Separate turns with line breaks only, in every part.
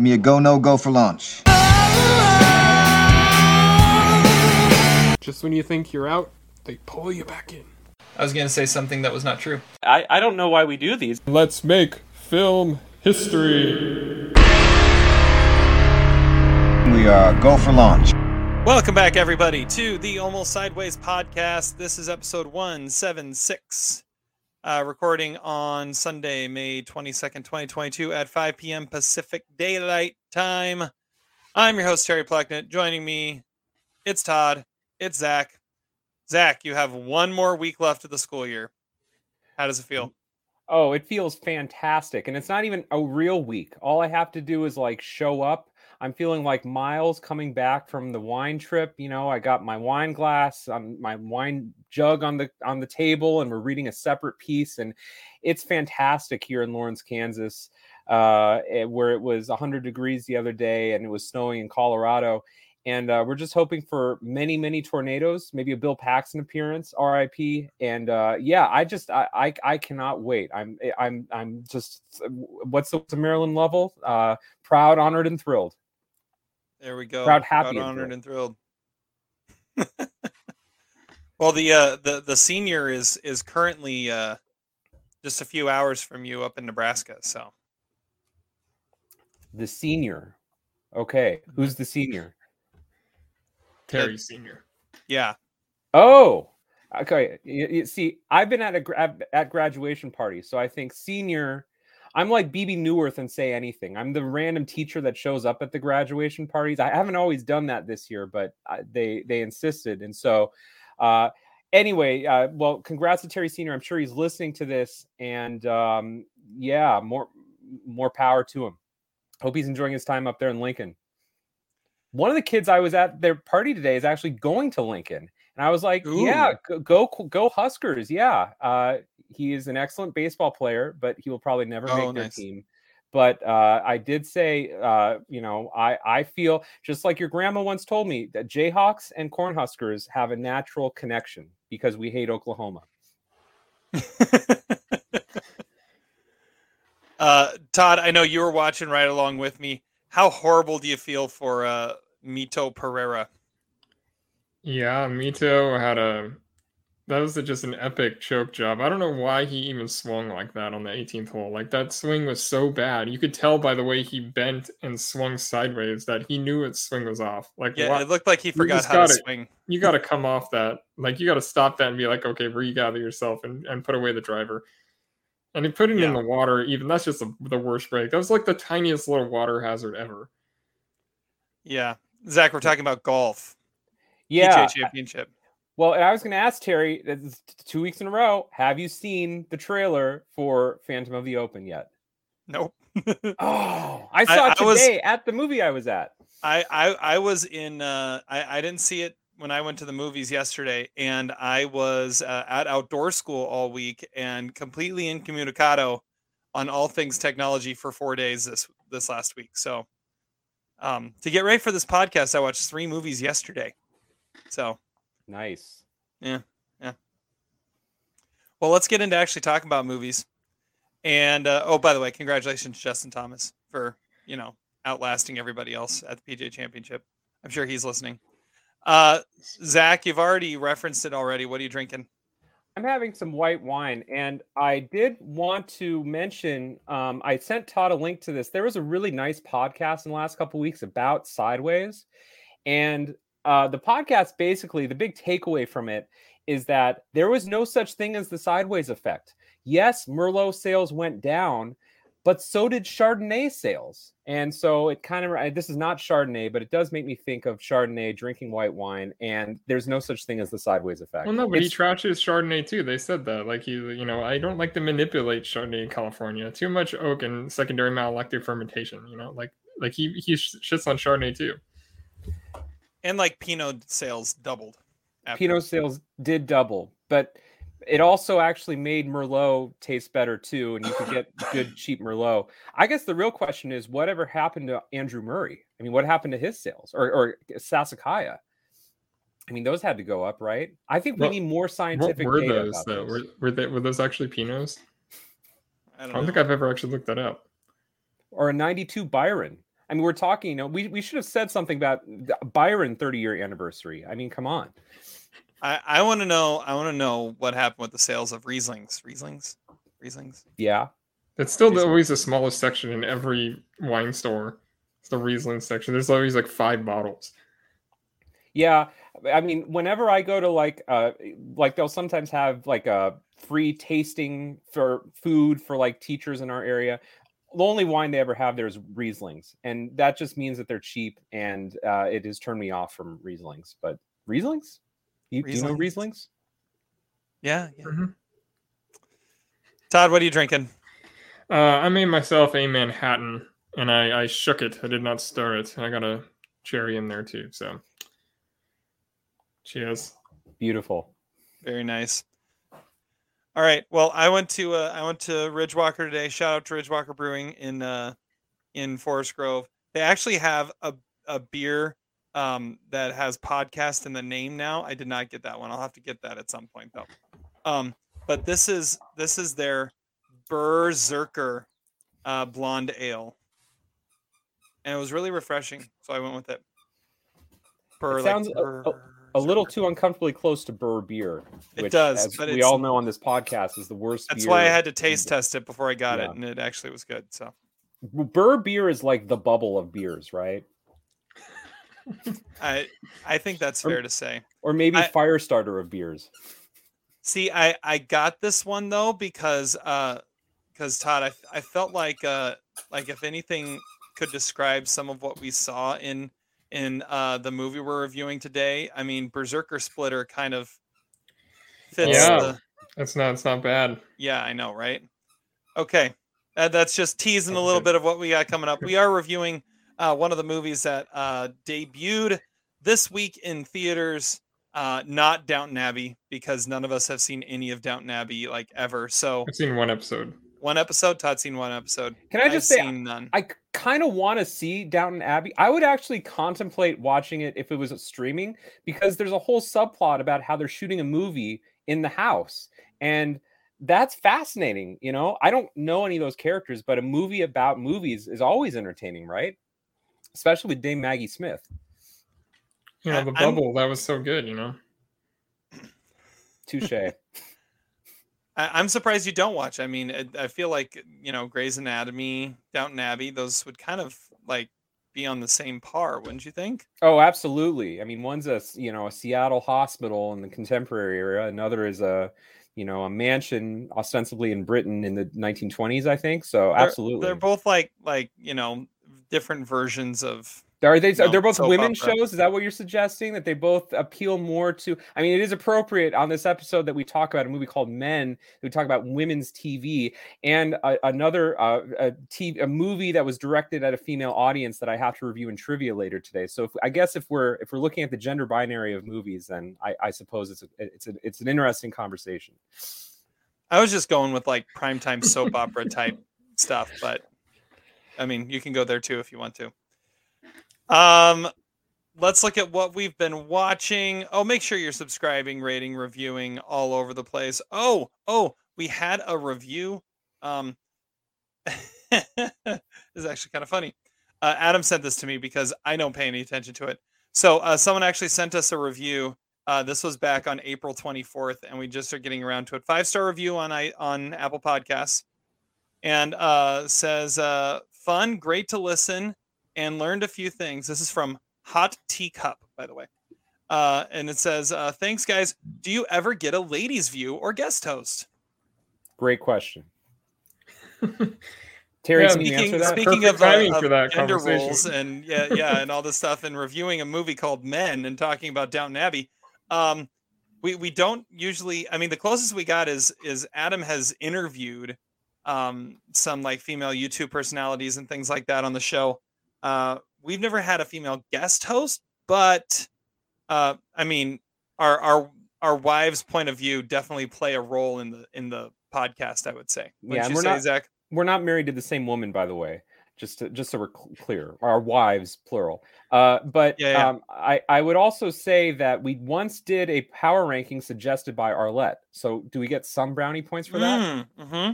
Give me a go, no go for launch.
Just when you think you're out, they pull you back in.
I was going to say something that was not true.
I, I don't know why we do these.
Let's make film history.
We are go for launch.
Welcome back, everybody, to the Almost Sideways podcast. This is episode 176, uh, recording on Sunday, May 22nd, 2022, at 5 p.m. Pacific Daylight Time. I'm your host, Terry Plucknett. Joining me, it's Todd, it's Zach. Zach, you have one more week left of the school year. How does it feel?
Oh, it feels fantastic. And it's not even a real week. All I have to do is like show up I'm feeling like Miles coming back from the wine trip. You know, I got my wine glass, on my wine jug on the on the table, and we're reading a separate piece, and it's fantastic here in Lawrence, Kansas, uh, eh, where it was 100 degrees the other day, and it was snowing in Colorado. And uh, we're just hoping for many, many tornadoes, maybe a Bill Paxton appearance, RIP. And uh, yeah, I just, I, I, I, cannot wait. I'm, eh, I'm, I'm just, what's the, the Maryland level? Uh, proud, honored, and thrilled.
There we go.
Proud, happy,
Proud, honored, and thrilled. well, the uh, the the senior is is currently uh, just a few hours from you up in Nebraska. So
the senior. Okay, who's the senior?
Terry Senior.
Yeah.
Oh, okay. You, you, see, I've been at a at graduation party, so I think senior I'm like Bebe Neuwirth and say anything. I'm the random teacher that shows up at the graduation parties. I haven't always done that this year, but they they insisted, and so uh, anyway, uh, well, congrats to Terry Senior. I'm sure he's listening to this, and um, yeah, more more power to him. Hope he's enjoying his time up there in Lincoln. One of the kids I was at their party today is actually going to Lincoln. And I was like, Ooh. yeah, go, go, Huskers. Yeah. Uh, he is an excellent baseball player, but he will probably never oh, make their nice. team. But uh, I did say, uh, you know, I, I feel just like your grandma once told me that Jayhawks and Cornhuskers have a natural connection because we hate Oklahoma.
uh, Todd, I know you were watching right along with me. How horrible do you feel for uh, Mito Pereira?
Yeah, Mito had a that was just an epic choke job. I don't know why he even swung like that on the 18th hole. Like that swing was so bad. You could tell by the way he bent and swung sideways that he knew its swing was off. Like
yeah, why, it looked like he forgot how
to
swing.
You got to come off that. Like you got to stop that and be like, okay, regather yourself and, and put away the driver. And he put it yeah. in the water. Even that's just the, the worst break. That was like the tiniest little water hazard ever.
Yeah, Zach, we're talking about golf.
Yeah,
PGA Championship.
Well, I was going to ask Terry, two weeks in a row, have you seen the trailer for Phantom of the Open yet?
Nope.
oh, I saw I, it today was, at the movie I was at.
I I, I was in. Uh, I I didn't see it when I went to the movies yesterday, and I was uh, at outdoor school all week and completely incommunicado on all things technology for four days this this last week. So, um, to get ready for this podcast, I watched three movies yesterday. So
nice.
Yeah, yeah. Well, let's get into actually talking about movies. And uh, oh, by the way, congratulations, Justin Thomas, for you know outlasting everybody else at the PGA Championship. I'm sure he's listening. Uh, Zach, you've already referenced it already. What are you drinking?
I'm having some white wine, and I did want to mention. Um, I sent Todd a link to this. There was a really nice podcast in the last couple weeks about Sideways, and uh, the podcast basically the big takeaway from it is that there was no such thing as the sideways effect. Yes, Merlot sales went down, but so did Chardonnay sales. And so it kind of this is not Chardonnay, but it does make me think of Chardonnay drinking white wine, and there's no such thing as the sideways effect.
Well, no, but it's, he trashes Chardonnay too. They said that, like he, you know, I don't like to manipulate Chardonnay in California. Too much oak and secondary malolactic fermentation. You know, like like he he shits on Chardonnay too
and like Pinot sales doubled.
After. Pinot sales did double, but it also actually made Merlot taste better too, and you could get good cheap Merlot. I guess the real question is, whatever happened to Andrew Murray? I mean, what happened to his sales or or Sassicaia? I mean, those had to go up, right? I think we need more scientific.
What were those though? Were, were they were those actually Pinots? I don't, I don't think I've ever actually looked that up.
Or a '92 Byron. I mean, we're talking. You know, we we should have said something about the Byron 30 year anniversary. I mean, come on.
I, I want to know. I want to know what happened with the sales of Rieslings. Rieslings. Rieslings.
Yeah.
It's still
Riesling.
always the smallest section in every wine store. It's the Riesling section. There's always like five bottles.
Yeah, I mean, whenever I go to like, uh, like they'll sometimes have like a free tasting for food for like teachers in our area. The only wine they ever have there is Rieslings, and that just means that they're cheap, and uh, it has turned me off from Rieslings. But Rieslings, you, do you know
Rieslings.
Rieslings?
Yeah. yeah.
Mhm.
Todd, what are you drinking?
Uh, I made myself a Manhattan, and I, I shook it. I did not stir it. And I got a cherry in there too. So, cheers.
Beautiful.
Very nice. All right. Well, I went to uh, I went to Ridgewalker today. Shout out to Ridgewalker Brewing in uh, in Forest Grove. They actually have a a beer um, that has podcast in the name now. I did not get that one. I'll have to get that at some point though. Um, but this is this is their Berserker uh, blonde ale, and it was really refreshing. So I went with it. Bur,
It sounds a- A little too uncomfortably close to Burr beer.
It
which,
does,
as
but
we all know on this podcast is the worst.
That's why I had to taste test it before I got
Yeah.
it, and it actually was good. So
Burr beer is like the bubble of beers, right?
I I think that's
Or-
fair to say.
Or maybe
I-
fire starter of beers.
See, I I got this one though because uh because Todd, I I felt like uh like if anything could describe some of what we saw in in uh the movie we're reviewing today. I mean, Berserker Splitter kind of fits
Yeah.
the
That's not. It's not bad.
Yeah, I know, right? Okay. Uh, that's just teasing a little bit of what we got coming up. We are reviewing uh, one of the movies that uh, debuted this week in theaters, uh, not Downton Abbey, because none of us have seen any of Downton Abbey like ever. So
I've seen one episode.
One episode, Todd's seen one episode.
Can I just
I've
say,
seen none.
I kind of want to see Downton Abbey. I would actually contemplate watching it if it was streaming because there's a whole subplot about how they're shooting a movie in the house. And that's fascinating. You know, I don't know any of those characters, but a movie about movies is always entertaining, right? Especially with Dame Maggie Smith.
You know,
I-
the
I'm-
bubble that was so good. You know.
Touche.
I, I'm surprised you don't watch. I mean, it, I feel like you know Grey's Anatomy, Downton Abbey, those would kind of like be on the same par, wouldn't you think?
Oh, absolutely. I mean, one's a you know a Seattle hospital in the contemporary era. Another is a you know a mansion ostensibly in Britain in the 1920s, I think. So
They're-
absolutely,
They're both like like you know different versions of
Are they?
No,
they're both
soap
women
opera.
shows. Is that what you're suggesting? That they both appeal more to? I mean, it is appropriate on this episode that we talk about a movie called Men. We talk about women's TV and a, another uh, a, TV, a movie that was directed at a female audience that I have to review in trivia later today. So if, I guess if we're if we're looking at the gender binary of movies, then I, I suppose it's a, it's a, it's an interesting conversation.
I was just going with like primetime soap opera type stuff, but I mean you can go there too if you want to. Um let's look at what we've been watching. Oh, make sure you're subscribing, rating, reviewing all over the place. Oh, oh, we had a review. Um this is actually kind of funny. Uh, Adam sent this to me because I don't pay any attention to it. So uh, someone actually sent us a review. Uh, this was back on April 24th, and we just are getting around to it. Five star review on I on Apple Podcasts, and uh, says uh, fun, great to listen, and learned a few things. This is from Hot Teacup, by the way. Uh, and it says, uh, "Thanks, guys. Do you ever get a ladies' view or guest host?"
Great question. Terry,
Yeah,
can you answer
Speaking,
that?
speaking of, uh,
timing
of
for that
gender
conversation.
roles and yeah, yeah, and all this stuff, and reviewing a movie called Men and talking about Downton Abbey, um, we we don't usually. I mean, the closest we got is is Adam has interviewed um, some like female YouTube personalities and things like that on the show. Uh, we've never had a female guest host, but uh, I mean, our our our wives' point of view definitely play a role in the in the podcast. I would say. Wouldn't
Yeah, we're
say,
not-
Zach?
we're not married to the same woman, by the way. Just to, just so we're clear, our wives, plural. Uh, but
Yeah, yeah.
Um, I I would also say that we once did a power ranking suggested by Arlette. So do we get some brownie points for that?
Mm, hmm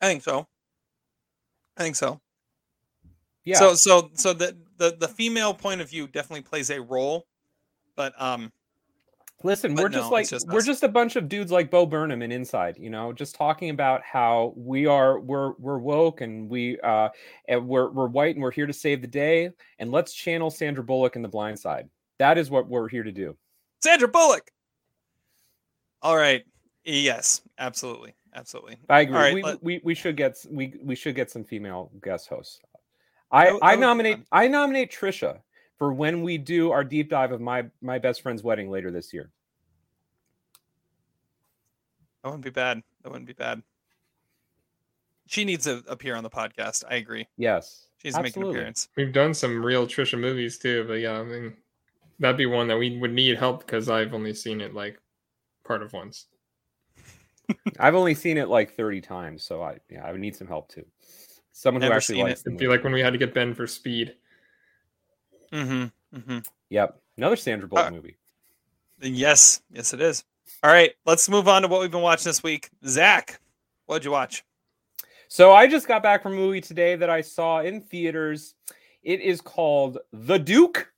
I think so. I think so.
Yeah.
So so so the, the the female point of view definitely plays a role, but um
Listen,
But
we're just like
just
we're just a bunch of dudes like Bo Burnham and Inside, you know, just talking about how we are we're we're woke and we uh and we're we're white and we're here to save the day and let's channel Sandra Bullock in The Blind Side. That is what we're here to do.
Sandra Bullock. All right. Yes, absolutely. Absolutely.
I agree.
right,
we,
let-
we we should get we we should get some female guest hosts. I
That would- that
I
would be
nominate
fun.
I nominate Trisha for when we do our deep dive of my my best friend's wedding later this year.
That wouldn't be bad. That wouldn't be bad. She needs to appear on the podcast. I agree.
Yes.
She's needs to make an appearance.
We've done some real Trisha movies too, but yeah, I mean, that'd be one that we would need help because I've only seen it like part of once.
I've only seen it like 30 times, so I yeah, I would need some help too. Someone who actually
seen
likes
it.
the
It'd be like when we had to get Ben for Speed.
Mm-hmm. Mm-hmm.
Yep. Another Sandra Bullock
Uh,
movie.
Yes, yes, it is. All right, let's move on to what we've been watching this week. Zach, what'd you watch?
So I just got back from a movie today that I saw in theaters. It is called The Duke.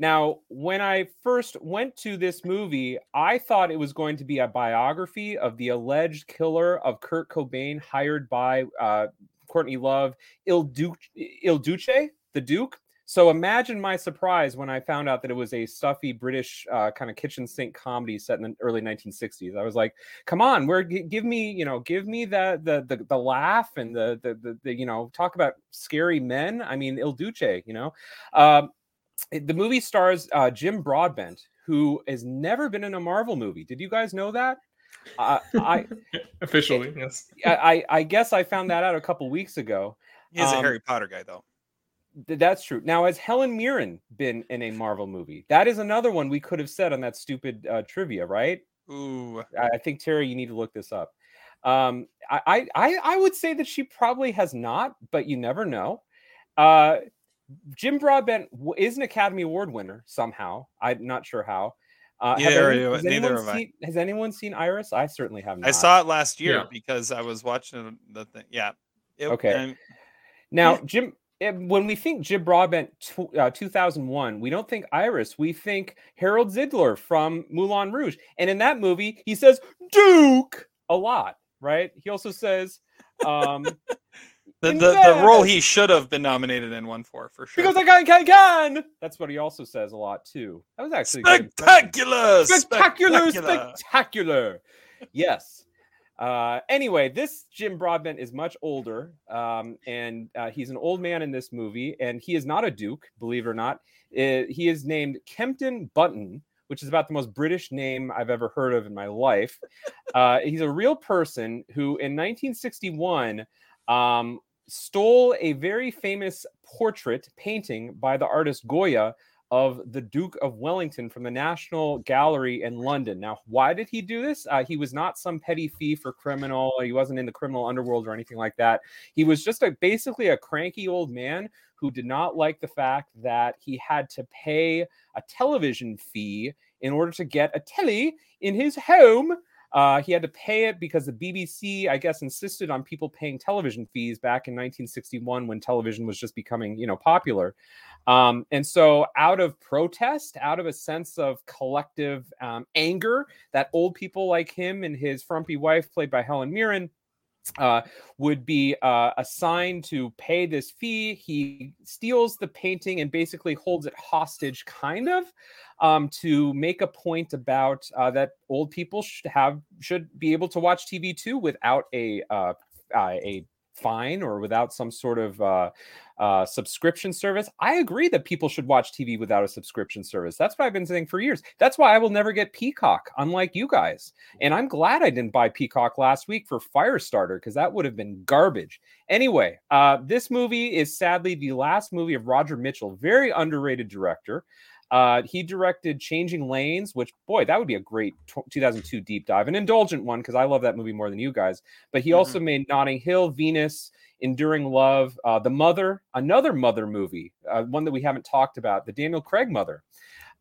Now, when I first went to this movie, I thought it was going to be a biography of the alleged killer of Kurt Cobain, hired by uh, Courtney Love, Il Duce, Il Duce, the Duke. So imagine my surprise when I found out that it was a stuffy British uh, kind of kitchen sink comedy set in the early 1960s. I was like, come on where give me you know give me the the the, the laugh and the, the the the you know talk about scary men i mean il duce you know um it- the movie stars uh jim broadbent who has never been in a marvel movie did you guys know that uh, i
Officially, yes.
I, I I guess I found that out a couple weeks ago.
He's a
Um,
Harry Potter guy, though.
Th- That's true. Now, has Helen Mirren been in a Marvel movie? That is another one we could have said on that stupid uh, trivia, right?
Ooh,
I I think Terry, you need to look this up. Um, I, I I I would say that she probably has not, but you never know. Uh, Jim Broadbent is an Academy Award winner somehow. I'm not sure how. Uh, have
Neither are
any- has
neither
anyone
have I.
seen, Has anyone seen Iris? I certainly have not.
I saw it last year
Yeah.
because I was watching the thing. Yeah. It-
Okay.
and
Now,
Yeah.
Jim, eh, when we think Jim Broadbent uh, 2001, we don't think Iris. We think Harold Zidler from Moulin Rouge. And in that movie, he says Duke a lot, right? He also says, um,
the, the, the role he should have been nominated in one for, for sure.
because I can, can, can. That's what he also says a lot, too. That was actually a good impression.
spectacular,
spectacular,
spectacular.
spectacular. yes. Uh, anyway, this Jim Broadbent is much older, um, and uh, he's an old man in this movie, and he is not a duke, believe it or not. Uh, he is named Kempton Bunton, which is about the most British name I've ever heard of in my life. Uh, he's a real person who, in 1961, um, stole a very famous portrait painting by the artist Goya of the Duke of Wellington from the National Gallery in London. Now, why did he do this? Uh, he was not some petty thief or criminal. He wasn't in the criminal underworld or anything like that. He was just a basically a cranky old man who did not like the fact that he had to pay a television fee in order to get a telly in his home. Uh, he had to pay it because the BBC, I guess, insisted on people paying television fees back in 1961 when television was just becoming, you know, popular. Um, and so, out of protest, out of a sense of collective um, anger that old people like him and his frumpy wife, played by Helen Mirren, uh, would be uh, assigned to pay this fee. He steals the painting and basically holds it hostage, kind of, um, to make a point about uh, that old people should have should be able to watch TV too without a uh, uh, a fine or without some sort of uh, uh, subscription service. I agree that people should watch TV without a subscription service. That's what I've been saying for years. That's why I will never get Peacock, unlike you guys. And I'm glad I didn't buy Peacock last week for Firestarter because that would have been garbage. Anyway, uh, this movie is sadly the last movie of Roger Michell, very underrated director. Uh, he directed Changing Lanes, which, boy, that would be a great tw 2002 deep dive, an indulgent one because I love that movie more than you guys. But he
Mhm.
also made Notting Hill, Venus, Enduring Love, uh, The Mother, another Mother movie, uh, one that we haven't talked about, the Daniel Craig Mother.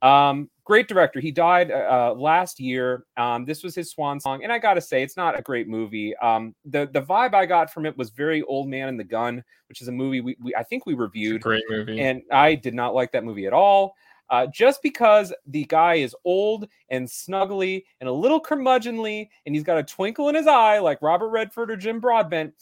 Um, great director. He died uh, uh, last year. Um, this was his swan song, and I gotta say, it's not a great movie. Um, the the vibe I got from it was very Old Man and the Gun, which is a movie we, we I think we reviewed,
great movie.
and I did not like that movie at all. Uh, just because the guy is old and snuggly and a little curmudgeonly, and he's got a twinkle in his eye like Robert Redford or Jim Broadbent,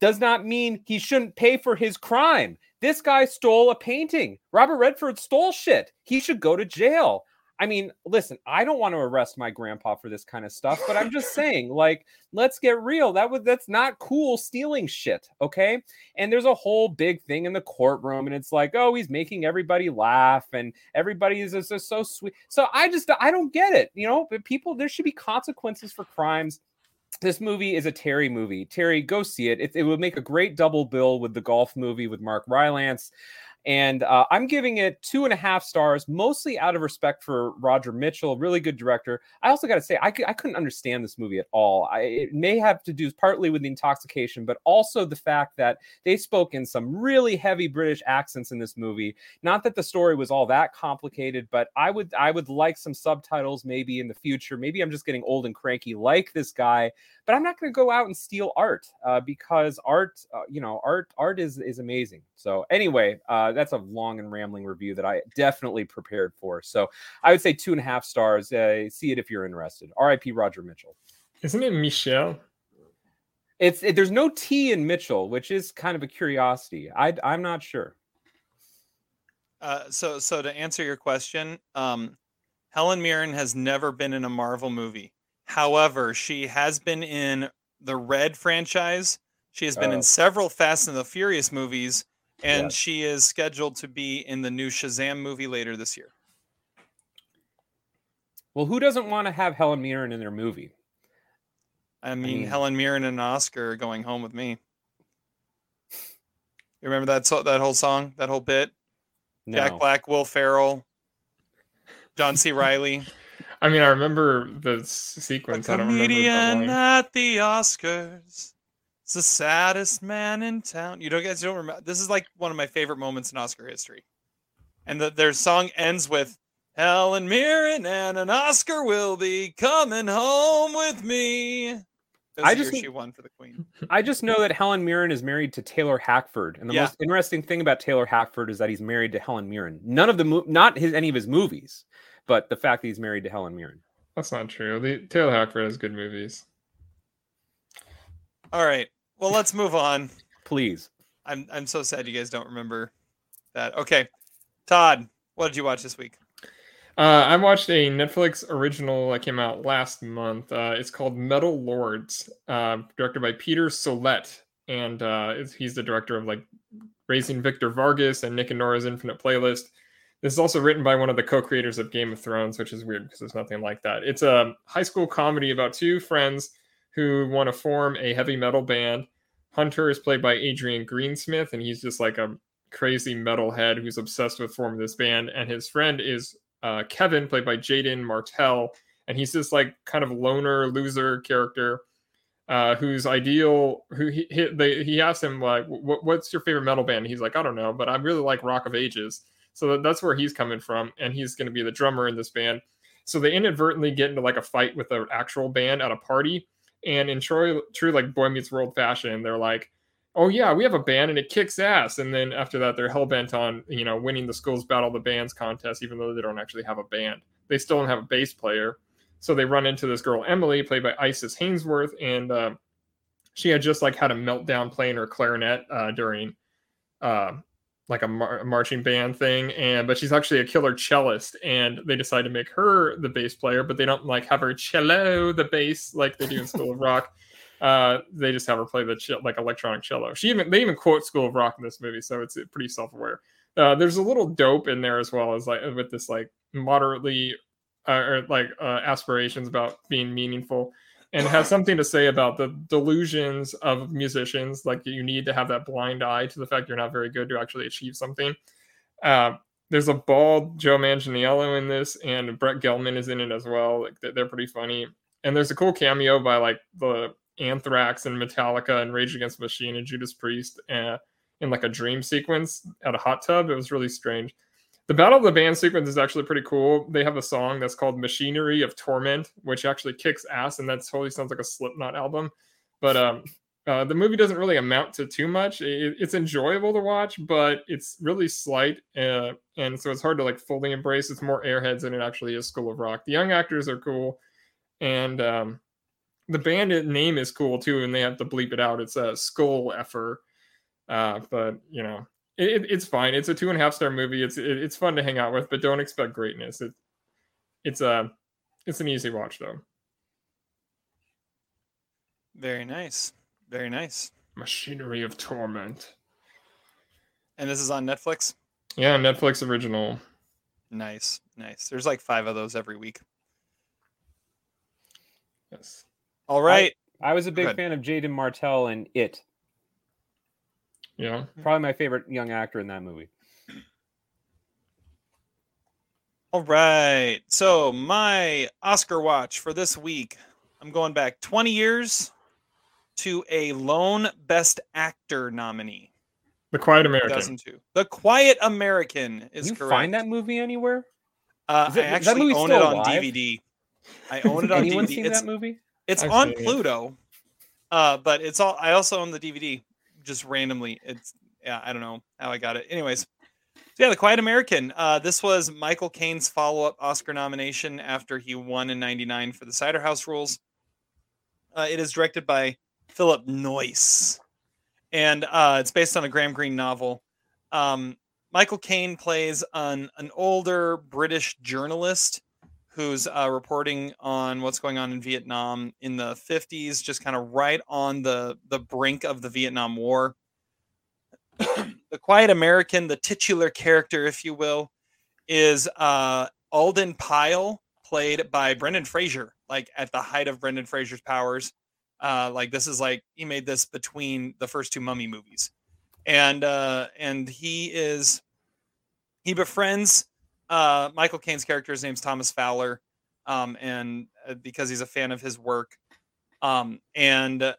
does not mean he shouldn't pay for his crime. This guy stole a painting. Robert Redford stole shit. He should go to jail. I mean, listen, I don't want to arrest my grandpa for this kind of stuff, but I'm just saying, like, let's get real. That was that's not cool stealing shit, okay? And there's a whole big thing in the courtroom, and it's like, oh, he's making everybody laugh, and everybody is just, just so sweet. So I just I don't get it, you know. But people, there should be consequences for crimes this movie is a Terry movie. Terry, go see it. It, it would make a great double bill with the golf movie with Mark Rylance. And uh, I'm giving it two and a half stars, mostly out of respect for Roger Michell, really good director. I also got to say, I, couldn't understand this movie at all. I, it may have to do partly with the intoxication, but also the fact that they spoke in some really heavy British accents in this movie. Not that the story was all that complicated, but I would I would like some subtitles maybe in the future. Maybe I'm just getting old and cranky like this guy but I'm not going to go out and steal art uh, because art, uh, you know, art art is is amazing. So anyway, uh, that's a long and rambling review that I definitely prepared for. So I would say two and a half stars. Uh, see it if you're interested. R.I.P. Roger Michell.
Isn't it Michelle?
It's it, there's no T in Michell, which is kind of a curiosity. I I'm not sure.
Uh, so, so to answer your question, um, Helen Mirren has never been in a Marvel movie. However, she has been in the Red franchise. She has been
Oh.
in several Fast and the Furious movies, and
Yes.
she is scheduled to be in the new Shazam movie later this year.
Well, who doesn't want to have Helen Mirren in their movie?
I mean,
mean-
Helen Mirren and Oscar are going home with me. You remember that so- that whole song, that whole bit?
No.
Jack Black, Will Ferrell, John C. Reilly.
I mean, I remember the s- sequence. I don't remember the
comedian
line.
at the Oscars. It's the saddest man in town. You don't guys don't remember. This is like one of my favorite moments in Oscar history. And the, their song ends with Helen Mirren and an Oscar will be coming home with me. This
I just think-
she won for the Queen.
I just know that Helen Mirren is married to Taylor Hackford, and the
Yeah.
most interesting thing about Taylor Hackford is that he's married to Helen Mirren. None of the mo- not his any of his movies, but the fact that he's married to Helen Mirren.
That's not true. The, Taylor Hackford has good movies.
All right. Well, let's move on.
Please,
I'm I'm so sad you guys don't remember that. Okay. Todd, what did you watch this week?
Uh, I watched a Netflix original that came out last month. Uh, it's called Metal Lords, uh, directed by Peter Sollett, and uh, he's the director of like Raising Victor Vargas and Nick and Nora's Infinite Playlist. This is also written by one of the co-creators of Game of Thrones, which is weird because there's nothing like that. It's a high school comedy about two friends who want to form a heavy metal band. Hunter is played by Adrian Greensmith, and he's just like a crazy metalhead who's obsessed with forming this band. And his friend is uh, Kevin, played by Jaeden Martell, and he's this like kind of loner loser character uh, whose ideal who he he, they, he asked him like, what, "What's your favorite metal band?" He's like, "I don't know, but I really like Rock of Ages." So that's where he's coming from, and he's going to be the drummer in this band. So they inadvertently get into like a fight with an actual band at a party, and in true, true like Boy Meets World fashion, they're like, "Oh yeah, we have a band and it kicks ass." And then after that, they're hell bent on you know winning the schools battle the bands contest, even though they don't actually have a band. They still don't have a bass player, so they run into this girl Emily, played by Isis Hainsworth, and uh, she had just like had a meltdown playing her clarinet uh, during uh, like a, mar- marching band thing, and but she's actually a killer cellist, and they decide to make her the bass player, but they don't like have her cello the bass like they do in School of Rock. Uh, they just have her play the ch- like electronic cello. She even they even quote School of Rock in this movie, so it's pretty self aware. Uh, there's a little dope in there as well as like with this like moderately uh, or like uh, aspirations about being meaningful and has something to say about the delusions of musicians like you need to have that blind eye to the fact you're not very good to actually achieve something. Uh, there's a bald joe manganiello in this and brett gelman is in it as well like they're- they're pretty funny. And there's a cool cameo by like the anthrax and metallica and rage against the machine and judas priest uh, in like a dream sequence at a hot tub. It was really strange the Battle of the Band sequence is actually pretty cool. They have a song that's called Machinery of Torment, which actually kicks ass, and that totally sounds like a Slipknot album. But um, uh, the movie doesn't really amount to too much. It, it's enjoyable to watch, but it's really slight, uh, and so it's hard to like fully embrace. It's more airheads than it actually is School of Rock. The young actors are cool, and um, the band name is cool too, and they have to bleep it out. It's a Skull Effer, uh, but you know it, it's fine. It's a two and a half star movie. It's it, it's fun to hang out with, but don't expect greatness. It it's a it's an easy watch though.
Very nice. Very nice.
Machinery of Torment.
And this is on Netflix?
Yeah, Netflix original.
Nice. Nice. There's like five of those every week.
Yes.
All right.
I, I was a big fan of Jaeden Martell and It.
Yeah.
Probably my favorite young actor in that movie.
All right. So, my Oscar watch for this week, I'm going back 20 years to a lone Best Actor nominee.
The Quiet American.
2002. The Quiet American is
you
correct.
find that movie anywhere?
Uh,
it,
I actually own it on
alive?
DVD. I own it on
Anyone
DVD.
Anyone seen
It's,
that movie?
it's
I've
on
seen.
Pluto, uh, but it's all. I also own the DVD, just randomly. It's yeah, I don't know how I got it. Anyways, so yeah, The Quiet American. Uh, this was Michael Caine's follow-up Oscar nomination after he won in '99 for The Cider House Rules. Uh, it is directed by Philip Noyce, and uh, it's based on a Graham Greene novel. Um, Michael Caine plays an an older British journalist who's uh, reporting on what's going on in Vietnam in the 50s, just kind of right on the the brink of the Vietnam War. the Quiet American, the titular character, if you will, is uh, Alden Pyle, played by Brendan Fraser, like at the height of Brendan Fraser's powers. Uh, like this is like he made this between the first two Mummy movies, and uh, and he is he befriends uh, Michael Caine's character. His name's Thomas Fowler, um, and uh, because he's a fan of his work, um, and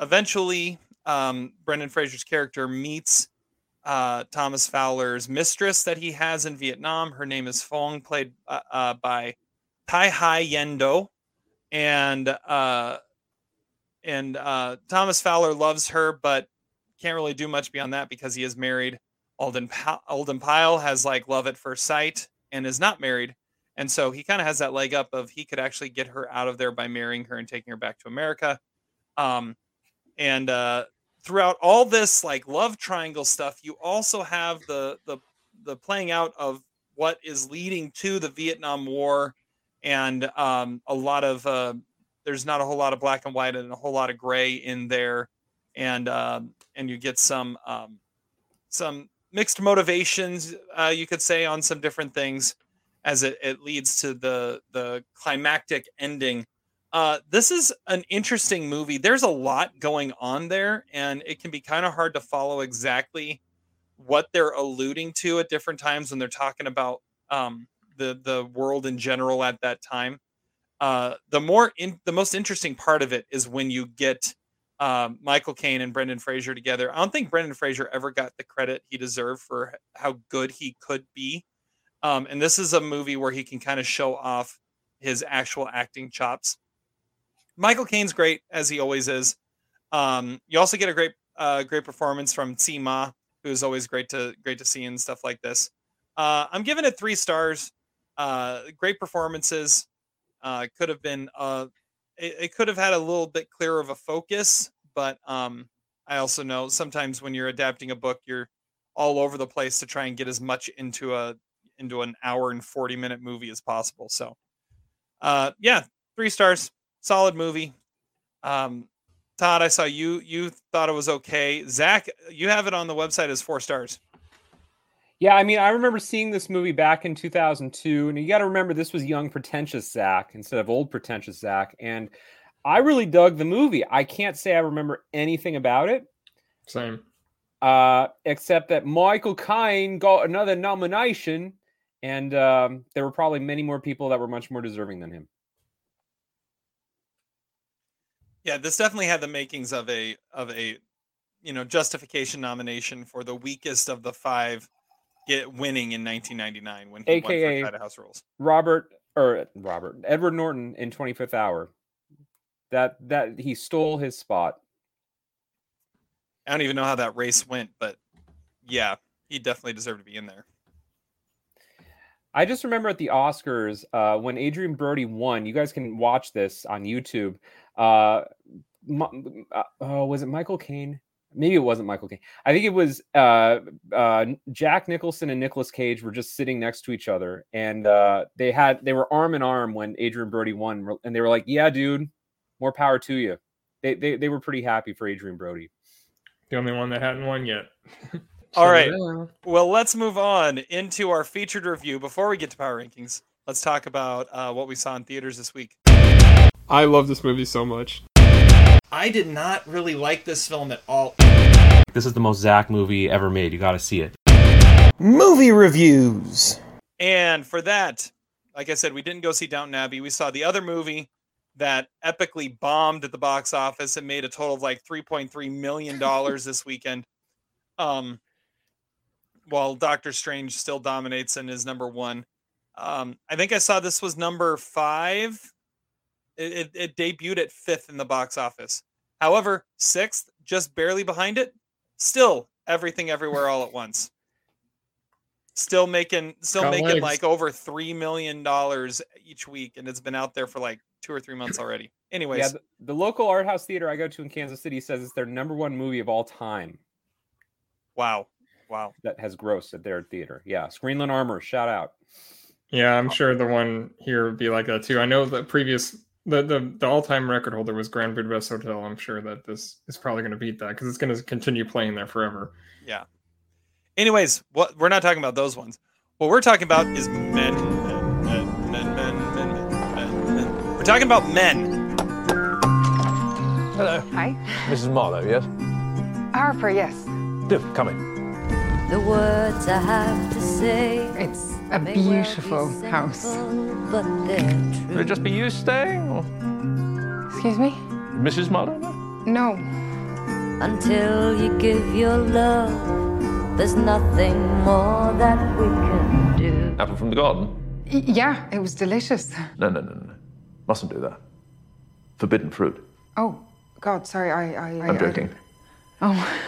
eventually um, Brendan Fraser's character meets uh, Thomas Fowler's mistress that he has in Vietnam. Her name is Phuong, played uh, uh, by Tai Hai Yendo, and uh, and uh, Thomas Fowler loves her, but can't really do much beyond that because he is married. Alden pa- Alden Pyle has like love at first sight and is not married, and so he kind of has that leg up of he could actually get her out of there by marrying her and taking her back to America. Um, and uh, throughout all this like love triangle stuff, you also have the the the playing out of what is leading to the Vietnam War, and um, a lot of uh, there's not a whole lot of black and white and a whole lot of gray in there, and um, and you get some um, some mixed motivations, uh, you could say, on some different things as it, it leads to the the climactic ending. Uh, this is an interesting movie. There's a lot going on there, and it can be kind of hard to follow exactly what they're alluding to at different times when they're talking about um, the the world in general at that time. Uh, the more in, the most interesting part of it is when you get um, Michael Caine and Brendan Fraser together. I don't think Brendan Fraser ever got the credit he deserved for how good he could be. Um, and this is a movie where he can kind of show off his actual acting chops. Michael Caine's great as he always is. Um, you also get a great, uh, great performance from Tzi Ma, who's always great to great to see and stuff like this. Uh, I'm giving it three stars. Uh, great performances. Uh, could have been uh, it, it could have had a little bit clearer of a focus, but um, I also know sometimes when you're adapting a book, you're all over the place to try and get as much into a into an hour and 40 minute movie as possible. So, uh, yeah, three stars, solid movie. Um, Todd, I saw you you thought it was okay. Zach, you have it on the website as four stars.
Yeah, I mean, I remember seeing this movie back in 2002, and you got to remember this was young, pretentious Zach instead of old, pretentious Zach. And I really dug the movie. I can't say I remember anything about it,
Same.
uh, except that Michael Caine got another nomination, and um, there were probably many more people that were much more deserving than him.
Yeah, this definitely had the makings of a of a you know justification nomination for the weakest of the five get winning in 1999 when he
AKA
won for House Rules.
Robert or Robert Edward Norton in 25th Hour. That that he stole his spot.
I don't even know how that race went, but yeah, he definitely deserved to be in there.
I just remember at the Oscars uh, when Adrien Brody won. You guys can watch this on YouTube. Uh, uh, oh, was it Michael Caine? Maybe it wasn't Michael Caine. I think it was uh, uh, Jack Nicholson and Nicolas Cage were just sitting next to each other, and uh, they had they were arm in arm when Adrien Brody won, and they were like, "Yeah, dude, more power to you." They they, they were pretty happy for Adrien Brody.
The only one that hadn't won yet.
All right. Well, let's move on into our featured review. Before we get to power rankings, let's talk about uh, what we saw in theaters this week.
I love this movie so much.
I did not really like this film at all.
This is the most Zach movie ever made. You got to see it.
Movie reviews.
And for that, like I said, we didn't go see Downton Abbey. We saw the other movie that epically bombed at the box office and made a total of like 3.3 million dollars this weekend. Um, while Doctor Strange still dominates and is number one. Um, I think I saw this was number five. It, it, it debuted at fifth in the box office. However, sixth, just barely behind it. Still, everything everywhere all at once. Still making, still
Got
making
legs.
like over three million dollars each week, and it's been out there for like two or three months already. Anyways,
Yeah, the, the local art house theater I go to in Kansas City says it's their number one movie of all time
wow, wow.
that has grossed at their theater. Yeah, Screenland Armour, shout out.
Yeah, I'm sure the one here would be like that too. I know the previous the the, the all time record holder was Grand Budapest Hotel. I'm sure that this is probably going to beat that because it's going to continue playing there forever.
Yeah. Anyways, what we're not talking about those ones. What we're talking about is men. Men, men, men, men, men, men, men. We're talking about men.
Hello,
Hi.
Mrs. Marlowe, yes?
Harper, yes.
Do, come in.
The words I have to say.
It's a
may be
beautiful house.
simple, But
Will it just be you staying, or
Excuse me?
Mrs. Marlowe? no?
No.
Until you give your love, there's nothing more that we can do.
Apple from the garden?
Y- yeah, it was delicious.
No, no, no, no. no. Mustn't do that. Forbidden fruit.
Oh, God, sorry, I. I, I
I'm
I
joking.
didn't- oh.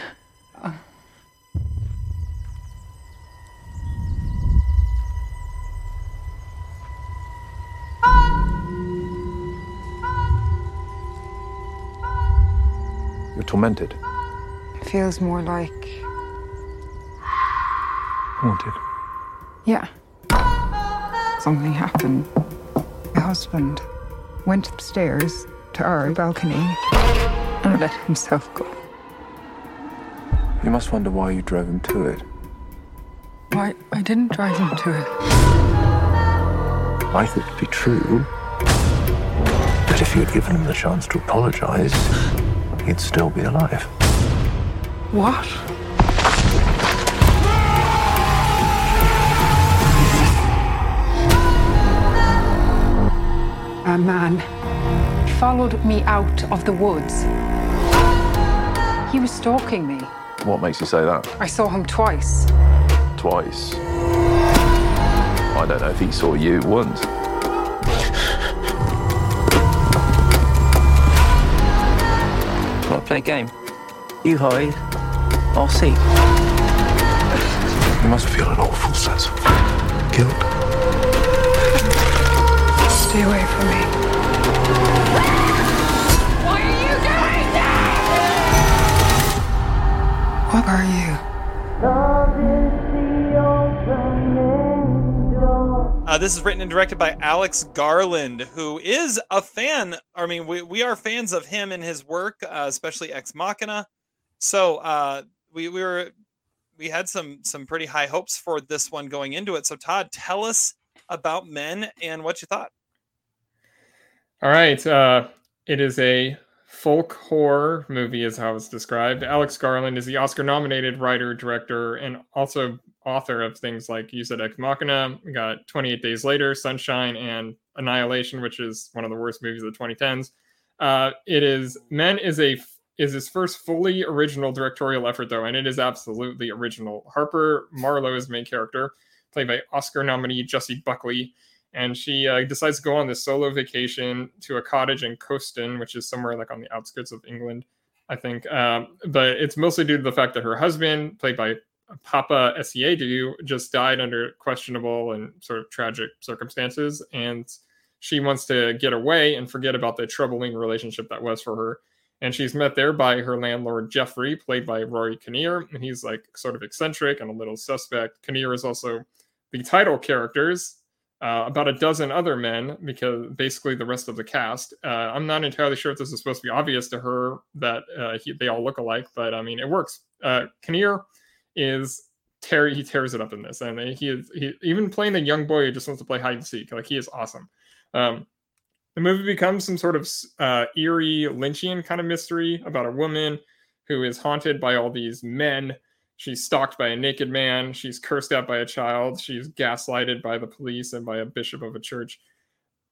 You're tormented.
Feels more like.
Haunted.
Yeah. Something happened. My husband went upstairs to our balcony and let himself go.
You must wonder why you drove him to it.
Why? I didn't drive him to it.
I thought it'd be true. That if you had given him the chance to apologize, he'd still be alive.
What? A man followed me out of the woods. He was stalking me.
What makes you say that?
I saw him twice.
Twice. I don't know if he saw you once.
Want to play a game? You hide, I'll seek.
You must feel an awful sense of guilt.
Stay away from me. Why are you doing that? What are you?
Uh, this is written and directed by Alex Garland, who is a fan. I mean, we, we are fans of him and his work, uh, especially Ex Machina. So uh, we, we were we had some some pretty high hopes for this one going into it. So Todd, tell us about Men and what you thought.
All right, uh, it is a folk horror movie, is how it's described. Alex Garland is the Oscar-nominated writer, director, and also author of things like you said, Ex Machina. We got 28 Days Later, Sunshine, and Annihilation, which is one of the worst movies of the 2010s. Uh, it is Men is a is his first fully original directorial effort, though, and it is absolutely original. Harper Marlowe is main character, played by Oscar nominee Jessie Buckley, and she uh, decides to go on this solo vacation to a cottage in Coaston, which is somewhere like on the outskirts of England, I think. Um, but it's mostly due to the fact that her husband, played by Papa Essiedu, just died under questionable and sort of tragic circumstances, and she wants to get away and forget about the troubling relationship that was for her. And she's met there by her landlord Jeffrey, played by Rory Kinnear, and he's like sort of eccentric and a little suspect. Kinnear is also the title characters uh, about a dozen other men because basically the rest of the cast. Uh, I'm not entirely sure if this is supposed to be obvious to her that uh, he, they all look alike, but I mean it works. Uh, Kinnear is tear he tears it up in this, and he is he even playing the young boy who just wants to play hide and seek. Like he is awesome. Um, the movie becomes some sort of uh, eerie Lynchian kind of mystery about a woman who is haunted by all these men She's stalked by a naked man. She's cursed at by a child. She's gaslighted by the police and by a bishop of a church.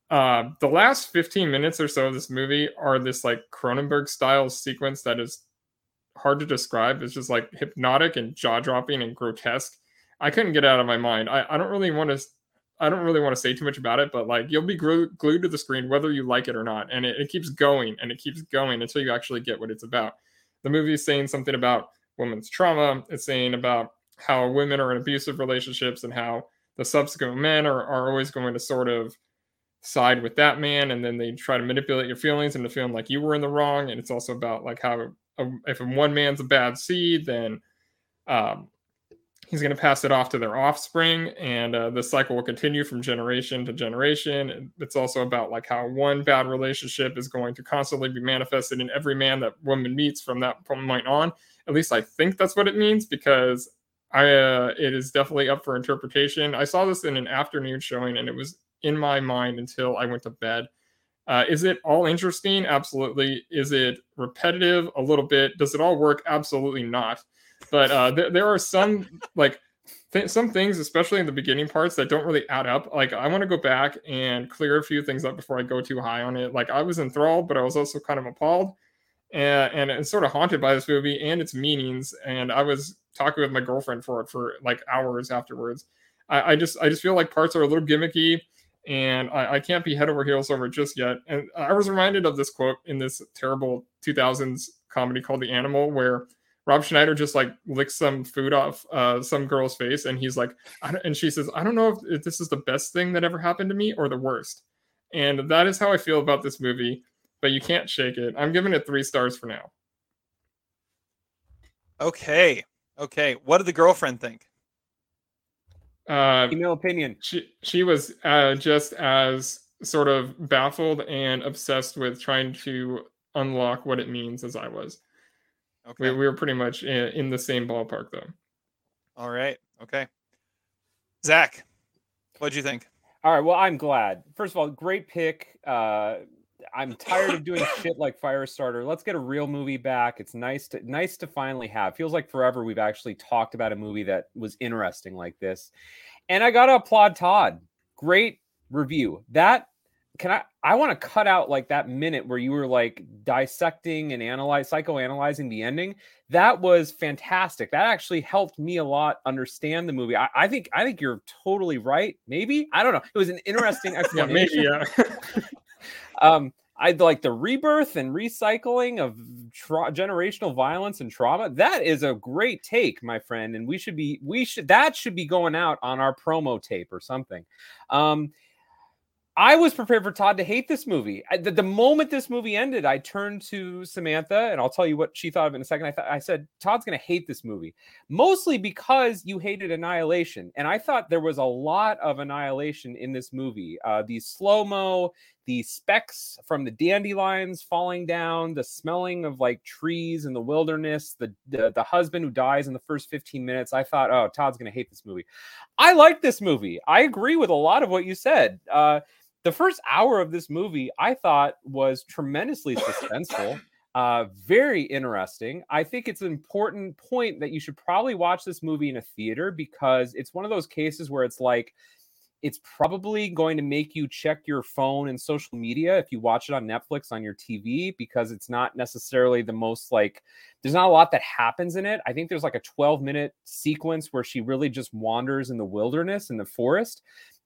Uh, the last 15 minutes or so of this movie are this like Cronenberg style sequence that is hard to describe. It's just like hypnotic and jaw dropping and grotesque. I couldn't get out of my mind. I, I don't really want to. I don't really want to say too much about it, but like you'll be glued, to the screen whether you like it or not, and it, it keeps going and it keeps going until you actually get what it's about. The movie is saying something about women's trauma. It's saying about how women are in abusive relationships and how the subsequent men are, are always going to sort of side with that man and then they try to manipulate your feelings into feeling like you were in the wrong and it's also about like how if one man's a bad seed then um, he's going to pass it off to their offspring and uh, the cycle will continue from generation to generation it's also about like how one bad relationship is going to constantly be manifested in every man that woman meets from that point on at least I think that's what it means because I uh, it is definitely up for interpretation. I saw this in an afternoon showing and it was in my mind until I went to bed. Uh, is it all interesting? Absolutely. Is it repetitive? A little bit. Does it all work? Absolutely not. But uh, th- there are some like th- some things, especially in the beginning parts, that don't really add up. Like I want to go back and clear a few things up before I go too high on it. Like I was enthralled, but I was also kind of appalled and, and sort of haunted by this movie and its meanings. And I was talking with my girlfriend for it for like hours afterwards. I, I just I just feel like parts are a little gimmicky, and I, I can't be head over heels over just yet. And I was reminded of this quote in this terrible 2000s comedy called The Animal, where Rob Schneider just like licks some food off uh, some girl's face, and he's like, and she says, "I don't know if, if this is the best thing that ever happened to me or the worst." And that is how I feel about this movie but you can't shake it. I'm giving it three stars for now.
Okay. Okay. What did the girlfriend think?
Uh,
Female opinion.
She she was uh, just as sort of baffled and obsessed with trying to unlock what it means as I was. Okay. We, we were pretty much in, in the same ballpark though.
All right. Okay. Zach, what'd you think?
All right. Well, I'm glad. First of all, great pick. Uh, I'm tired of doing shit like Firestarter. Let's get a real movie back. It's nice to nice to finally have. Feels like forever we've actually talked about a movie that was interesting like this. And I gotta applaud Todd. Great review. That can I I want to cut out like that minute where you were like dissecting and analyze psychoanalyzing the ending. That was fantastic. That actually helped me a lot understand the movie. I, I think I think you're totally right. Maybe I don't know. It was an interesting explanation.
yeah, maybe, yeah.
um, I'd like the rebirth and recycling of tra- generational violence and trauma. That is a great take, my friend, and we should be we should that should be going out on our promo tape or something. Um, I was prepared for Todd to hate this movie. I, the, the, moment this movie ended, I turned to Samantha and I'll tell you what she thought of it in a second. I, th- I said, Todd's going to hate this movie, mostly because you hated Annihilation. And I thought there was a lot of Annihilation in this movie. Uh, the slow mo, the specks from the dandelions falling down, the smelling of like trees in the wilderness, the, the, the husband who dies in the first 15 minutes. I thought, oh, Todd's to hate this movie. I like this movie. I agree with a lot of what you said. Uh, the first hour of this movie I thought was tremendously suspenseful. Uh, very interesting. I think it's an important point that you should probably watch this movie in a theater because it's one of those cases where it's like it's probably going to make you check your phone and social media if you watch it on Netflix on your TV because it's not necessarily the most like there's not a lot that happens in it. I think there's like a 12 minute sequence where she really just wanders in the wilderness in the forest.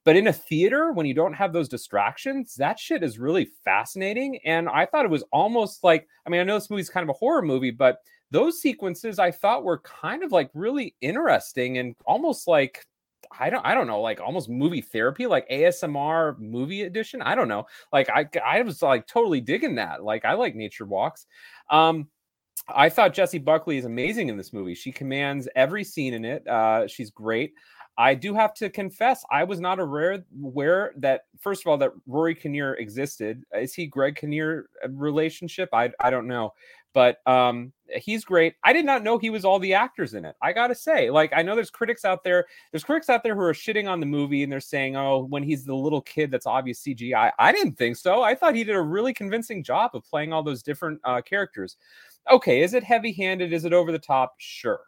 But in a theater, when you don't have those distractions, that shit is really fascinating. And I thought it was almost like I mean, I know this movie's kind of a horror movie, but those sequences I thought were kind of like really interesting and almost like I don't I don't know like almost movie therapy like ASMR movie edition? I don't know. Like I I was like totally digging that. Like I like nature walks. Um I thought Jessie Buckley is amazing in this movie. She commands every scene in it. Uh she's great. I do have to confess, I was not aware, where that first of all that Rory Kinnear existed. Is he Greg Kinnear uh, relationship? I I don't know, but um, he's great. I did not know he was all the actors in it. I gotta say, like I know there's critics out there. There's critics out there who are shitting on the movie and they're saying, oh, when he's the little kid, that's obvious CGI. I didn't think so. I thought he did a really convincing job of playing all those different uh, characters. Okay, is it heavy-handed? Is it over the top? Sure.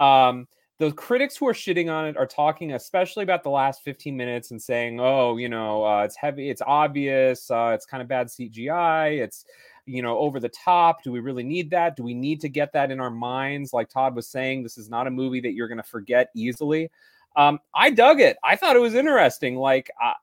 Um, the critics who are shitting on it are talking especially about the last 15 minutes and saying oh you know uh, it's heavy it's obvious uh, it's kind of bad cgi it's you know over the top do we really need that do we need to get that in our minds like todd was saying this is not a movie that you're going to forget easily um, I dug it. I thought it was interesting. Like, uh,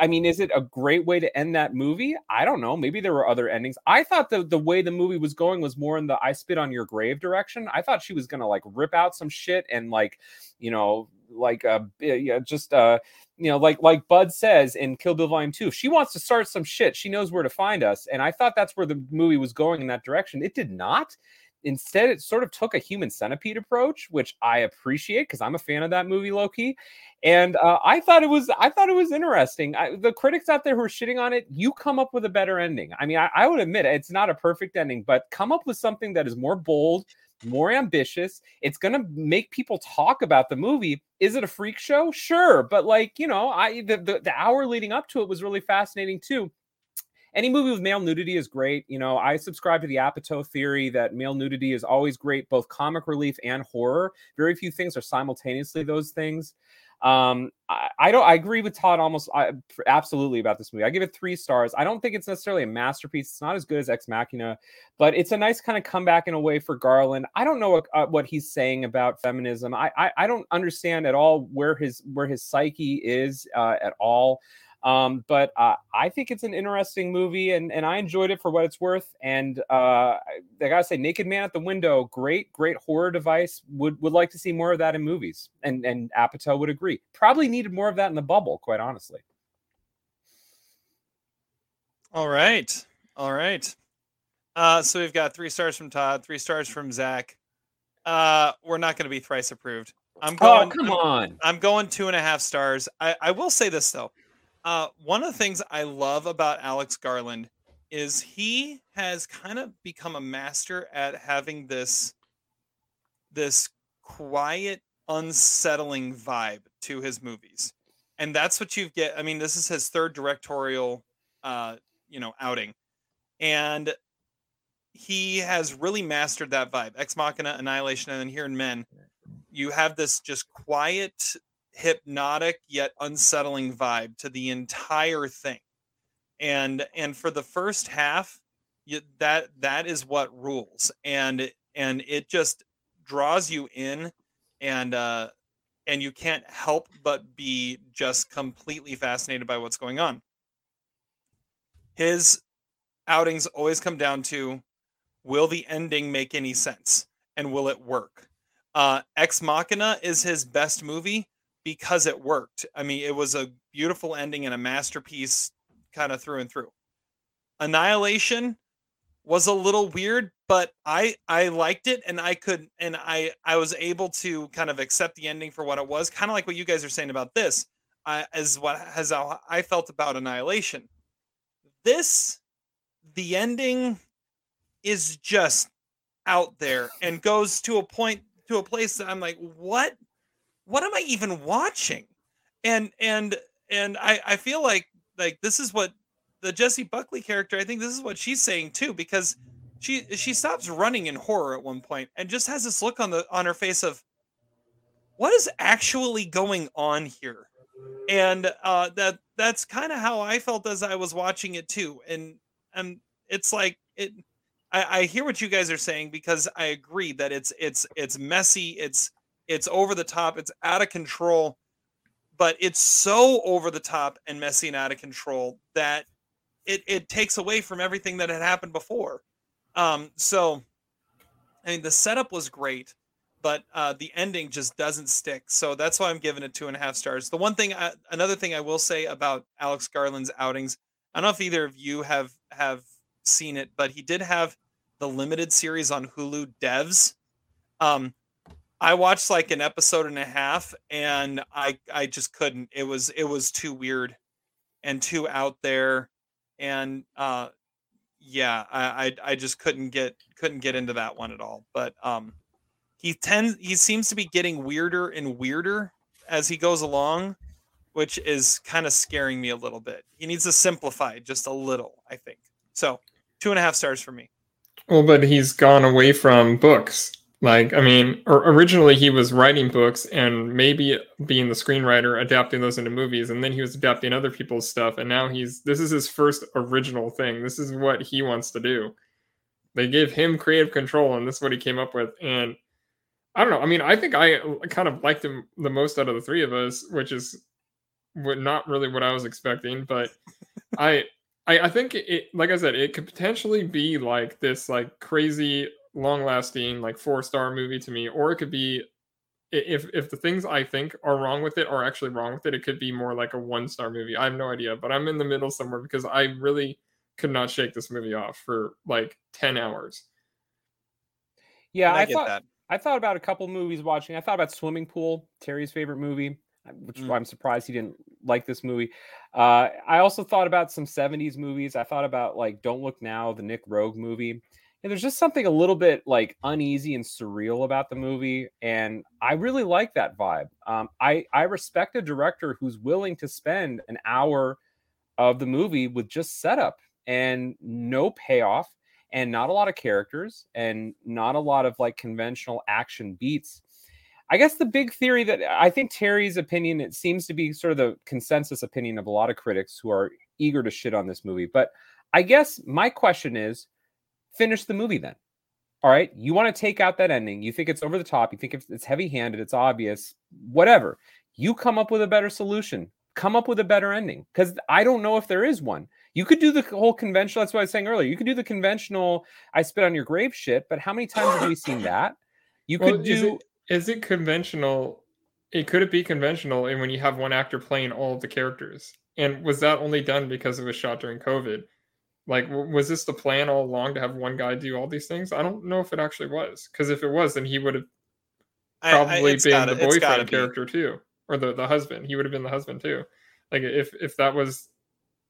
I mean, is it a great way to end that movie? I don't know. Maybe there were other endings. I thought the the way the movie was going was more in the "I spit on your grave" direction. I thought she was gonna like rip out some shit and like, you know, like uh, yeah, just uh, you know, like like Bud says in Kill Bill Volume Two, she wants to start some shit. She knows where to find us, and I thought that's where the movie was going in that direction. It did not. Instead, it sort of took a human centipede approach, which I appreciate because I'm a fan of that movie, Loki. And uh, I thought it was, I thought it was interesting. I, the critics out there who are shitting on it, you come up with a better ending. I mean, I, I would admit it's not a perfect ending, but come up with something that is more bold, more ambitious. It's going to make people talk about the movie. Is it a freak show? Sure, but like you know, I the, the, the hour leading up to it was really fascinating too any movie with male nudity is great. You know, I subscribe to the Apatow theory that male nudity is always great, both comic relief and horror. Very few things are simultaneously those things. Um, I, I don't. I agree with Todd almost I, absolutely about this movie. I give it three stars. I don't think it's necessarily a masterpiece. It's not as good as Ex Machina, but it's a nice kind of comeback in a way for Garland. I don't know what, uh, what he's saying about feminism. I, I, I don't understand at all where his where his psyche is uh, at all. Um, but uh, I think it's an interesting movie, and and I enjoyed it for what it's worth. And uh, I gotta say, Naked Man at the Window, great, great horror device. Would would like to see more of that in movies, and and Apatow would agree. Probably needed more of that in the bubble, quite honestly.
All right, all right. Uh, so we've got three stars from Todd, three stars from Zach. Uh, we're not going to be thrice approved. I'm
Oh,
going.
come
I'm-
on.
I'm going two and a half stars. I, I will say this though. Uh, one of the things I love about Alex Garland is he has kind of become a master at having this this quiet, unsettling vibe to his movies. And that's what you get. I mean, this is his third directorial uh, you know, outing. And he has really mastered that vibe. Ex Machina, Annihilation, and then here in Men, you have this just quiet, hypnotic yet unsettling vibe to the entire thing. And and for the first half, you, that that is what rules. And and it just draws you in and uh and you can't help but be just completely fascinated by what's going on. His outings always come down to will the ending make any sense and will it work? Uh, Ex Machina is his best movie because it worked. I mean, it was a beautiful ending and a masterpiece kind of through and through. Annihilation was a little weird, but I I liked it and I could and I I was able to kind of accept the ending for what it was, kind of like what you guys are saying about this. I, as what has how I felt about Annihilation. This the ending is just out there and goes to a point to a place that I'm like, what what am I even watching? And and and I I feel like like this is what the Jessie Buckley character, I think this is what she's saying too, because she she stops running in horror at one point and just has this look on the on her face of what is actually going on here? and uh, that that's kind of how I felt as I was watching it too. And and it's like it. I, I hear what you guys are saying because I agree that it's it's it's messy. It's it's over the top. It's out of control. But it's so over the top and messy and out of control that it it takes away from everything that had happened before. Um, so I mean, the setup was great, but uh, the ending just doesn't stick. So that's why I'm giving it two and a half stars. The one thing, I, another thing I will say about Alex Garland's outings, I don't know if either of you have have seen it, but he did have the limited series on Hulu, Devs. Um, I watched like an episode and a half, and I I just couldn't. It was it was too weird and too out there, and uh, yeah, I, I I just couldn't get couldn't get into that one at all. But um, he tends he seems to be getting weirder and weirder as he goes along, which is kind of scaring me a little bit. He needs to simplify just a little, I think. So two and a half stars for me.
Well, but he's gone away from books. Like, I mean, or originally he was writing books and maybe being the screenwriter, adapting those into movies, and then he was adapting other people's stuff. And now he's this is his first original thing. This is what he wants to do. They gave him creative control, and this is what he came up with. And I don't know. I mean, I think I kind of liked him the most out of the three of us, which is what not really what I was expecting. But I, I, I think it, like I said, it could potentially be like this, like crazy long lasting like four star movie to me or it could be if if the things i think are wrong with it are actually wrong with it it could be more like a one star movie i have no idea but i'm in the middle somewhere because i really could not shake this movie off for like 10 hours
Yeah,
I
I, thought
that.
I thought about a couple movies watching. I thought about Swimming Pool, Terry's favorite movie, uh, which
Mm.
I'm surprised he didn't like this movie. Uh, I also thought about some 70s movies. I thought about like Don't Look Now, the Nick Roeg movie. And there's just something a little bit like uneasy and surreal about the movie, and I really like that vibe. Um, I I respect a director who's willing to spend an hour of the movie with just setup and no payoff and not a lot of characters and not a lot of like conventional action beats. I guess the big theory that I think Terry's opinion, it seems to be sort of the consensus opinion of a lot of critics who are eager to shit on this movie. But I guess my question is finish the movie then. All right. You want to take out that ending. You think it's over the top. You think it's, it's heavy handed. It's obvious. Whatever. You come up with a better solution. Come up with a better ending. Because I don't know if there is one. You could do the whole conventional. That's what I was saying earlier. You could do the conventional I spit on your grave shit. But how many times have we seen that? You
Well,
could
is
do.
it, is it conventional it could it be conventional and when you have one actor playing all of the characters and was that only done because it was shot during covid like was this the plan all along to have one guy do all these things i don't know if it actually was because if it was then he would have
I- I-
probably been
gotta-
the boyfriend
be.
character too or the, the husband he would have been the husband too like if if that was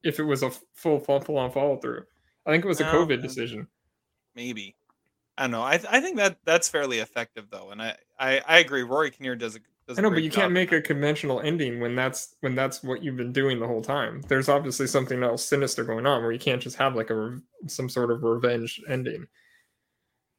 if it was a full full, on follow through i think it was a
No,
covid decision
maybe. I don't know. I I think that that's fairly effective though, and I I, I agree. Rory Kinnear does does a
I know, but you can't make a conventional ending when that's when that's what you've been doing the whole time. There's obviously something else sinister going on where you can't just have like a re- some sort of revenge ending.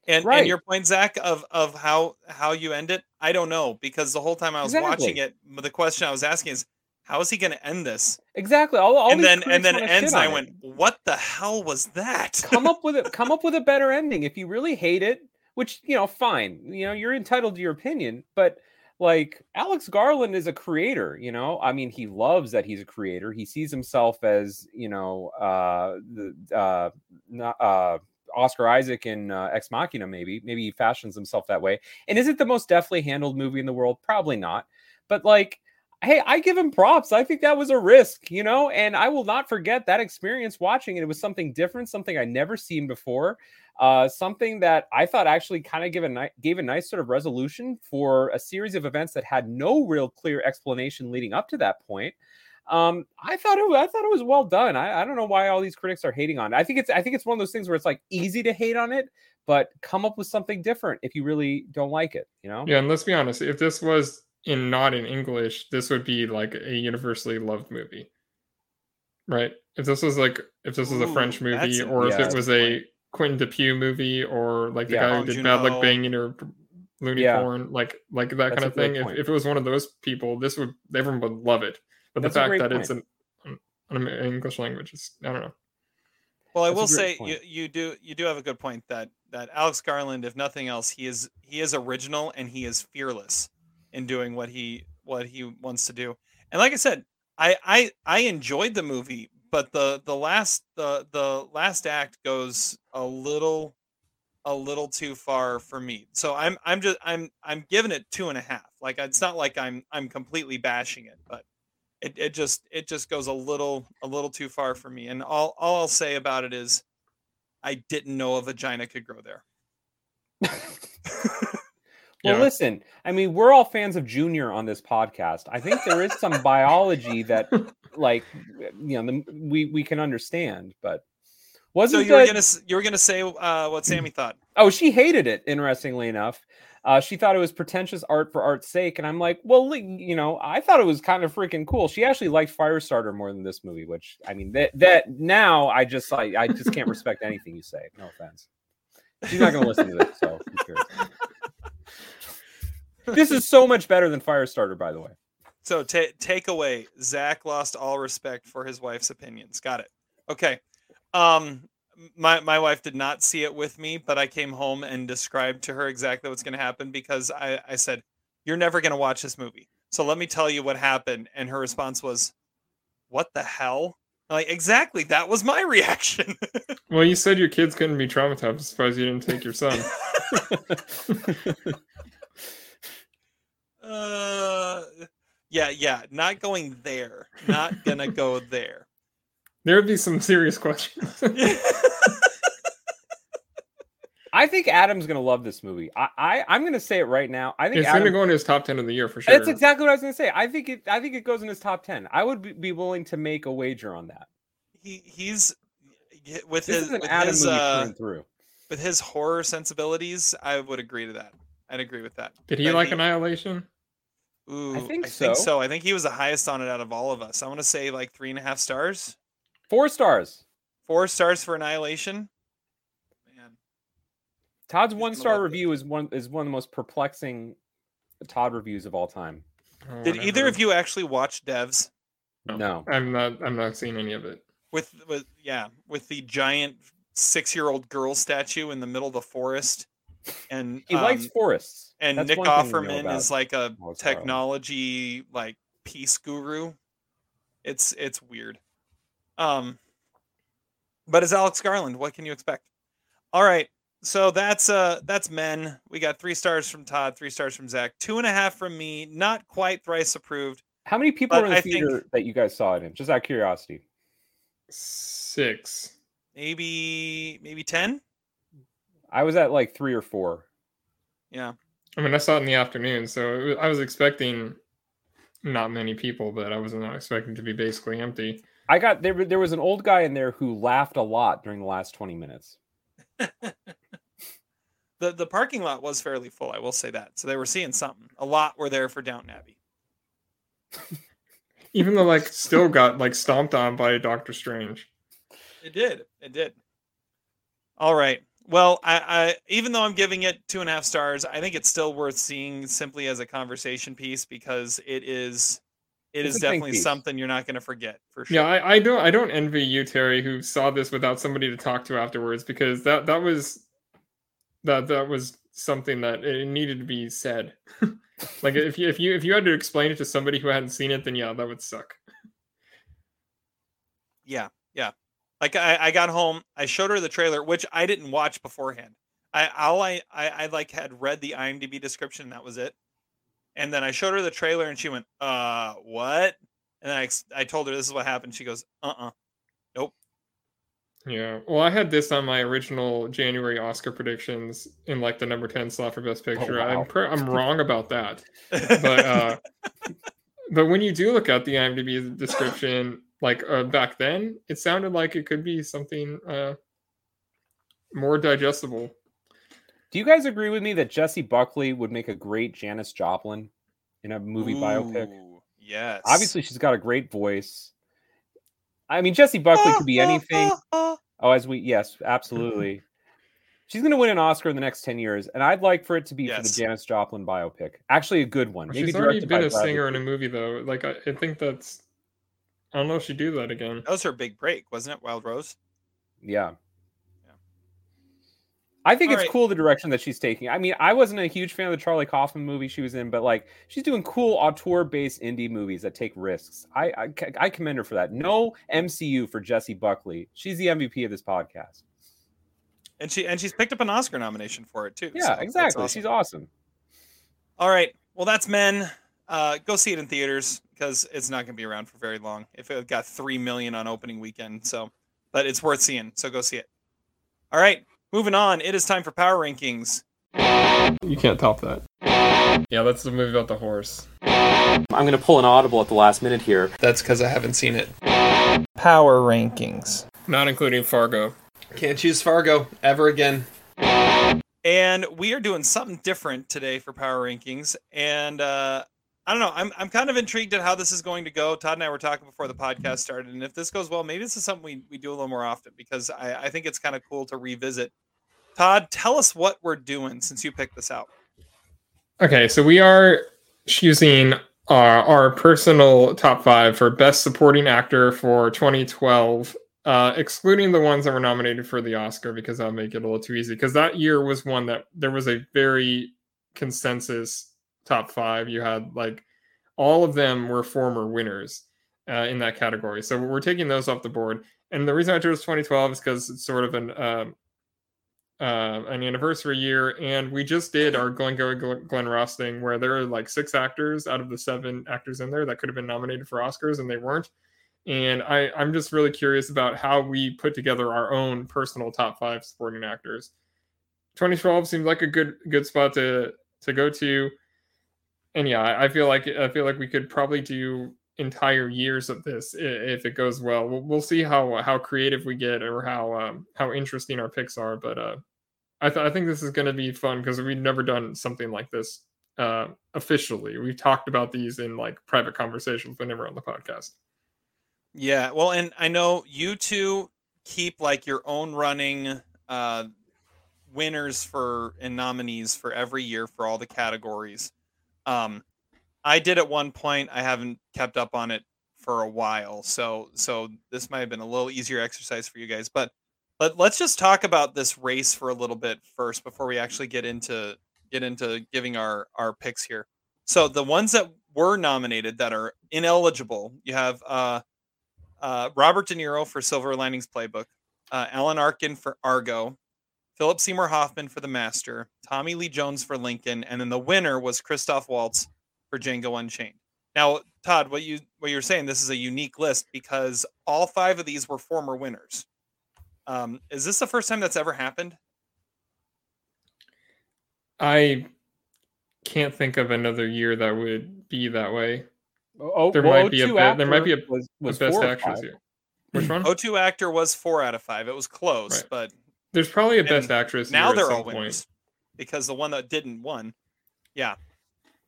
And
Right.
and your point, Zach, of of how how you end it, I don't know because the whole time I was watching it, the question I was asking is, how is he going to end this?
Exactly. All, all
and then and then it
wanna
ends, and I
on it.
went, what the hell was that?
come up with it come up with a better ending if you really hate it which you know fine you know you're entitled to your opinion but like alex garland is a creator you know? I mean he loves that he's a creator. He sees himself as you know uh the uh, not, uh oscar isaac in uh, ex machina maybe. Maybe he fashions himself that way. And is it the most deftly handled movie in the world? Probably not. But like hey, I give him props. I think that was a risk, you know, and I will not forget that experience watching it. It was something different, something I never seen before, uh, something that I thought actually kind of give a ni- gave a nice sort of resolution for a series of events that had no real clear explanation leading up to that point. Um, I thought it, I thought it was well done. I, I don't know why all these critics are hating on it. I think it's I think it's one of those things where it's like easy to hate on it, but come up with something different if you really don't like it. You know?
Yeah, and let's be honest, if this was in not in English, this would be like a universally loved movie. Right? If this was like if this was a French movie
that's a-
or if it was a Quentin Dupieux movie or like the
Yeah.
guy who did Bad Luck
Joon-ho.
Banging or Looney
Yeah.
Porn, like like that
That's
kind of thing. If, if it was one of those people, this would everyone would love it. But
That's
the fact that it's
point.
an, an, an English language is I don't know.
Well, I
That's
will say
point.
you, you do you do have a good point that that Alex Garland, if nothing else, he is he is original and he is fearless in doing what he what he wants to do. And like I said, I I I enjoyed the movie, but the the last the the last act goes a little a little too far for me. So I'm I'm just I'm I'm giving it two and a half. Like it's not like I'm I'm completely bashing it, but it, it just it just goes a little a little too far for me. And all all I'll say about it is I didn't know a vagina could grow there.
Well,
Yeah.
listen, I mean, we're all fans of Junior on this podcast. I think there is some biology that, like, you know, the, we we can understand. But wasn't
you were gonna you were gonna say uh, what Sammy thought.
Oh, she hated it. Interestingly enough, uh, she thought it was pretentious art for art's sake, and I'm like, well, you know, I thought it was kind of freaking cool. She actually liked Firestarter more than this movie, which I mean, that that now I just like I just can't respect anything you say. No offense. She's not going to listen to this, so? This is so much better than Firestarter, by the way.
So ta- take away Zach lost all respect for his wife's opinions. Got it. Okay. Um my my wife did not see it with me, but I came home and described to her exactly what's going to happen because I I said, "You're never going to watch this movie." So let me tell you what happened and her response was, "What the hell?" I'm like, "Exactly, that was my reaction."
Well, you said your kids couldn't be traumatized. I'm surprised you didn't take your son.
uh yeah, yeah, not going there. Not going to go there.
there would be some serious questions.
I think Adam's going to love this movie. I, I I'm going to say it right now. I think
it's going to go into his top ten of the year for sure.
That's exactly what I was going to say. I think it. I think it goes in his top ten. I would be- be willing to make a wager on that.
he he's with
This
his
is an
with
Adam
his,
movie
uh,
through
with his horror sensibilities, I would agree to that. I'd agree with that.
Did he
That
like Annihilation?
Ooh,
think
I think
so.
so. I think he was the highest on it out of all of us. I want to say like three and a half stars,
Four stars.
four stars for Annihilation. Man,
Todd's
He's
one star review is one is one of the most perplexing Todd reviews of all time.
Oh,
did either of you actually watch Devs
No.
No.
I'm not. I'm not seeing any of it.
with with yeah with the giant six year old girl statue in the middle of the forest? And
He likes
um,
forests.
And
That's
Nick
one thing we know
Offerman is like a
Wallace Island.
technology like peace guru. It's it's weird. Um but as Alex Garland, what can you expect? All right. So that's uh that's men. We got three stars from Todd, three stars from Zach, two and a half from me, not quite thrice approved.
How many people
But
were in the
I think-
theater that you guys saw it in? Just out of curiosity.
Six.
Maybe maybe ten?
I was at like three or four.
Yeah.
I mean, I saw it in the afternoon, so it was, I was expecting not many people, but I was not expecting to be basically empty.
I got there. There was an old guy in there who laughed a lot during the last twenty minutes.
The the parking lot was fairly full, I will say that. So they were seeing something. A lot were there for Downton Abbey.
Even though, like, still got like stomped on by Doctor Strange.
It did. It did. All right. Well, I, I even though I'm giving it two and a half stars, I think it's still worth seeing simply as a conversation piece because it is it
It's
is definitely something you're not going to forget for sure.
Yeah, I, I don't. I don't envy you, Terry, who saw this without somebody to talk to afterwards, because that that was that that was something that it needed to be said. like if you if you if you had to explain it to somebody who hadn't seen it, then yeah, that would suck.
Yeah, yeah. Like I, I got home, I showed her the trailer, which I didn't watch beforehand. I all I, I I like had read the IMDb description, that was it. And then I showed her the trailer, and she went, "Uh, what?" And I I told her this is what happened. She goes, "Uh, uh nope."
Yeah. Well, I had this on my original January Oscar predictions in like the number ten slot for Best Picture.
wow.
I'm per- I'm wrong about that, but uh, but when you do look at the IMDb description, like uh, back then, it sounded like it could be something uh, more digestible.
Do you guys agree with me that Jessie Buckley would make a great Janis Joplin in a movie biopic?
Yes.
Obviously, she's got a great voice. I mean, Jessie Buckley could be anything. Oh, as we yes, absolutely. She's going to win an Oscar in the next ten years, and I'd like for it to be for the
Yes.
Janis Joplin biopic. Actually, a good one. Maybe
She's already
directed by
been a
Bradley
singer in a movie though. Like I, I think that's I don't know if she'd do that again.
That was her big break, wasn't it? Wild Rose.
Yeah.
Yeah.
I think
All
it's
right.
cool the direction that she's taking. I mean, I wasn't a huge fan of the Charlie Kaufman movie she was in, but like she's doing cool auteur-based indie movies that take risks. I, I I commend her for that. No MCU for Jessie Buckley. She's the MVP of this podcast.
And she and she's picked up an Oscar nomination for it too.
Yeah,
so
exactly.
awesome.
She's awesome.
All right. Well, that's Men. Uh, go see it in theaters because it's not going to be around for very long. If it got three million on opening weekend, so but it's worth seeing. So go see it. All right. Moving on. It is time for power rankings.
You can't top that. Yeah, that's the movie about the horse.
I'm going to pull an audible at the last minute here.
That's because I haven't seen it.
Power rankings.
Not including Fargo.
Can't choose Fargo ever again.
And we are doing something different today for power rankings. And uh, I don't know. I'm I'm kind of intrigued at how this is going to go. Todd and I were talking before the podcast started, and if this goes well, maybe this is something we, we do a little more often because I, I think it's kind of cool to revisit. Todd, tell us what we're doing since you picked this out.
Okay, so we are choosing our, our personal top five for best supporting actor for 2012, uh, excluding the ones that were nominated for the Oscar because that'll make it a little too easy. Because that year was one that there was a very consensus top five. You had like all of them were former winners uh, in that category. So we're taking those off the board. And the reason I chose 2012 is because it's sort of an um, uh, an anniversary year, and we just did our Glengarry Glen, Glen Ross thing where there are like six actors out of the seven actors in there that could have been nominated for Oscars, and they weren't. And I, I'm just really curious about how we put together our own personal top five supporting actors. 2012 seems like a good good spot to to go to, and yeah, I, feel like I feel like we could probably do entire years of this if it goes well. We'll, we'll see how how creative we get or how um, how interesting our picks are, but uh, I, th- I think this is going to be fun because we've never done something like this uh, officially. We've talked about these in like private conversations, but never on the podcast.
Yeah, well, and I know you two keep like your own running uh, winners for and nominees for every year for all the categories. Um, I did at one point. I haven't kept up on it for a while, so so this might have been a little easier exercise for you guys. But but let's just talk about this race for a little bit first before we actually get into get into giving our our picks here. So the ones that were nominated that are ineligible, you have uh, uh, Robert De Niro for Silver Linings Playbook, uh, Alan Arkin for Argo, Philip Seymour Hoffman for The Master, Tommy Lee Jones for Lincoln, and then the winner was Christoph Waltz for Django Unchained. Now, Todd, what you what you're saying, this is a unique list because all five of these were former winners. Um, is this the first time that's ever happened?
I can't think of another year that would be that way.
Oh,
There
well,
might be a
O2
bit- there might be a-
Actor was,
The
was
best
four
actress here. Which one?
O2 actor was four out of five. It was close,
Right.
but
There's probably a best
and
actress
now they're all
point.
winners because the one that didn't won. Yeah.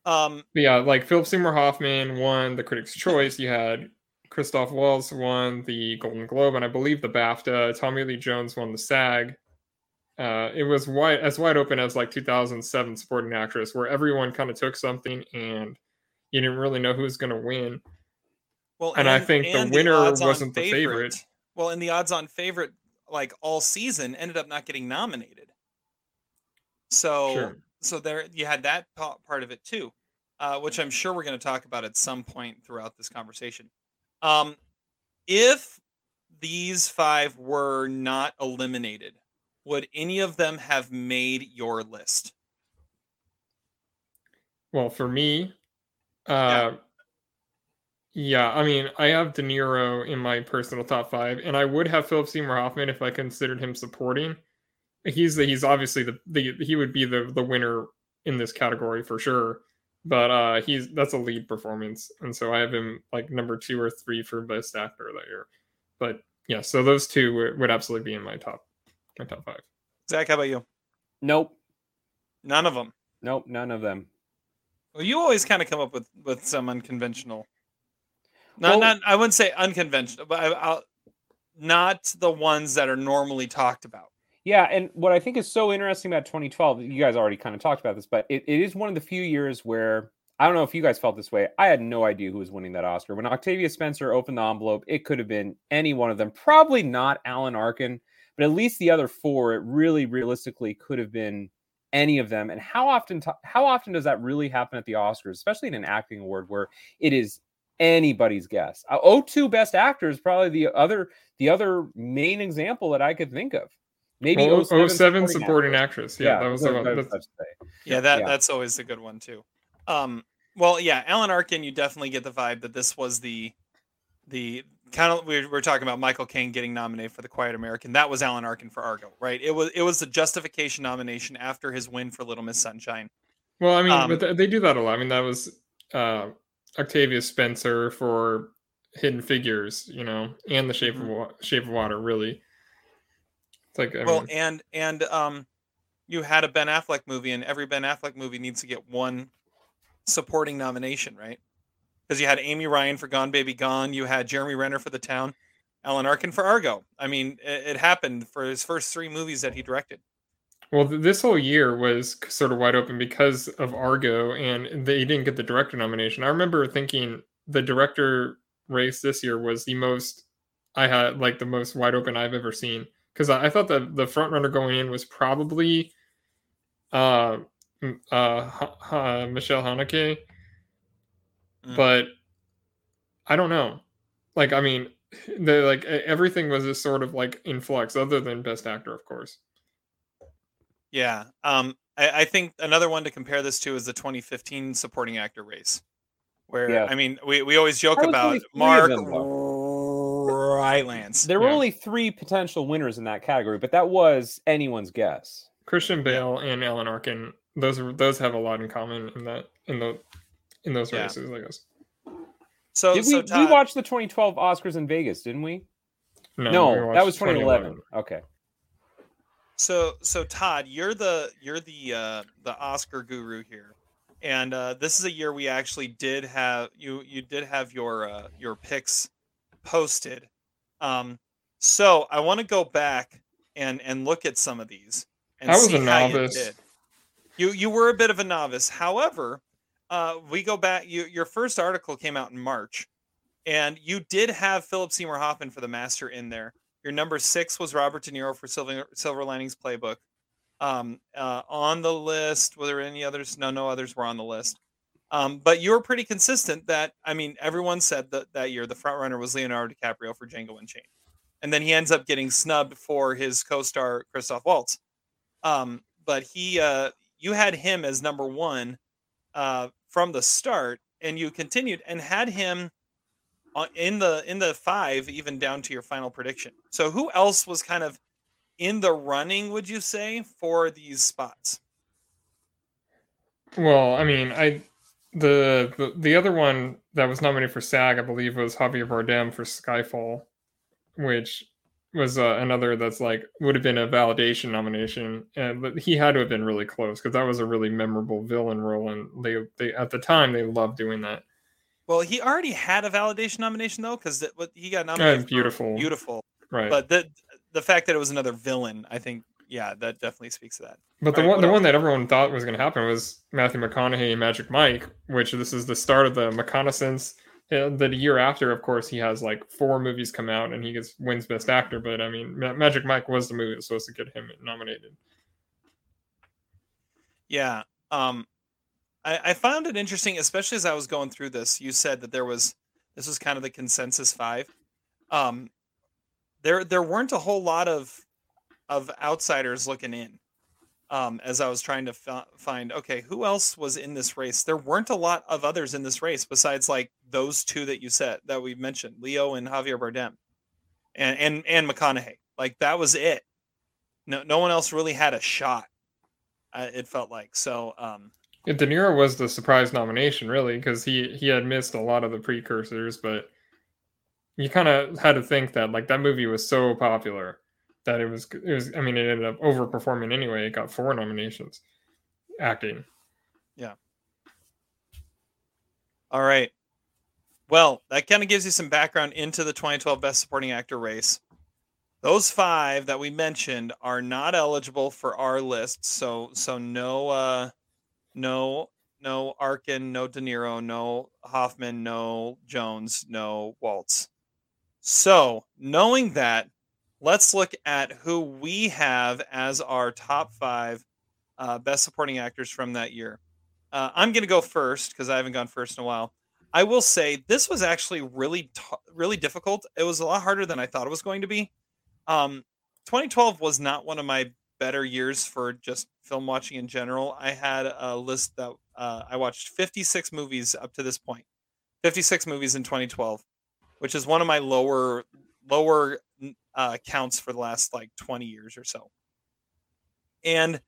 Um,
yeah, like Philip Seymour Hoffman won the Critics' Choice. You had Christoph Waltz won the Golden Globe, and I believe the BAFTA. Tommy Lee Jones won the SAG. Uh, it was wide as wide open as like 2007 supporting actress, where everyone kind of took something and you didn't really know who was going to win.
Well,
And I think the winner wasn't the favorite.
Well, and the odds-on favorite, like all season, ended up not getting nominated. So,
Sure.
so there you had that part of it too, uh, which I'm sure we're going to talk about at some point throughout this conversation. Um, if these five were not eliminated, would any of them have made your list?
Well, for me, uh, yeah. I mean, I have De Niro in my personal top five, and I would have Philip Seymour Hoffman if I considered him supporting. He's the, he's obviously the, the he would be the the winner in this category for sure. But uh, he's that's a lead performance, and so I have him like number two or three for best actor that year. But yeah, so those two would, would absolutely be in my top my top five.
Zach, how about you?
Nope.
None of them.
Nope. None of them.
Well, you always kind of come up with with some unconventional. Not,
Well-
not I wouldn't say unconventional, but I, I'll, not the ones that are normally talked about.
Yeah, and what I think is so interesting about 2012, you guys already kind of talked about this, but it, it is one of the few years where I don't know if you guys felt this way. I had no idea who was winning that Oscar. When Octavia Spencer opened the envelope, it could have been any one of them. Probably not Alan Arkin, but at least the other four, it really realistically could have been any of them. And how often how often does that really happen at the Oscars, especially in an acting award where it is anybody's guess? Uh, O2 Best Actor is probably the other the other main example that I could think of. Maybe
Oh,
07
07 supporting actress. Yeah, that was the
that's
one.
what I was
That's-
say.
Yeah, that
Yeah.
that's always a good one too. Um, well, yeah, Alan Arkin, you definitely get the vibe that this was the the kind of we we're talking about Michael Caine getting nominated for The Quiet American. That was Alan Arkin for Argo, right? It was it was the justification nomination after his win for Little Miss Sunshine.
Well, I mean,
Um,
but they do that a lot. I mean, that was uh, Octavia Spencer for Hidden Figures, you know, and The Shape of Wa- Shape of Water. Really, it's like I
Mm-hmm. well,
mean,
and and um, you had a Ben Affleck movie, and every Ben Affleck movie needs to get one supporting nomination, right? Because you had Amy Ryan for Gone Baby Gone, you had Jeremy Renner for The Town, Alan Arkin for Argo. I mean, it, it happened for his first three movies that he directed.
Well, th- this whole year was sort of wide open because of Argo, and they didn't get the director nomination. I remember thinking the director race this year was the most I had like the most wide open I've ever seen because I, I thought that the front runner going in was probably uh uh Ha- Ha- Michael Haneke,
Mm.
but I don't know. Like I mean, the like everything was just sort of like in flux, other than best actor, of course.
Yeah. Um, I, I think another one to compare this to is the 2015 supporting actor race, where
Yeah.
I mean, we, we always joke about
only three of
Mark
them, though.
Rylance.
There were
Yeah.
only three potential winners in that category, but that was anyone's guess.
Christian Bale and Alan Arkin, those are those have a lot in common in that in the in those
Yeah.
races, I guess.
So,
Did we,
so
we
Todd,
watched the 2012 Oscars in Vegas, didn't we?
No,
No,
we
that
watched
was 2011. Okay.
So so Todd, you're the you're the uh the Oscar guru here. And uh this is a year we actually did have you you did have your uh your picks posted. Um so I want to go back and and look at some of these and
I was
see
a
how you
novice.
did. You you were a bit of a novice. However, uh we go back you your first article came out in March and you did have Philip Seymour Hoffman for the master in there. Your number six was Robert De Niro for Silver, Silver Linings Playbook. Um, uh, on the list, were there any others? No, no others were on the list. Um, but you were pretty consistent. That I mean, everyone said that that year the front runner was Leonardo DiCaprio for Django Unchained, and then he ends up getting snubbed for his co-star Christoph Waltz. Um, but he, uh, you had him as number one uh, from the start, and you continued and had him in the in the five, even down to your final prediction. So who else was kind of in the running? Would you say for these spots?
Well, I mean, I the, the the other one that was nominated for SAG, I believe, was Javier Bardem for Skyfall, which was uh, another that's like would have been a validation nomination, and but he had to have been really close because that was a really memorable villain role, and they they at the time they loved doing that.
Well, he already had a validation nomination though, because he got nominated. for
Biutiful.
Biutiful.
Right.
But the the fact that it was another villain, I think, yeah, that definitely speaks to that.
But the
All right,
one, the
what
one that everyone thought was going to happen was Matthew McConaughey and Magic Mike, which this is the start of the McConaissance. Uh, the year after, of course, he has like four movies come out and he gets wins Best Actor. But I mean, Ma- Magic Mike was the movie that was supposed to get him nominated.
Yeah. Um, I, I found it interesting, especially as I was going through this. You said that there was this was kind of the consensus five. Um, there there weren't a whole lot of of outsiders looking in. Um, as I was trying to fi- find, okay, who else was in this race? There weren't a lot of others in this race besides like those two that you said that we mentioned, Leo and Javier Bardem, and and and McConaughey. Like that was it. No, no one else really had a shot. Uh, it felt like so. Um,
De Niro was the surprise nomination, really, because he he had missed a lot of the precursors, but you kind of had to think that like that movie was so popular that it was it was. I mean, it ended up overperforming anyway. It got four nominations, acting.
Yeah. All right. Well, that kind of gives you some background into the 2012 Best Supporting Actor race. Those five that we mentioned are not eligible for our list, so so no uh no no Arkin, no De Niro, no Hoffman, no Jones, no Waltz. So, knowing that, let's look at who we have as our top five uh, best supporting actors from that year. Uh, I'm going to go first because I haven't gone first in a while. I will say this was actually really, t- really difficult. It was a lot harder than I thought it was going to be. Um, 2012 was not one of my better years for just film watching in general. I had a list that uh, I watched 56 movies up to this point, 56 movies in 2012, which is one of my lower lower uh, counts for the last like 20 years or so. And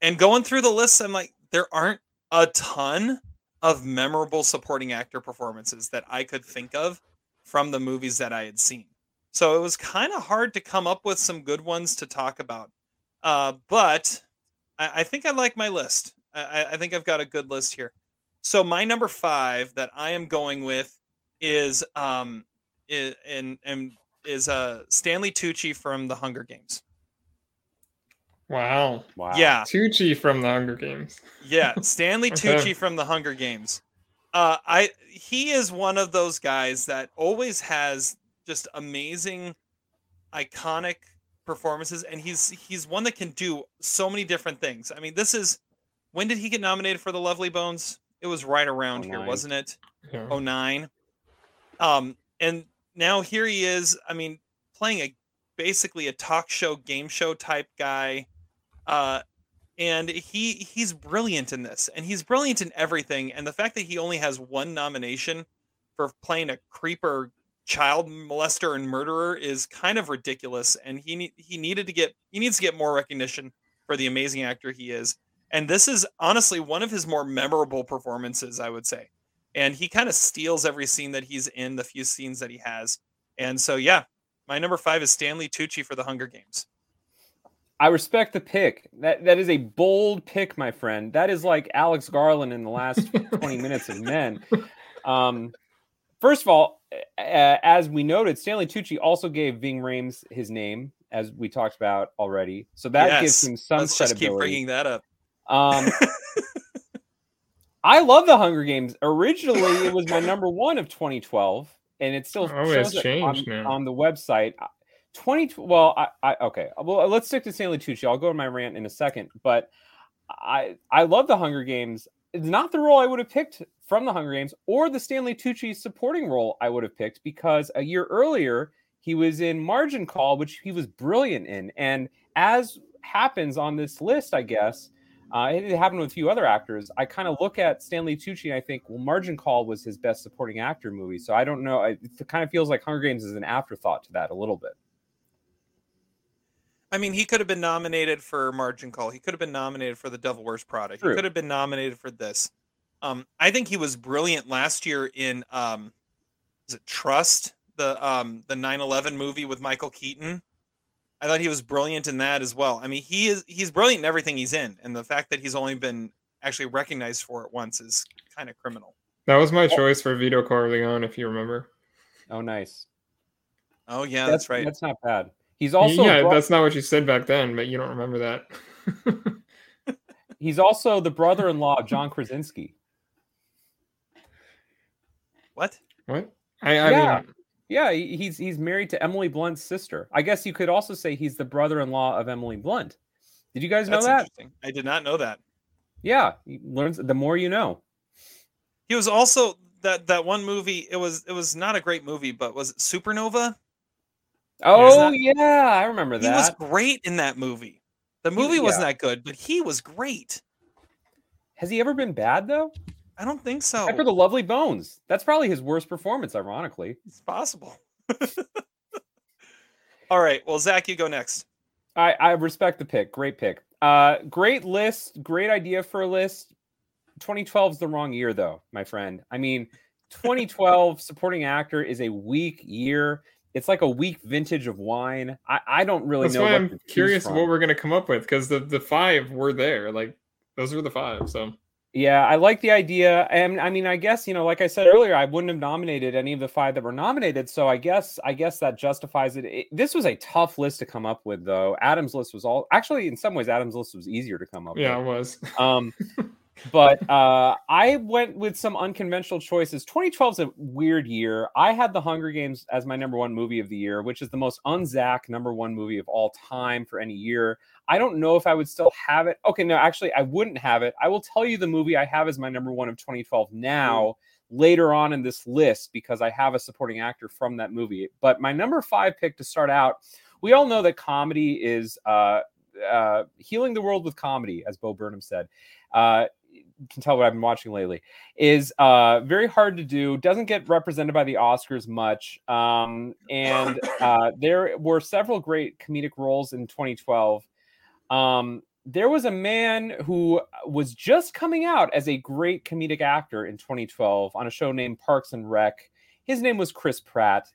and going through the list, I'm like, there aren't a ton of memorable supporting actor performances that I could think of from the movies that I had seen. So it was kind of hard to come up with some good ones to talk about. Uh, but I, I, think I like my list. I, I, think I've got a good list here. So my number five that I am going with is um is, and and is uh Stanley Tucci from the Hunger Games.
Wow.
Wow.
Yeah.
Tucci from the Hunger Games.
Yeah, Stanley
Okay.
Tucci from the Hunger Games. Uh, I he is one of those guys that always has just amazing, iconic performances, and he's he's one that can do so many different things. I mean, this is when did he get nominated for the Lovely Bones? It was right around here,
09.
wasn't it?
Yeah.
Oh nine. Um, and now here he is. I mean, playing a basically a talk show, game show type guy. Uh, and he he's brilliant in this, and he's brilliant in everything. And the fact that he only has one nomination for playing a creeper, child molester, and murderer is kind of ridiculous. And he ne- he needed to get he needs to get more recognition for the amazing actor he is. And this is honestly one of his more memorable performances, I would say. And he kind of steals every scene that he's in, the few scenes that he has. And so, yeah, my number five is Stanley Tucci for the Hunger Games.
I respect the pick. That that is a bold pick, my friend. That is like Alex Garland in the last 20 minutes of Men. Um, first of all, as we noted, Stanley Tucci also gave Ving Rhames his name, as we talked about already. So that gives
Yes,
him some
Let's just keep bringing that up.
Um, I love the Hunger Games. Originally, it was my number one of 2012, and it still
Oh,
shows it
changed
on, on the website. 20 well, I, I okay. Well, let's stick to Stanley Tucci. I'll go to my rant in a second, but I I love the Hunger Games. It's not the role I would have picked from the Hunger Games or the Stanley Tucci supporting role I would have picked because a year earlier he was in Margin Call, which he was brilliant in. And as happens on this list, I guess, uh, it happened with a few other actors. I kind of look at Stanley Tucci and I think, well, Margin Call was his best supporting actor movie. So I don't know. It kind of feels like Hunger Games is an afterthought to that a little bit.
I mean, he could have been nominated for Margin Call. He could have been nominated for The Devil Wears Prada.
True.
He could have been nominated for this. Um, I think he was brilliant last year in um, is it Trust, the um, the 9/11 movie with Michael Keaton. I thought he was brilliant in that as well. I mean, he is he's brilliant in everything he's in, and the fact that he's only been actually recognized for it once is kind of criminal.
That was my choice for Vito Corleone, if you remember.
Oh, nice.
Oh yeah, that's, right.
That's not bad. He's also
yeah,
bro-
that's not what you said back then, but you don't remember that.
he's also the brother-in-law of John Krasinski.
what?
what? I, I
Yeah.
mean,
Yeah, he's he's married to Emily Blunt's sister. I guess you could also say he's the brother-in-law of Emily Blunt. Did you guys know
That's
that?
interesting. I did not know that.
Yeah, he learns the more you know.
He was also that that one movie. It was it was not a great movie, but was it Supernova?
Oh yeah, I remember that.
He was great in that movie. The
He-
movie wasn't
yeah.
that good, but he was great.
Has he ever been bad though?
I don't think so.
For the Lovely Bones. That's probably his worst performance, ironically.
It's possible. All right. Well, Zach, you go next.
I, I respect the pick. Great pick. Uh, great list. Great idea for a list. 2012 is the wrong year, though, my friend. I mean, 2012 supporting actor is a weak year. It's like a weak vintage of wine. I, I don't really
that's
know.
why
what
I'm curious what we're gonna come up with because the the five were there. Like those were the five. So
Yeah, I like the idea. And I mean, I guess, you know, like I said earlier, I wouldn't have nominated any of the five that were nominated. So I guess, I guess that justifies it. it. This was a tough list to come up with, though. Adam's list was all actually, in some ways, Adam's list was easier to come up
yeah, it was.
Um, but uh, I went with some unconventional choices. 2012 is a weird year. I had The Hunger Games as my number one movie of the year, which is the most unzack number one movie of all time for any year. I don't know if I would still have it. Okay, no, actually, I wouldn't have it. I will tell you the movie I have as my number one of 2012 now. Later on in this list, because I have a supporting actor from that movie. But my number five pick to start out, we all know that comedy is uh, uh, healing the world with comedy, as Bo Burnham said. Uh, can tell what I've been watching lately is uh, very hard to do. Doesn't get represented by the Oscars much, um, and uh, there were several great comedic roles in 2012. Um, there was a man who was just coming out as a great comedic actor in 2012 on a show named Parks and Rec. His name was Chris Pratt,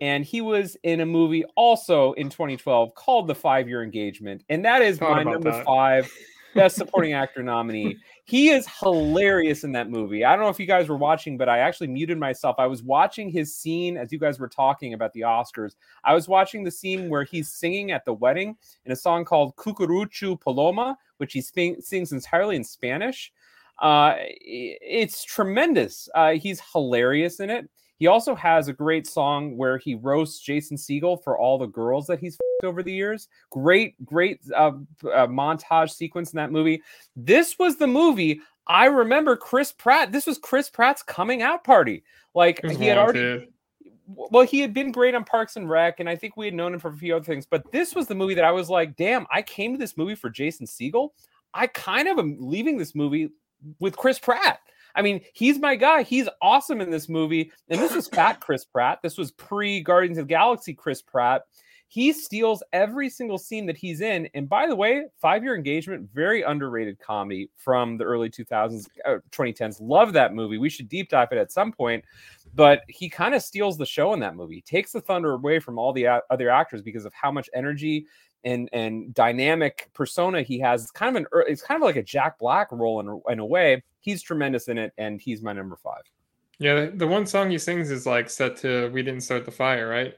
and he was in a movie also in 2012 called The Five Year Engagement, and that is
Thought
my number
that.
five best supporting actor nominee. He is hilarious in that movie. I don't know if you guys were watching, but I actually muted myself. I was watching his scene as you guys were talking about the Oscars. I was watching the scene where he's singing at the wedding in a song called Cucurrucucú Paloma, which he sing- sings entirely in Spanish. Uh, it's tremendous. Uh, he's hilarious in it. He also has a great song where he roasts Jason Segel for all the girls that he's over the years. Great, great uh, uh, montage sequence in that movie. This was the movie I remember Chris Pratt. This was Chris Pratt's coming out party. Like he had already well, he had been great on Parks and Rec, and I think we had known him for a few other things. But this was the movie that I was like, damn, I came to this movie for Jason Segel. I kind of am leaving this movie with Chris Pratt. I mean, he's my guy. He's awesome in this movie. And this was fat Chris Pratt. This was pre Guardians of the Galaxy Chris Pratt. He steals every single scene that he's in. And by the way, Five Year Engagement, very underrated comedy from the early 2000s, uh, 2010s. Love that movie. We should deep dive it at some point. But he kind of steals the show in that movie. He takes the thunder away from all the a- other actors because of how much energy and and dynamic persona he has. It's kind of an ear- it's kind of like a Jack Black role in a, in a way. He's tremendous in it, and he's my number five.
Yeah, the, the one song he sings is like set to "We Didn't Start the Fire," right?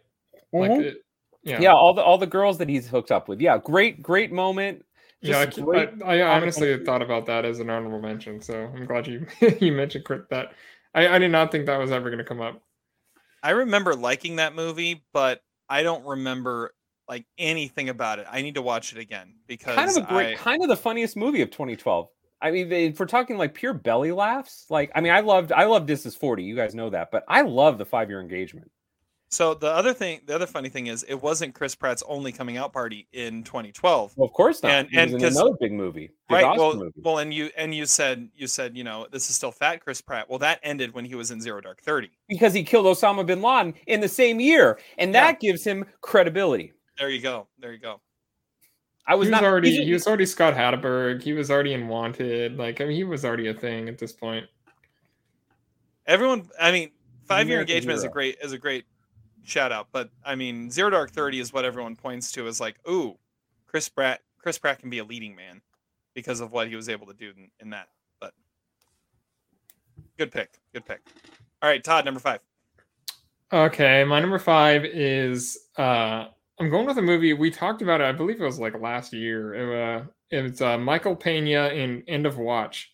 Like,
Mhm.
it, yeah,
Yeah. all the all the girls that he's hooked up with. Yeah, great great moment.
yeah. I,
great
I, I honestly
relief.
thought about that as an honorable mention, so I'm glad you you mentioned that. I, I did not think that was ever going to come up.
I remember liking that movie, but I don't remember like anything about it. I need to watch it again because
kind of a great,
I-
kind of the funniest movie of 2012. I mean, they- if we're talking like pure belly laughs, like I mean, I loved, I loved This Is 40. You guys know that, but I love the five year engagement.
So the other thing, the other funny thing is, it wasn't Chris Pratt's only coming out party in 2012.
Well, of course not.
And
He was
and
another big movie, big
right?
Oscar
Well,
movie.
well, and you and you said you said you know this is still fat Chris Pratt. Well, that ended when he was in Zero Dark Thirty.
because he killed Osama bin Laden in the same year, and that gives him credibility.
There you go. There you go.
I was
he was
not
already
he's-
he was already Scott Hatteberg. He was already in Wanted. Like I mean, he was already a thing at this point.
Everyone, I mean, five year engagement is a great is a great shout out, but I mean, Zero Dark Thirty is what everyone points to as like, ooh, Chris Pratt. Chris Pratt can be a leading man because of what he was able to do in, in that. But good pick, good pick. All right, Todd, number five.
Okay, my number five is uh I'm going with a movie we talked about it. I believe it was like last year. It, uh, it's uh, Michael Pena in End of Watch.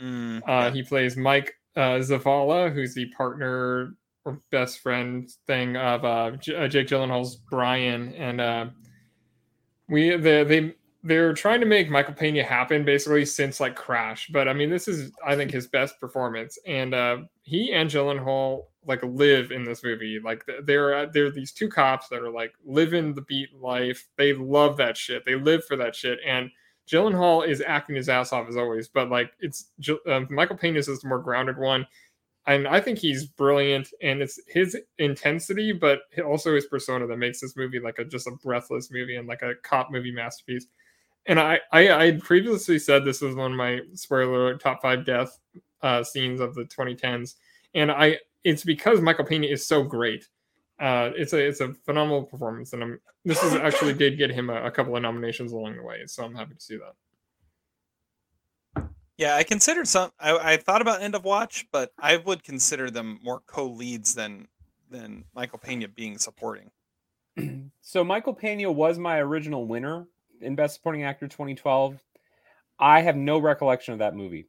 Mm,
Uh, he plays Mike uh, Zavala, who's the partner or best friend thing of uh, J- Jake Gyllenhaal's Brian, and uh, we they they they're trying to make Michael Pena happen basically since like Crash. But I mean, this is I think his best performance, and uh, he and Gyllenhaal like live in this movie. Like they're uh, they're these two cops that are like living the beat life. They love that shit. They live for that shit, and Gyllenhaal is acting his ass off as always, but like it's um, Michael Pena's is the more grounded one, and I think he's brilliant. And it's his intensity, but also his persona that makes this movie like a just a breathless movie and like a cop movie masterpiece. And I I, I had previously said this was one of my spoiler alert, top five death uh, scenes of the 2010s, and I it's because Michael Pena is so great. Uh, it's a it's a phenomenal performance, and I'm this is actually did get him a, a couple of nominations along the way, so I'm happy to see that.
Yeah, I considered some. I, I thought about End of Watch, but I would consider them more co-leads than than Michael Pena being supporting.
So Michael Pena was my original winner in Best Supporting Actor 2012. I have no recollection of that movie.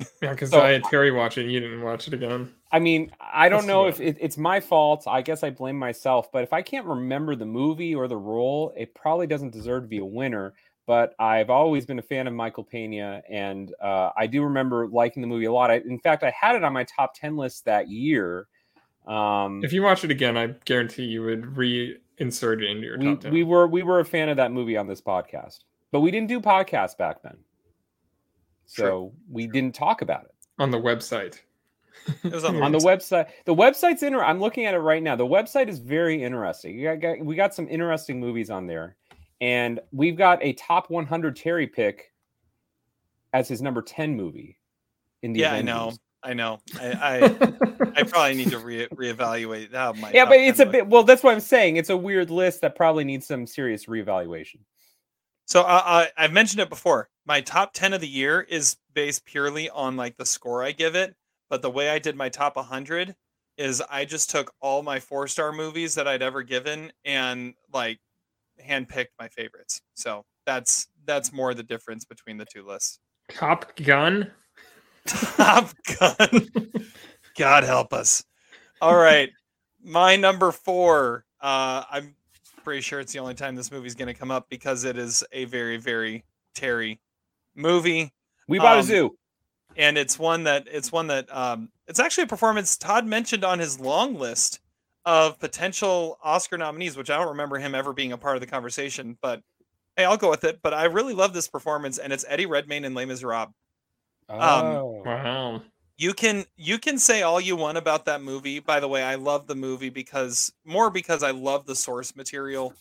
Yeah, because
So-
I had Terry watch it you didn't watch it again.
I mean, I don't
That's
know if it, it's my fault. I guess I blame myself. But if I can't remember the movie or the role, it probably doesn't deserve to be a winner. But I've always been a fan of Michael Pena, and uh, I do remember liking the movie a lot. I, in fact, I had it on my top ten list that year. Um,
If you watch it again, I guarantee you would reinsert it into your
we,
top ten.
we were we were a fan of that movie on this podcast, but we didn't do podcasts back then, so we didn't talk about it.
on the website.
It was on the,
on the
website.
website. The website's inter. I'm looking at it right now. The website is very interesting. You got, got- we got some interesting movies on there, and we've got a top 100 Terry pick as his number 10 movie. In the
Yeah, I know. I know. I I, I probably need to re- reevaluate how my
Yeah, but it's a bit. Well, that's what I'm saying. It's a weird list that probably needs some serious reevaluation.
So uh, I, I've mentioned it before. My top ten of the year is based purely on like the score I give it. But the way I did my top 100 is I just took all my four star movies that I'd ever given and like handpicked my favorites. So that's that's more the difference between the two lists.
Top Gun.
Top Gun. God help us. All right. My number four. Uh, I'm pretty sure it's the only time this movie's going to come up because it is a very, very Terry movie.
We bought a
Um,
zoo.
And it's one that it's one that um, it's actually a performance Todd mentioned on his long list of potential Oscar nominees, which I don't remember him ever being a part of the conversation. But hey, I'll go with it. But I really love this performance, and it's Eddie Redmayne in Les Miserables. Um,
Oh.
Wow.
you can you can say all you want about that movie by the way i love the movie because more because i love the source material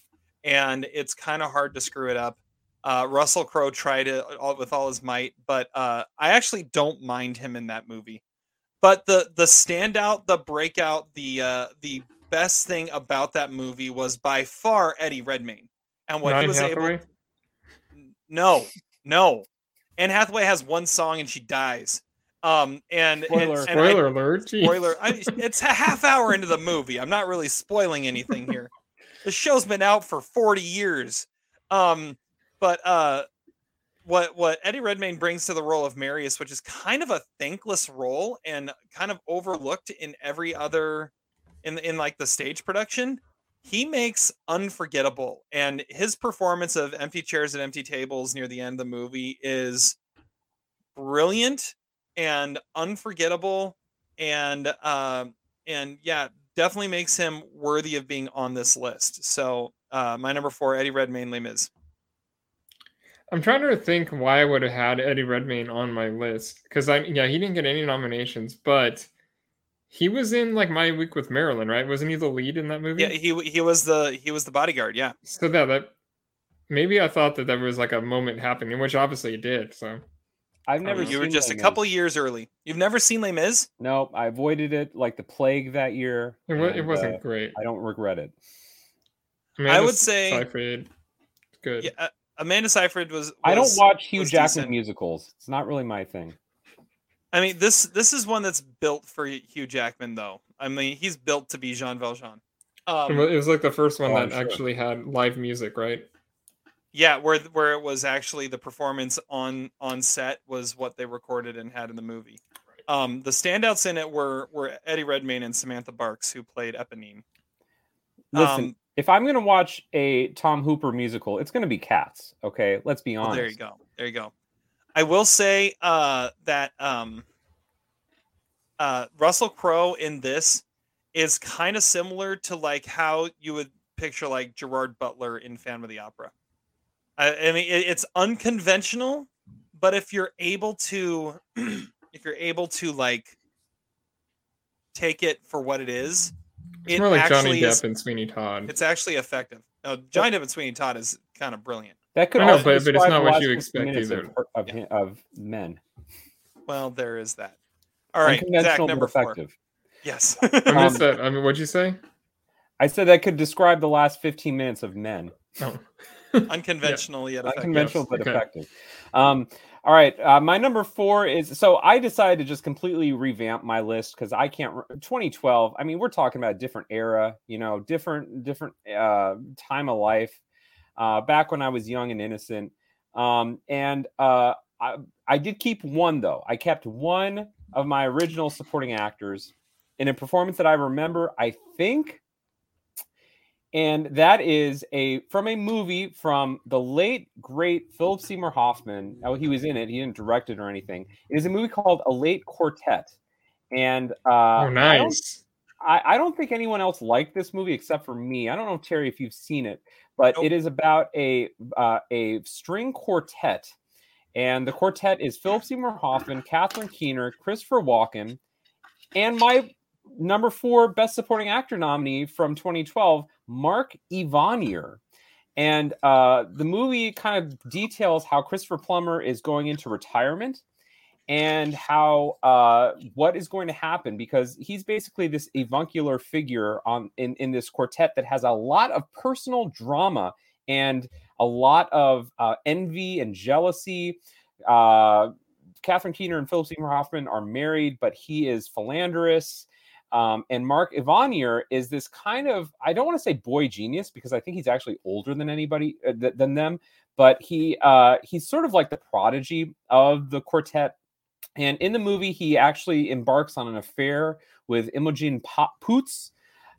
and it's kind of hard to screw it up uh, russell crowe tried it all, with all his might but uh, i actually don't mind him in that movie but the the standout the breakout the uh, the best thing about that movie was by far eddie redmayne and what he
Anne
was able
Hathaway?
no no anne hathaway has one song and she dies um and,
Spoiler.
and I-
Spoiler alert. Jeez.
spoiler I, it's a half hour into the movie i'm not really spoiling anything here the show's been out for 40 years um but uh what what eddie redmayne brings to the role of marius which is kind of a thankless role and kind of overlooked in every other in in like the stage production he makes unforgettable and his performance of empty chairs and empty tables near the end of the movie is brilliant and unforgettable and um and yeah definitely makes him worthy of being on this list. So uh my number four eddie redmayne les mis.
I'm trying to think why I would have had Eddie Redmayne on my list because I yeah he didn't get any nominations, but he was in like My Week with Marilyn, right? Wasn't he the lead in that movie?
yeah he he was the he was the bodyguard yeah
So that that maybe I thought that that was like a moment happening, which obviously it did. So
I've never.
you were
seen
just a couple
Mis.
years early you've never seen les mis
Nope, I avoided it like the plague that year.
it, wa- it wasn't
uh,
great.
I don't regret it.
I would say-
Seyfried, good.
yeah uh, amanda seyfried was,
I don't watch Hugh Jackman
decent.
musicals. It's not really my thing.
I mean, this this is one that's built for Hugh Jackman, though. I mean, he's built to be Jean Valjean.
It
Um,
it was like the first one
Oh,
that
sure.
actually had live music, right?
yeah, where where it was actually the performance on on set was what they recorded and had in the movie. Um, the standouts in it were were Eddie Redmayne and Samantha Barks, who played Eponine.
Listen,
Um,
if I'm gonna watch a Tom Hooper musical, it's gonna be Cats. Okay, let's be
well,
honest.
there you go. There you go. I will say uh, that um, uh, Russell Crowe in this is kind of similar to like how you would picture like Gerard Butler in Phantom of the Opera. I, I mean, it, it's unconventional, but if you're able to, if you're able to like take it for what it is,
It's
it
more like Johnny Depp
is,
and Sweeney Todd.
it's actually effective. Now, Johnny Depp and Sweeney Todd is kind of brilliant.
That could
I know, but- but it's not what you expect either.
Of, of, hi- of men.
Well, there is that. All right, Zach,
Unconventional but
four.
effective.
Yes.
I missed
Um,
that. I mean, what'd you say?
I said that could describe the last 15 minutes of men.
Oh.
Unconventional yet effective.
Unconventional
yes,
but
okay.
effective. Um, all right, uh, my number four is so I decided to just completely revamp my list because I can't. re- 2012. I mean, we're talking about a different era, you know, different different uh, time of life. Uh, back when I was young and innocent, um, and uh, I, I did keep one though. I kept one of my original supporting actors in a performance that I remember. I think, and that is a from a movie from the late great Philip Seymour Hoffman. Oh, he was in it. He didn't direct it or anything. It is a movie called A Late Quartet, and uh,
oh,
I don't
nice.
I, I don't think anyone else liked this movie except for me. I don't know, Terry, if you've seen it, but
Nope.
it is about a uh, a string quartet, and the quartet is Philip Seymour Hoffman, Catherine Keener, Christopher Walken, and my number four best supporting actor nominee from 2012, Mark Ivanir. And uh, the movie kind of details how Christopher Plummer is going into retirement and how uh, what is going to happen because he's basically this avuncular figure on in, in this quartet that has a lot of personal drama and a lot of uh, envy and jealousy. Uh, Catherine Keener and Philip Seymour Hoffman are married, but he is philanderous. Um, and Mark Ivanir is this kind of I don't want to say boy genius because I think he's actually older than anybody uh, th- than them, but he uh, he's sort of like the prodigy of the quartet. And in the movie, he actually embarks on an affair with Imogen Poots.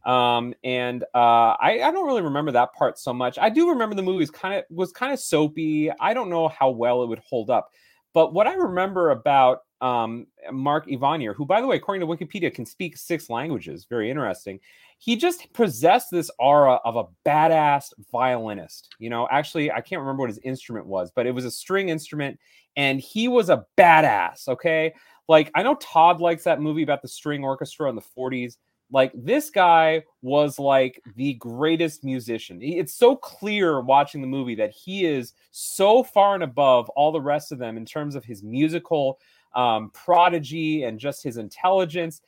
Um, and uh, I, I don't really remember that part so much. I do remember the movie kind of was kind of soapy. I don't know how well it would hold up. But what I remember about um, Mark Ivanir, who, by the way, according to Wikipedia, can speak six languages, very interesting. He just possessed this aura of a badass violinist. You know, actually, I can't remember what his instrument was, but it was a string instrument, and he was a badass. Okay, like I know Todd likes that movie about the string orchestra in the '40s. Like this guy was like the greatest musician. It's so clear watching the movie that he is so far and above all the rest of them in terms of his musical um, prodigy and just his intelligence.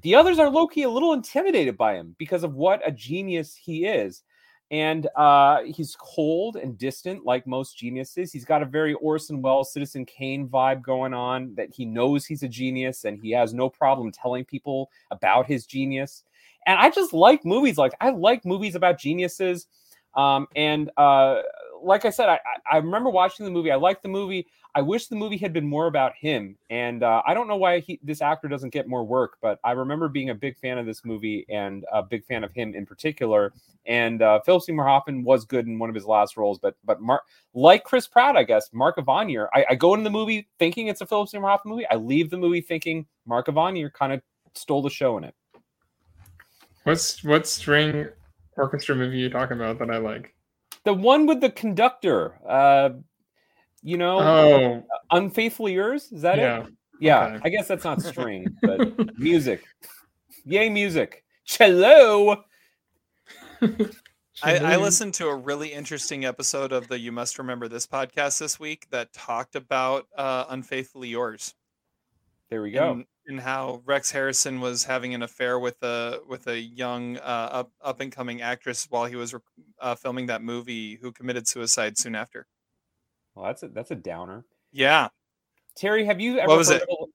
The others are low key a little intimidated by him because of what a genius he is. And uh, he's cold and distant, like most geniuses. He's got a very Orson Welles, Citizen Kane vibe going on that he knows he's a genius and he has no problem telling people about his genius. And I just like movies like I like movies about geniuses. Um, and uh, like I said, I, I remember watching the movie. I liked the movie. I wish the movie had been more about him. And uh, I don't know why he, this actor doesn't get more work, but I remember being a big fan of this movie and a big fan of him in particular. And uh, Philip Seymour Hoffman was good in one of his last roles, but but Mark, like Chris Pratt, I guess Mark Ivanir. I, I go into the movie thinking it's a Philip Seymour Hoffman movie. I leave the movie thinking Mark Ivanir kind of stole the show in it.
What's what string orchestra movie you talking about that I like?
The one with the conductor. Uh, you know,
Oh,
unfaithfully yours. Is that
yeah.
it? Yeah,
Okay.
I guess that's not string, but music. Yay, music. Cello.
I, I listened to a really interesting episode of the You Must Remember This podcast this week that talked about uh, Unfaithfully Yours.
There we go.
And, and how Rex Harrison was having an affair with a with a young uh, up up and coming actress while he was uh, filming that movie, who committed suicide soon after.
Well, that's a that's a downer.
Yeah,
Terry, have you ever
What was
heard
it?
of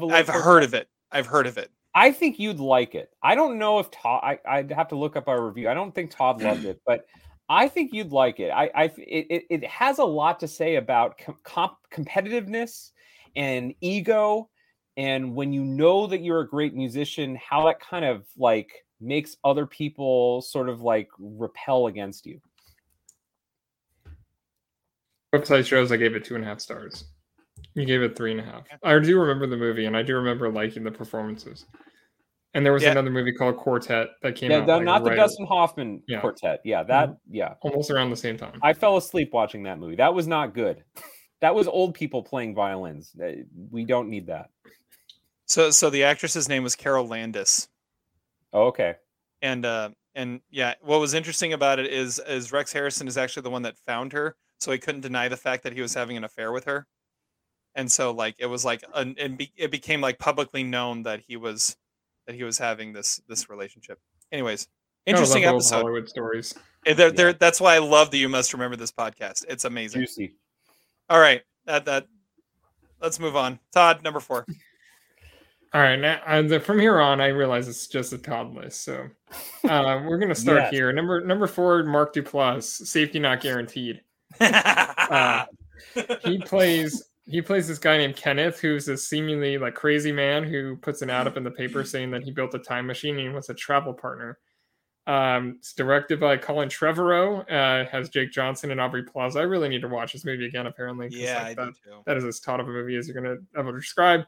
a, of a
I've heard of it. I've heard of it.
I think you'd like it. I don't know if Todd. I, I'd have to look up our review. I don't think Todd loved it, but I think you'd like it. I, I it, it, it has a lot to say about com- comp- competitiveness and ego, and when you know that you're a great musician, how that kind of like makes other people sort of like repel against you.
website shows I gave it two and a half stars. You gave it three and a half. I do remember the movie, and I do remember liking the performances. And there was
Yeah.
another movie called Quartet that came
Yeah,
out.
the-
like,
not the Dustin Hoffman
Yeah.
quartet. Yeah, that. Mm-hmm. Yeah,
almost around the same time.
I fell asleep watching that movie. That was not good. That was old people playing violins. We don't need that.
So so the actress's name was Carole Landis.
Oh, okay.
and uh and yeah what was interesting about it is is rex harrison is actually the one that found her so he couldn't deny the fact that he was having an affair with her and so like it was like an, it, be, it became like publicly known that he was that he was having this this relationship anyways
I love
interesting episode
Hollywood stories.
Eh, they're, they're, that's why i love that you must remember this podcast it's amazing
Juicy.
all right that that let's move on todd number four
All right, now and the, from here on, I realize it's just a Todd list. So uh, we're gonna start
Yes.
here. Number number four, Mark Duplass, safety not guaranteed. Uh, he plays he plays this guy named Kenneth, who's a seemingly like crazy man who puts an ad up in the paper saying that he built a time machine and he wants a travel partner. Um, it's directed by Colin Trevorrow. Uh, has Jake Johnson and Aubrey Plaza. I really need to watch this movie again. apparently.
Yeah,
like,
I
that,
do too.
that is as taut of a movie as you're gonna ever describe.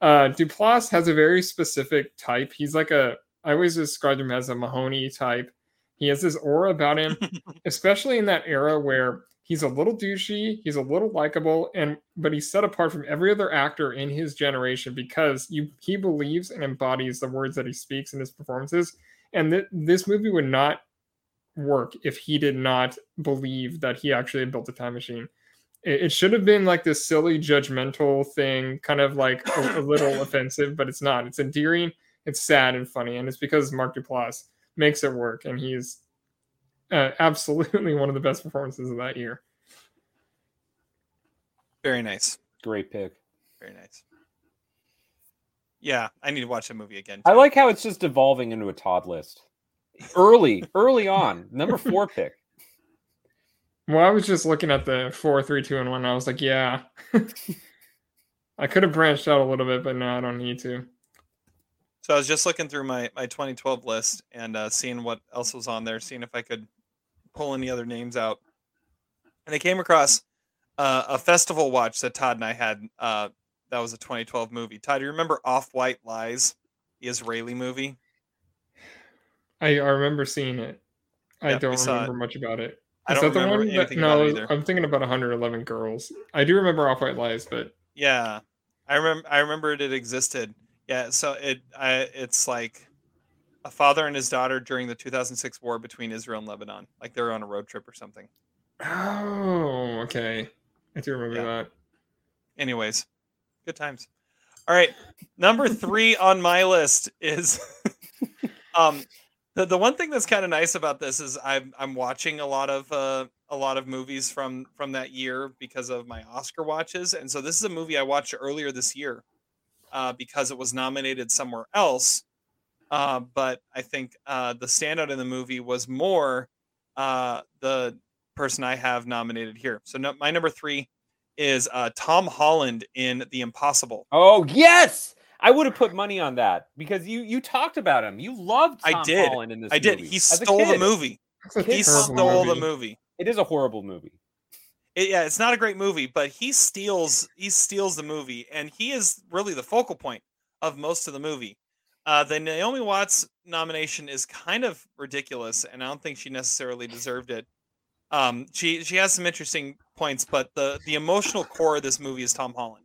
Uh, Duplass has a very specific type. He's like a. I always describe him as a Mahoney type. He has this aura about him, especially in that era where he's a little douchey, he's a little likable, and but he's set apart from every other actor in his generation because you he believes and embodies the words that he speaks in his performances. And th- this movie would not work if he did not believe that he actually had built a time machine. It, it should have been like this silly judgmental thing, kind of like a, a little offensive, but it's not. It's endearing, it's sad and funny, and it's because Mark Duplass makes it work, and he's uh, absolutely one of the best performances of that year.
Very nice.
Great pick.
Very nice. Yeah, I need to watch the movie again.
I like how it's just evolving into a Todd list. Early, early on, number four pick.
Well, I was just looking at the four, three, two, and one. And I was like, yeah, I could have branched out a little bit, but no, I don't need to.
So I was just looking through my my 2012 list and uh, seeing what else was on there, seeing if I could pull any other names out. And I came across uh, a festival watch that Todd and I had. Uh, that was a 2012 movie. Todd, do you remember Off White Lies, the Israeli movie?
I, I remember seeing it. I don't remember
much
about it.
I
Is
don't
that the
remember
one that,
anything
no,
about it either.
I'm thinking about 111 Girls. I do remember Off White Lies, but
Yeah, I remember. I remembered it existed. Yeah, so it I, it's like a father and his daughter during the 2006 war between Israel and Lebanon. Like they're on a road trip or something.
oh, okay. I do remember
Yeah.
that.
Anyways, good times. All right, number three on my list is um the, the one thing that's kind of nice about this is I'm I'm watching a lot of uh, a lot of movies from from that year because of my Oscar watches, and so this is a movie I watched earlier this year uh, because it was nominated somewhere else. Uh, but I think uh, the standout in the movie was more uh, the person I have nominated here. So no, my number three is uh, Tom Holland in The Impossible.
Oh yes, I would have put money on that because you you talked about him. You loved Tom
I did.
Holland in this.
I did.
movie.
He stole the movie. He stole the
movie.
movie.
It is a horrible movie.
It, yeah, it's not a great movie, but he steals he steals the movie, and he is really the focal point of most of the movie. Uh, the Naomi Watts nomination is kind of ridiculous, and I don't think she necessarily deserved it. Um, she she has some interesting points, but the the emotional core of this movie is Tom Holland,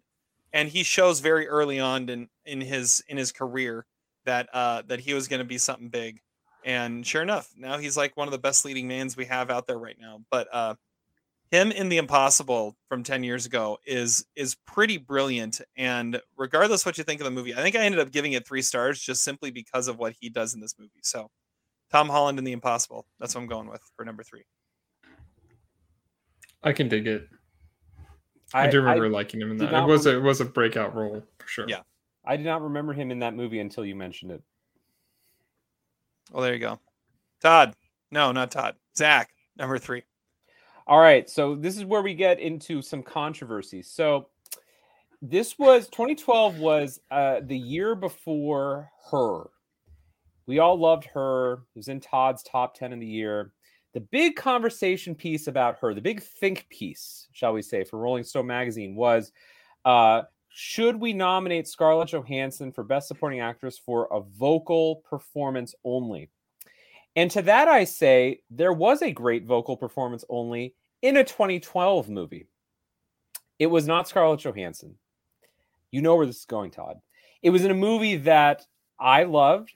and he shows very early on in in his in his career that uh, that he was going to be something big, and sure enough, now he's like one of the best leading mans we have out there right now. But uh, him in the impossible from 10 years ago is is pretty brilliant and regardless what you think of the movie i think i ended up giving it three stars just simply because of what he does in this movie so tom holland in the impossible that's what i'm going with for number three
I can dig it. I, do remember liking him in that. It was
rem-
a, it was a breakout role for sure.
Yeah.
I did not remember him in that movie until you mentioned it.
well there you go todd no not todd zach number three
All right, so this is where we get into some controversy. So this was 2012 was uh, the year before her. We all loved her. It was in Todd's top 10 of the year. The big conversation piece about her, the big think piece, shall we say, for Rolling Stone magazine was uh, should we nominate Scarlett Johansson for Best Supporting Actress for a vocal performance only? And to that, I say there was a great vocal performance only in a 2012 movie. It was not Scarlett Johansson. You know where this is going, Todd. It was in a movie that I loved.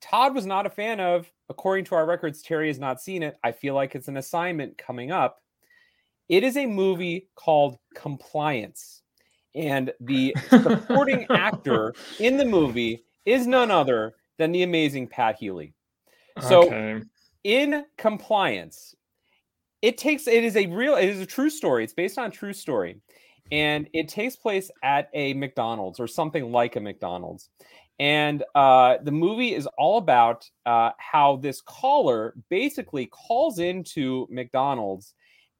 Todd was not a fan of. According to our records, Terry has not seen it. I feel like it's an assignment coming up. It is a movie called Compliance. And the supporting actor in the movie is none other than the amazing Pat Healy. So
Okay.
in compliance, it takes it is a real it is a true story. It's based on a true story. And it takes place at a McDonald's or something like a McDonald's. And uh, the movie is all about uh, how this caller basically calls into McDonald's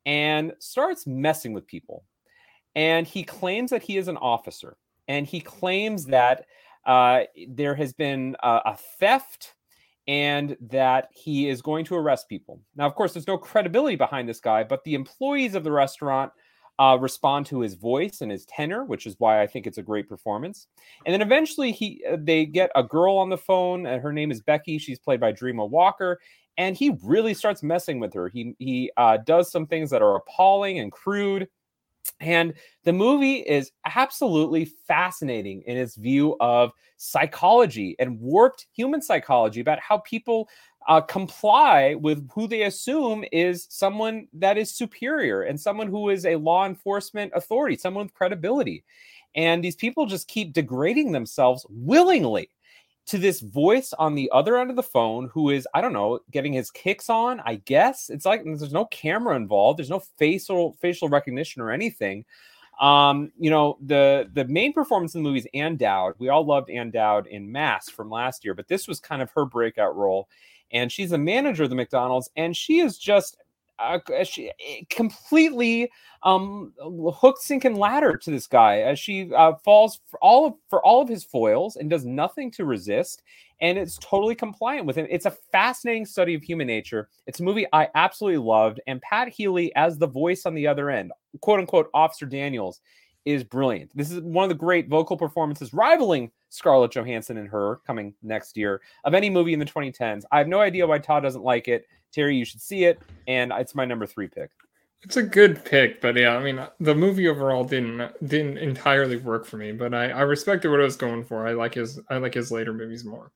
and starts messing with people. and he claims that he is an officer, and he claims that uh, there has been a, a theft and that he is going to arrest people. Now, of course, there's no credibility behind this guy, but the employees of the restaurant uh, respond to his voice and his tenor, which is why I think it's a great performance. And then eventually, he uh, they get a girl on the phone, and her name is Becky. She's played by Dreama Walker, and he really starts messing with her. He he uh, does some things that are appalling and crude. And the movie is absolutely fascinating in its view of psychology and warped human psychology about how people uh, comply with who they assume is someone that is superior and someone who is a law enforcement authority, someone with credibility. And these people just keep degrading themselves willingly to this voice on the other end of the phone who is, I don't know, getting his kicks on, I guess. It's like there's no camera involved, there's no facial facial recognition or anything. Um, you know, the the main performance in the movie is Dowd. We all loved Ann Dowd in Mass from last year, but this was kind of her breakout role. And she's a manager of the McDonald's, and she is just uh, she eh, completely um hook sink and ladder to this guy as she uh, falls for all of for all of his foils and does nothing to resist and it's totally compliant with him. It's a fascinating study of human nature. It's a movie i absolutely loved and pat healy as the voice on the other end quote unquote officer daniels is brilliant this is one of the great vocal performances rivaling scarlett johansson and her coming next year of any movie in the 2010s i have no idea why todd doesn't like it Terry, you should see it, and it's my number three pick.
It's a good pick, but yeah, I mean, the movie overall didn't didn't entirely work for me, but I I respected what I was going for. I like his I like his later movies more.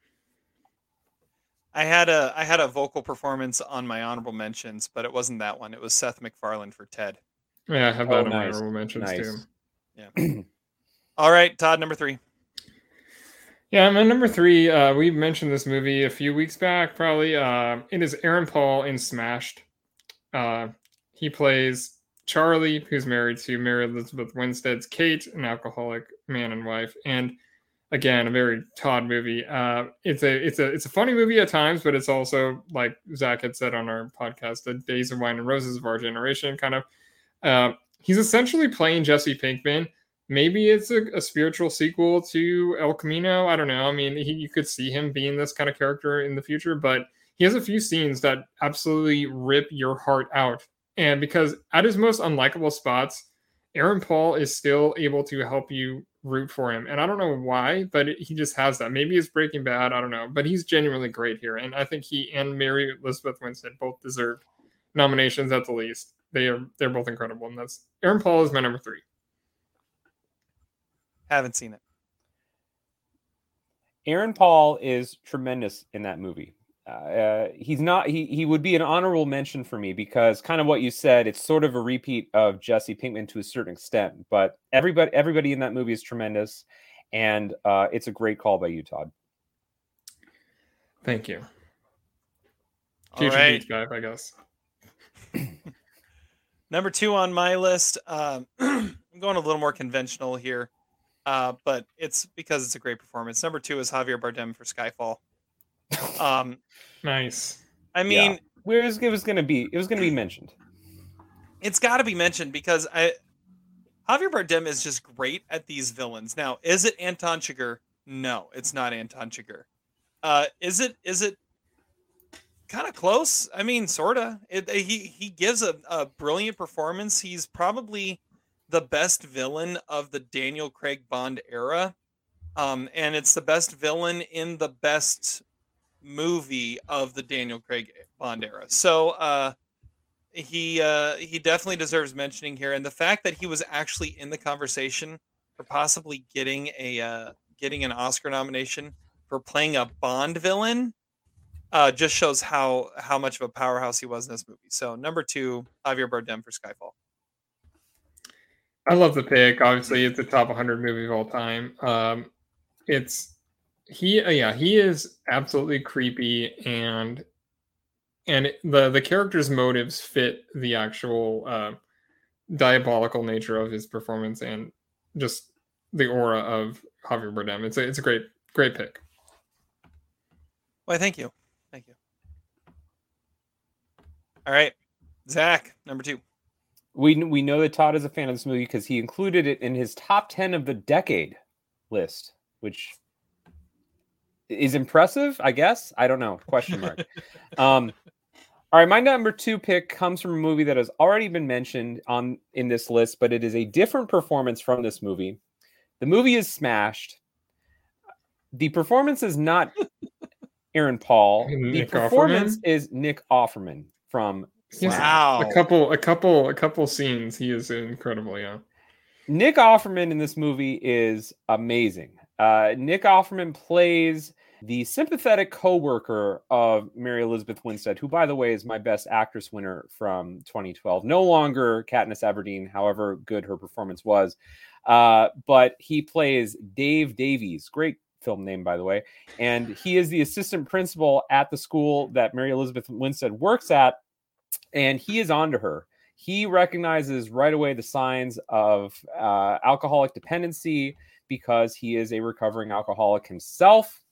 I had a I had a vocal performance on my honorable mentions, but it wasn't that one. It was Seth MacFarlane for Ted.
Yeah, I have that oh, on nice. my honorable mentions nice. too.
Yeah. All right, Todd, number three.
Yeah, my number three. Uh, we mentioned this movie a few weeks back, probably. Uh, it is Aaron Paul in Smashed. Uh, he plays Charlie, who's married to Mary Elizabeth Winstead's Kate, an alcoholic man and wife, and again, a very Todd movie. Uh, it's a it's a it's a funny movie at times, but it's also like Zach had said on our podcast, the Days of Wine and Roses of our generation. Kind of, uh, he's essentially playing Jesse Pinkman maybe it's a, a, spiritual sequel to El Camino. I don't know. I mean, he, you could see him being this kind of character in the future, but he has a few scenes that absolutely rip your heart out. And because at his most unlikable spots, Aaron Paul is still able to help you root for him. And I don't know why, but it, he just has that. Maybe it's Breaking Bad. I don't know. But he's genuinely great here. And I think he and Mary Elizabeth Winstead both deserve nominations at the least. They are they're both incredible. And that's Aaron Paul is my number three.
Haven't seen it.
Aaron Paul is tremendous in that movie. Uh, he's not. He he would be an honorable mention for me because kind of what you said. It's sort of a repeat of Jesse Pinkman to a certain extent, but everybody everybody in that movie is tremendous, and uh, it's a great call by you, Todd.
Thank you. Future right. guy, I guess.
Number two on my list. Um, I'm going a little more conventional here. Uh, but it's because it's a great performance. Number two is Javier Bardem for Skyfall. Um,
nice.
I mean, yeah.
where is it was going to be? It was going to be mentioned.
It's got to be mentioned because I Javier Bardem is just great at these villains. Now, is it Anton Chigurh? No, it's not Anton Chigurh. Uh, is it? Is it? Kind of close. I mean, sorta. It, he he gives a, a brilliant performance. He's probably the best villain of the Daniel Craig Bond era. Um, and it's the best villain in the best movie of the Daniel Craig Bond era. So uh, he uh, he definitely deserves mentioning here, and the fact that he was actually in the conversation for possibly getting a uh, getting an Oscar nomination for playing a Bond villain uh, just shows how how much of a powerhouse he was in this movie. So number two, Javier Bardem for Skyfall.
I love the pick. Obviously, it's a top 100 movie of all time. Um, it's he, uh, yeah, he is absolutely creepy, and and the the character's motives fit the actual uh, diabolical nature of his performance and just the aura of Javier Bardem. It's a it's a great great pick.
Why, thank you, thank you. All right, Zach, number two.
We we know that Todd is a fan of this movie because he included it in his top ten of the decade list, which is impressive. I guess I don't know. Question mark. um, all right, my number two pick comes from a movie that has already been mentioned on in this list, but it is a different performance from this movie. The movie is Smashed. The performance is not Aaron Paul. The
Nick
performance
Offerman?
is Nick Offerman from
Yes.
Wow.
A couple, a couple, a couple scenes. He is incredible. Yeah.
Nick Offerman in this movie is amazing. Uh, Nick Offerman plays the sympathetic co-worker of Mary Elizabeth Winstead, who, by the way, is my best actress winner from 2012. No longer Katniss Everdeen, however good her performance was, uh, but he plays Dave Davies. Great film name, by the way, and he is the assistant principal at the school that Mary Elizabeth Winstead works at, and he is on to her. He recognizes right away the signs of uh, alcoholic dependency because he is a recovering alcoholic himself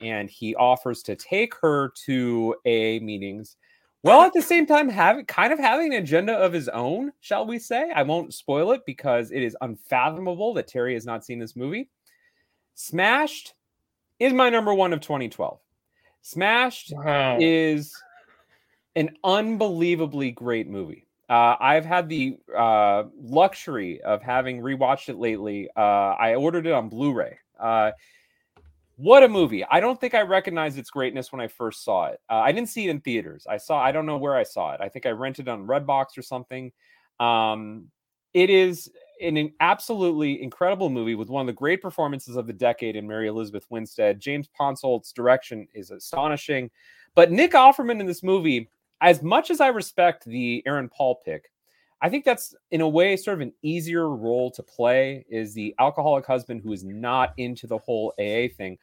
and he offers to take her to AA meetings while at the same time having kind of having an agenda of his own shall we say. I won't spoil it because it is unfathomable that terry has not seen this movie. Smashed is my number one of 2012 smashed
Wow.
is an unbelievably great movie. Uh, I've had the uh, luxury of having rewatched it lately. Uh, I ordered it on Blu-ray. Uh, what a movie! I don't think I recognized its greatness when I first saw it. Uh, I didn't see it in theaters. I saw. I don't know where I saw it. I think I rented it on Redbox or something. Um, it is an, an absolutely incredible movie with one of the great performances of the decade in Mary Elizabeth Winstead. James Ponsoldt's direction is astonishing, but Nick Offerman in this movie as much as I respect the Aaron Paul pick, I think that's in a way sort of an easier role to play is the alcoholic husband who is not into the whole AA thing.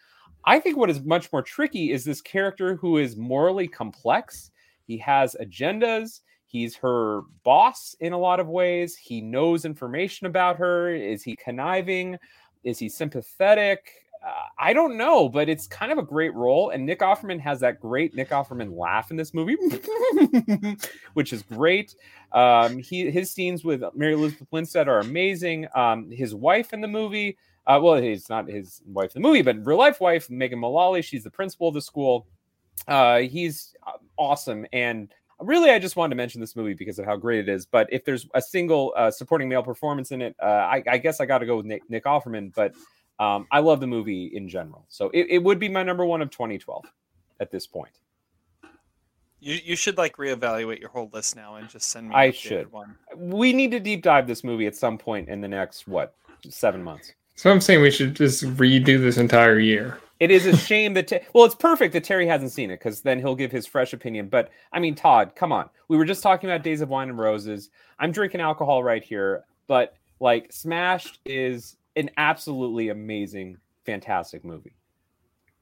I think what is much more tricky is this character who is morally complex. He has agendas. He's her boss in a lot of ways. He knows information about her. Is he conniving? Is he sympathetic? Uh, I don't know, but it's kind of a great role. And Nick Offerman has that great Nick Offerman laugh in this movie, which is great. Um, he his scenes with Mary Elizabeth Winstead are amazing. Um, his wife in the movie, uh, well, it's not his wife in the movie, but real life wife, Megan Mullally. She's the principal of the school. Uh, he's uh, awesome and really i just wanted to mention this movie because of how great it is but if there's a single uh, supporting male performance in it uh, I, I guess i got to go with nick, nick offerman but um, i love the movie in general so it, it would be my number one of 2012 at this point
You you should like reevaluate your whole list now and just send me.
I should.
one.
we need to deep dive this movie at some point in the next what seven months
So I'm saying we should just redo this entire year.
It is a shame that Te- well, it's perfect that Terry hasn't seen it because then he'll give his fresh opinion. But I mean, Todd, come on. We were just talking about Days of Wine and Roses. I'm drinking alcohol right here, but like Smashed is an absolutely amazing, fantastic movie.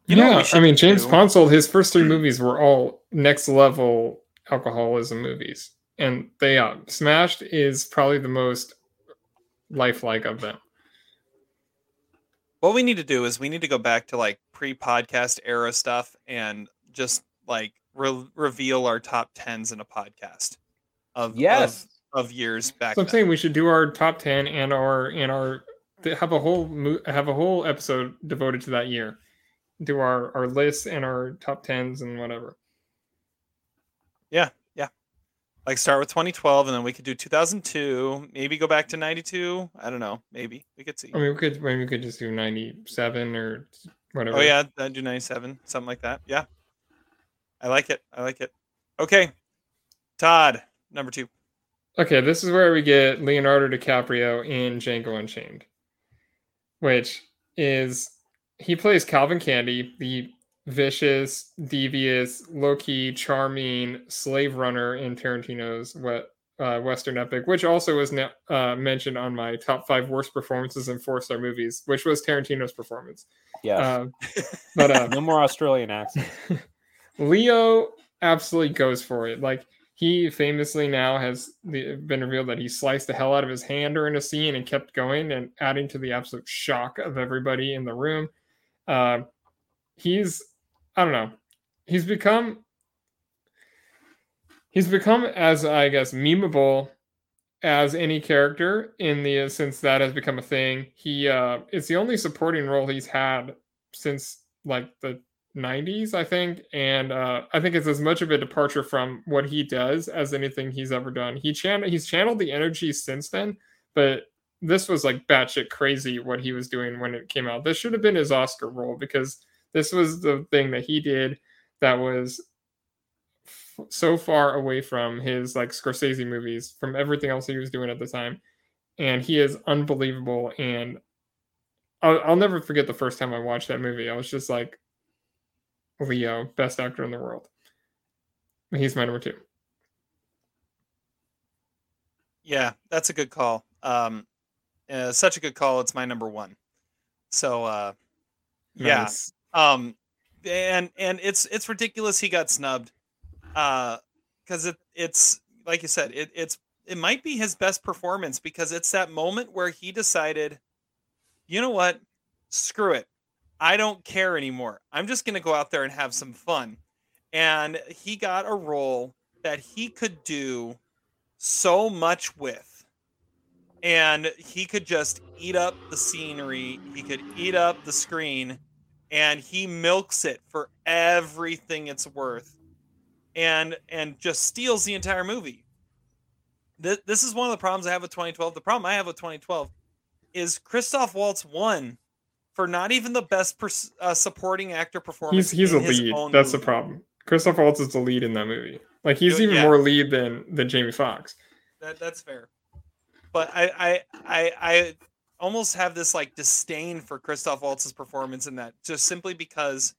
You know what
yeah, I mean James
do?
Ponsoldt, his first three movies were all next level alcoholism movies, and they uh, Smashed is probably the most lifelike of them.
What we need to do is we need to go back to like pre-podcast era stuff and just like re- reveal our top tens in a podcast of
Yes.
of, of years back.
So I'm
then.
saying we should do our top ten and our and our have a whole have a whole episode devoted to that year. Do our our lists and our top tens and whatever.
Yeah, yeah. Like start with 2012 and then we could do 2002, maybe go back to 92. I don't know. Maybe we could see.
I mean, we could maybe we could just do ninety seven or whatever.
Oh yeah, then do 97, something like that. Yeah. I like it. I like it. Okay. Todd, number 2.
Okay, this is where we get Leonardo DiCaprio in Django Unchained, which is he plays Calvin Candie, the vicious, devious, low key, charming slave runner in Tarantino's we- uh, Western epic, which also was uh, mentioned on my top five worst performances in four star movies, which was Tarantino's performance.
Yeah.
Um, but uh,
no more Australian accent.
Leo absolutely goes for it. Like he famously now has the, been revealed that he sliced the hell out of his hand during a scene and kept going and adding to the absolute shock of everybody in the room. Uh, he's I don't know. He's become he's become as I guess memeable as any character in the since that has become a thing. He uh it's the only supporting role he's had since like the 90s, I think, and uh I think it's as much of a departure from what he does as anything he's ever done. He chan he's channeled the energy since then, but this was like batshit crazy what he was doing when it came out. This should have been his Oscar role because this was the thing that he did that was f- so far away from his like Scorsese movies, from everything else he was doing at the time, and he is unbelievable. And I'll, I'll never forget the first time I watched that movie. I was just like, Leo, best actor in the world. He's my number two.
Yeah, that's a good call. Um, uh, such a good call. It's my number one. So, uh, yeah.
Nice.
Um, and and it's it's ridiculous he got snubbed. Uh, because it it's like you said, it it's it might be his best performance because it's that moment where he decided, you know what, screw it, I don't care anymore. I'm just gonna go out there and have some fun. And he got a role that he could do so much with and he could just eat up the scenery he could eat up the screen and he milks it for everything it's worth and and just steals the entire movie Th- this is one of the problems i have with 2012 the problem i have with 2012 is christoph waltz won for not even the best pers- uh, supporting actor performance
He's he's a lead. That's the problem. Christoph Waltz is the lead in that movie. Like he's even
yeah.
more lead than than Jamie Foxx
That that's fair. But I I I I almost have this like disdain for Christoph Waltz's performance in that just simply because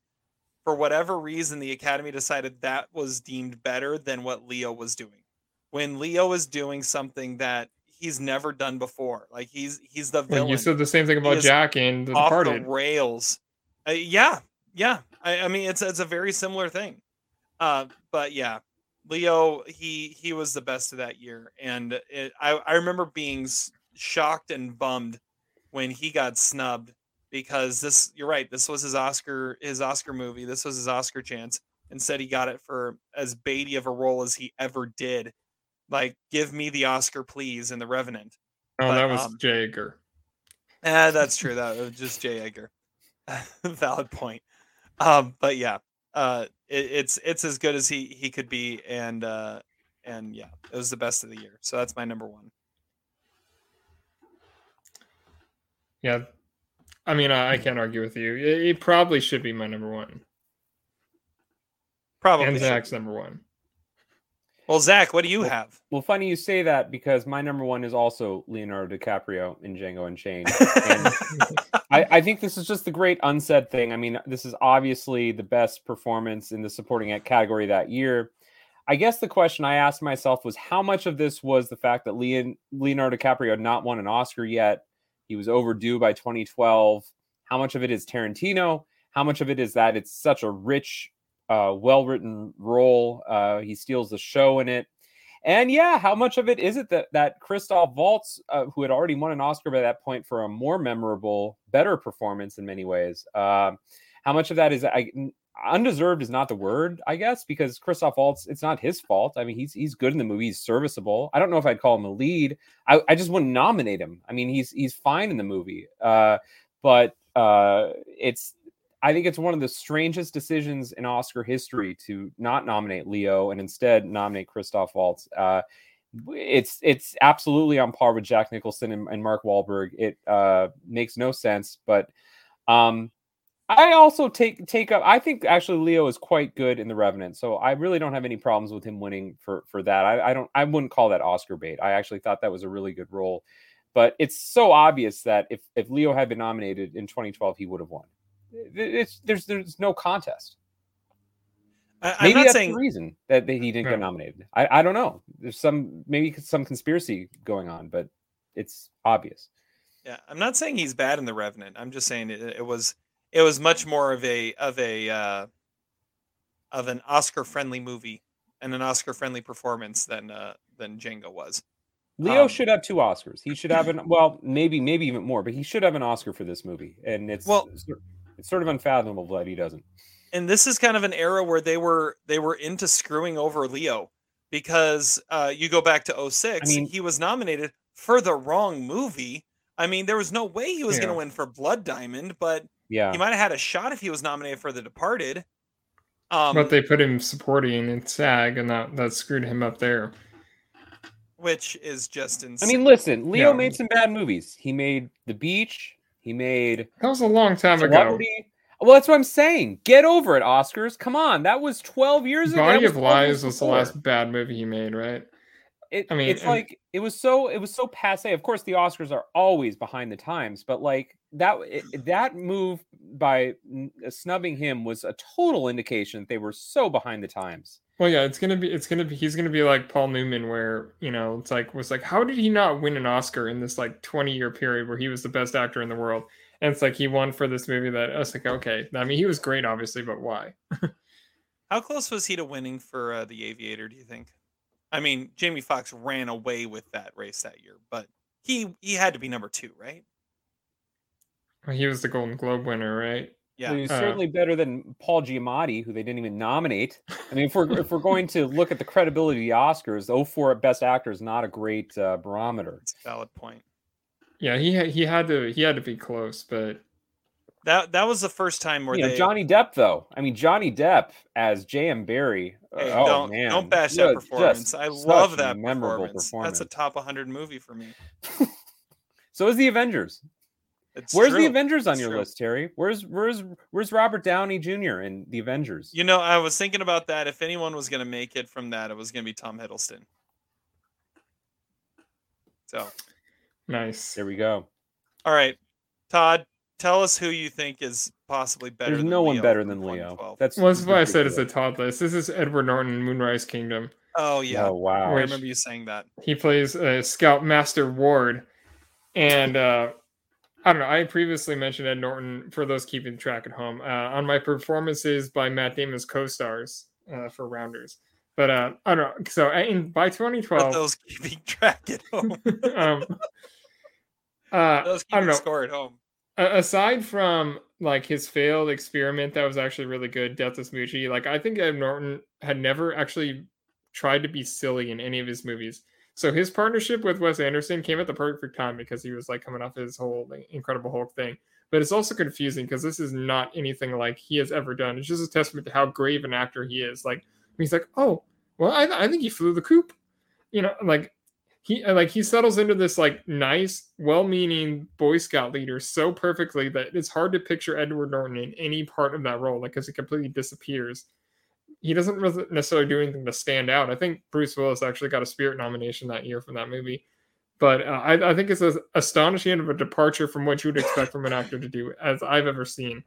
for whatever reason the Academy decided that was deemed better than what Leo was doing. When Leo is doing something that he's never done before. Like he's he's the villain.
you said the same thing about Jack and The
off
Departed.
the rails. Uh, yeah, yeah. I, I mean, it's it's a very similar thing. Uh, but yeah, Leo, he he was the best of that year, and it, I I remember being shocked and bummed when he got snubbed because this. You're right. This was his Oscar his Oscar movie. This was his Oscar chance. Instead, he got it for as baity of a role as he ever did. Like, give me the Oscar, please, in The Revenant.
oh,
but,
that was
um,
J. Edgar.
Eh, that's true. That was just J. Edgar. Valid point. Um, but yeah, uh, it, it's it's as good as he he could be, and uh, and yeah, it was the best of the year. So that's my number one.
Yeah. I mean, I, I can't argue with you. It, it probably should be my number one.
Probably.
and Zach's
be.
number one.
Well, Zach, what do you have?
Well, funny you say that because my number one is also Leonardo DiCaprio in Django Unchained. And I, I think this is just the great unsaid thing. I mean, this is obviously the best performance in the supporting act category that year. I guess the question I asked myself was how much of this was the fact that Leon, Leonardo DiCaprio had not won an Oscar yet? He was overdue by 2012. How much of it is Tarantino? How much of it is that it's such a rich, uh, well written role? Uh, he steals the show in it. And yeah, how much of it is it that that Christoph Waltz, uh, who had already won an Oscar by that point for a more memorable, better performance in many ways, um, how much of that is I, undeserved is not the word, I guess, because Christoph Waltz, it's not his fault. I mean, he's he's good in the movie, he's serviceable. I don't know if I'd call him a lead. I, I just wouldn't nominate him. I mean, he's he's fine in the movie, uh, but uh, it's I think it's one of the strangest decisions in Oscar history to not nominate Leo and instead nominate Christoph Waltz. Uh, it's it's absolutely on par with Jack Nicholson and, and Mark Wahlberg. It uh, makes no sense, but um, I also take take up. I think actually Leo is quite good in The Revenant, so I really don't have any problems with him winning for for that. I, I don't. I wouldn't call that Oscar bait. I actually thought that was a really good role, but it's so obvious that if if Leo had been nominated in 2012, he would have won. It's there's there's no contest.
I, I'm
Maybe
not
that's
saying
the reason that, he didn't get nominated. I, I don't know. There's some maybe some conspiracy going on, but it's obvious.
Yeah, I'm not saying he's bad in The Revenant. I'm just saying it, it was it was much more of a of a uh, of an Oscar friendly movie and an Oscar friendly performance than uh, than Django was.
Leo
Um,
should have two Oscars. He should have an well, maybe maybe even more, but he should have an Oscar for this movie. And it's
Well-
it's sort of unfathomable that he doesn't.
and this is kind of an era where they were they were into screwing over Leo because uh, you go back to 06,
I mean-
he was nominated for the wrong movie. I mean, there was no way he was going to win for Blood Diamond, but
Yeah.
he might have had a shot if he was nominated for The Departed. Um,
but they put him supporting in SAG, and that that screwed him up there.
which is just insane.
I mean, listen, Leo
Yeah.
made some bad movies. He made The Beach. He made
That was a long time ago.
Well, that's what I'm saying. Get over it, Oscars. Come on, that was 12 years ago. That
Body
was
of Lies was the last bad movie he made, right?
It,
I mean,
it's
and-
like it was so it was so passe. Of course, the Oscars are always behind the times, but like that that move by snubbing him was a total indication that they were so behind the times.
Well, yeah, it's gonna be, it's gonna be, he's gonna be like Paul Newman, where you know, it's like was like, how did he not win an Oscar in this like twenty year period where he was the best actor in the world? And it's like he won for this movie that I was like, okay, I mean, he was great, obviously, but why?
How close was he to winning for uh, The Aviator, do you think? I mean, Jamie Foxx ran away with that race that year, but he he had to be number two, right?
Well, He was the Golden Globe winner, right?
Yeah.
He's
Uh,
certainly better than Paul Giamatti, who they didn't even nominate. I mean, if we're if we're going to look at the credibility of the Oscars, 04 at Best Actor is not a great uh, barometer.
That's a valid point.
Yeah, he had, he had to he had to be close, but
That that was the first time where
You know,
they
Johnny Depp, though. I mean, Johnny Depp as J.M. Barrie. uh,
Hey,
oh
don't
man,
don't bash that performance. I love that
memorable
performance.
performance.
That's a top 100 movie for me.
So is the Avengers.
It's
Where's the. Avengers on
It's
your
true.
list, Terry? Where's where's where's Robert Downey Jr. in the Avengers?
You know, I was thinking about that. If anyone was going to make it from that, it was going to be Tom Hiddleston. So,
nice.
There we go.
all right, Todd, tell us who you think is possibly better.
There's
than
no one better than Leo.
2012.
That's
Well, that's why I said it's a. Todd list. This is Edward Norton, Moonrise Kingdom.
Oh yeah,
Oh wow.
I remember you saying that.
he plays a uh, Scoutmaster Ward, and uh, I don't know. I previously mentioned Ed Norton for those keeping track at home uh, on my performances by Matt Damon's co-stars uh, for Rounders. But uh, I don't know. So uh, in by
But
2012,
those keeping track at home.
um, uh,
those
I don't
keeping
know.
score at home.
Aside from like his failed experiment that was actually really good, Death of Smoochy, like I think Ed Norton had never actually tried to be silly in any of his movies. So his partnership with Wes Anderson came at the perfect time because he was like coming off his whole like, Incredible Hulk thing. But it's also confusing because this is not anything like he has ever done. It's just a testament to how of an actor he is. Like he's like, oh, well, I, I think he flew the coop. You know, like he uh, like he settles into this like nice, well-meaning Boy Scout leader so perfectly that it's hard to picture Edward Norton in any part of that role, like because he completely disappears. He doesn't necessarily do anything to stand out. I think Bruce Willis actually got a Spirit nomination that year from that movie, but uh, I, I think it's as astonishing of a departure from what you would expect from an actor to do as I've ever seen.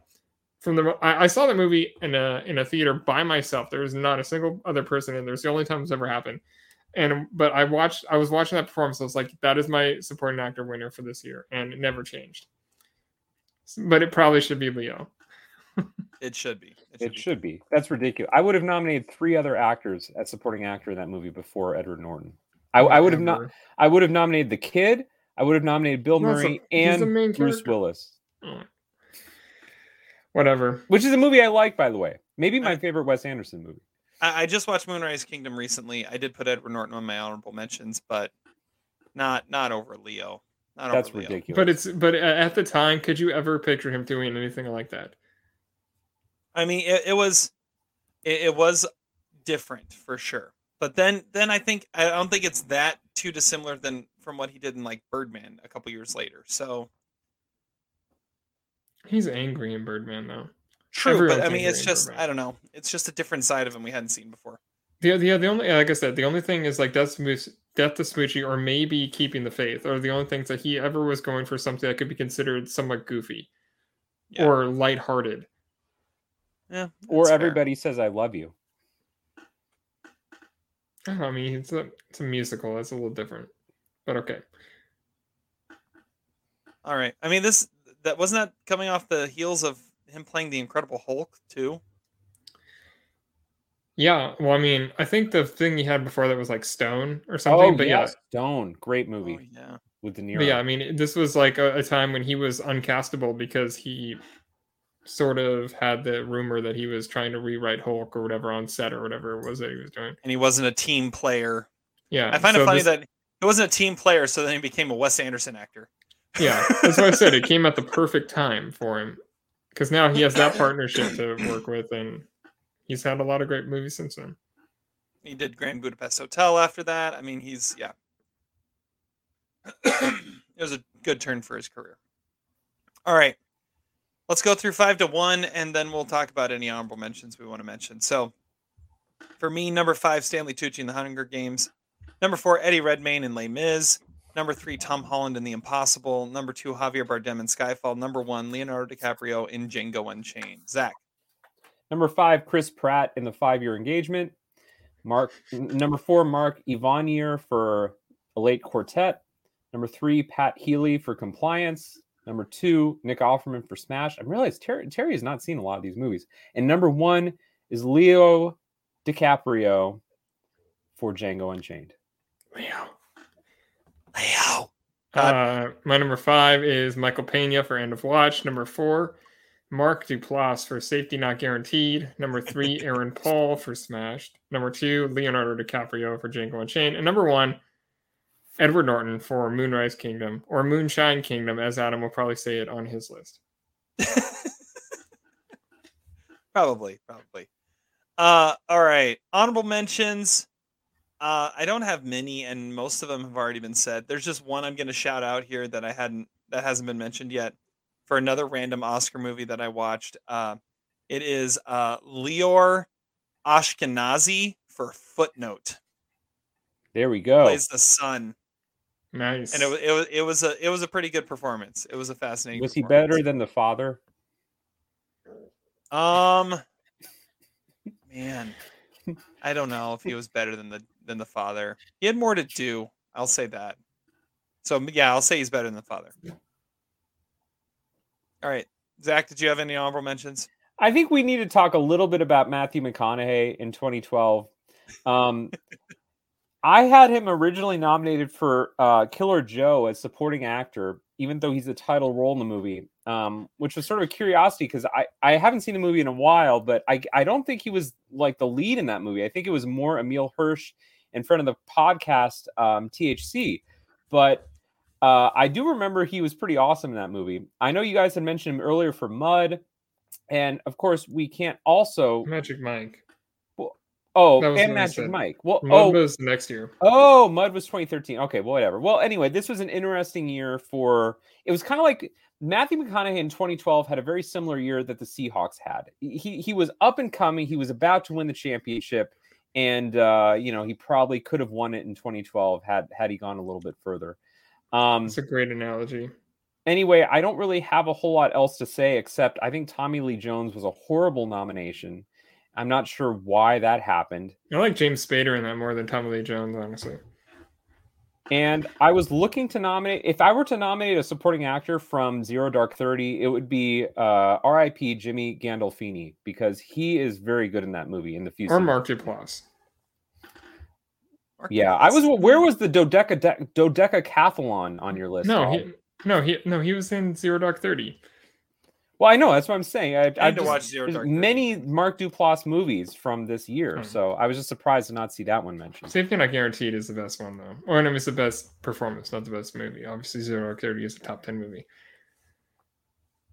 From the I, I saw the movie in a in a theater by myself. There was not a single other person in there. It's the only time it's ever happened and but I watched I was watching that performance. I was like, that is my supporting actor winner for this year, and it never changed. But it probably should be Leo.
It should be.
It should be. That's ridiculous. I would have nominated three other actors as supporting actor in that movie before Edward Norton. I, I would have not. I would have nominated the kid. I would have nominated Bill
No, it's a-
Murray and Bruce
character.
Willis,
Oh. Whatever.
which is a movie I like, by the way. Maybe my favorite Wes Anderson movie.
I, I just watched Moonrise Kingdom recently. I did put Edward Norton on my honorable mentions, but not not over Leo. Not
That's
over Leo.
ridiculous.
But it's but at the time, could you ever picture him doing anything like that?
I mean, it, it was it, it was different for sure. But then then I think I don't think it's that too dissimilar than from what he did in like Birdman a couple years later. So
He's angry in Birdman, though.
true,
Everyone's
but I mean, it's just
Birdman.
I don't know. It's just a different side of him we hadn't seen before.
The, the the only like I said, the only thing is like Death to Smooch- Death to Smoochy or maybe Keeping the Faith are the only things that he ever was going for something that could be considered somewhat goofy
Yeah.
or lighthearted.
Yeah,
or
that's fair.
everybody says I love you.
I know, I mean, it's a it's a musical. That's a little different, but okay.
All right. I mean, this that wasn't that coming off the heels of him playing the Incredible Hulk too.
Yeah, well, I mean, I think the thing he had before that was like Stone or something,
oh
but
yeah,
yeah,
Stone, great
Oh
movie
yeah.
with De Niro.
but yeah, I mean, this was like a, a time when he was uncastable because he sort of had the rumor that he was trying to rewrite Hulk or whatever on set or whatever it was that he was doing.
And he wasn't a team player.
Yeah,
I find it funny
this-
that he wasn't a team player, so then he became a Wes Anderson actor.
Yeah, that's what I said. It came at the perfect time for him because now he has that partnership to work with, and he's had a lot of great movies since then.
He did Grand Budapest Hotel after that. I mean, he's yeah. it was a good turn for his career. All right. Let's go through five to one and then we'll talk about any honorable mentions we want to mention. So for me, number five, Stanley Tucci in the Hunger Games. Number four, Eddie Redmayne in Les Mis. Number three, Tom Holland in The Impossible. Number two, Javier Bardem in Skyfall. Number one, Leonardo DiCaprio in Django Unchained. Zach.
Number five, Chris Pratt in the five year engagement. Mark number four, Mark Ivanir for a late quartet. Number three, Pat Healy for compliance. Number two, Nick Offerman for Smash. I realize Terry, Terry has not seen a lot of these movies. And number one is Leo DiCaprio for Django Unchained.
Leo.
Leo.
Uh, my number five is Michael Pena for End of Watch. Number four, Mark Duplass for Safety Not Guaranteed. Number three, Aaron Paul for Smashed. Number two, Leonardo DiCaprio for Django Unchained. And number one, Edward Norton for Moonrise Kingdom or Moonshine Kingdom, as Adam will probably say it on his list.
Probably, probably. Uh, all right. Honorable mentions. Uh, I don't have many, and most of them have already been said. There's just one I'm going to shout out here that I hadn't that hasn't been mentioned yet for another random Oscar movie that I watched. Uh, it is uh, Lior Ashkenazi for Footnote.
There we go.
Plays the son,
Nice.
and it was it was it was a it was a pretty good performance. It was a fascinating.
Was he better than the father?
Um, man, I don't know if he was better than the than the father. He had more to do. I'll say that. So yeah, I'll say he's better than the father. All right, Zach, did you have any honorable mentions?
I think we need to talk a little bit about Matthew McConaughey in 2012. Um, I had him originally nominated for uh, Killer Joe as supporting actor, even though he's the title role in the movie, um, which was sort of a curiosity because I, I haven't seen the movie in a while, but I, I don't think he was like the lead in that movie. I think it was more Emile Hirsch in front of the podcast um, THC. But uh, I do remember he was pretty awesome in that movie. I know you guys had mentioned him earlier for Mud. And of course, we can't also.
Magic Mike.
Oh, and Magic. Mike. Well,
Mud
oh,
was next year.
Oh, Mud was 2013. Okay, well, whatever. Well, anyway, this was an interesting year for. It was kind of like Matthew McConaughey in 2012 had a very similar year that the Seahawks had. He he was up and coming. He was about to win the championship, and uh, you know he probably could have won it in 2012 had had he gone a little bit further. Um,
It's a great analogy.
anyway, I don't really have a whole lot else to say except I think Tommy Lee Jones was a horrible nomination. I'm not sure why that happened.
I like James Spader in that more than Tommy Lee Jones, honestly.
And I was looking to nominate, if I were to nominate a supporting actor from Zero Dark Thirty, it would be uh, R.I.P. Jimmy Gandolfini because he is very good in that movie. In the few
Or
scenes.
Mark Duplass.
Yeah, I was. Where was the dodeca dodecacathlon on your list?
No, he, no, he, no, he was in Zero Dark Thirty.
Well, I know that's what I'm saying. I,
I
I
need to
just-
watch Zero Dark Thirty.
many Mark Duplass movies from this year,
Hmm.
so I was just surprised to not see that one mentioned.
Safety Not Guaranteed is the best one though, or no, it's the best performance, not the best movie. Obviously, Zero Dark Thirty is a top ten movie.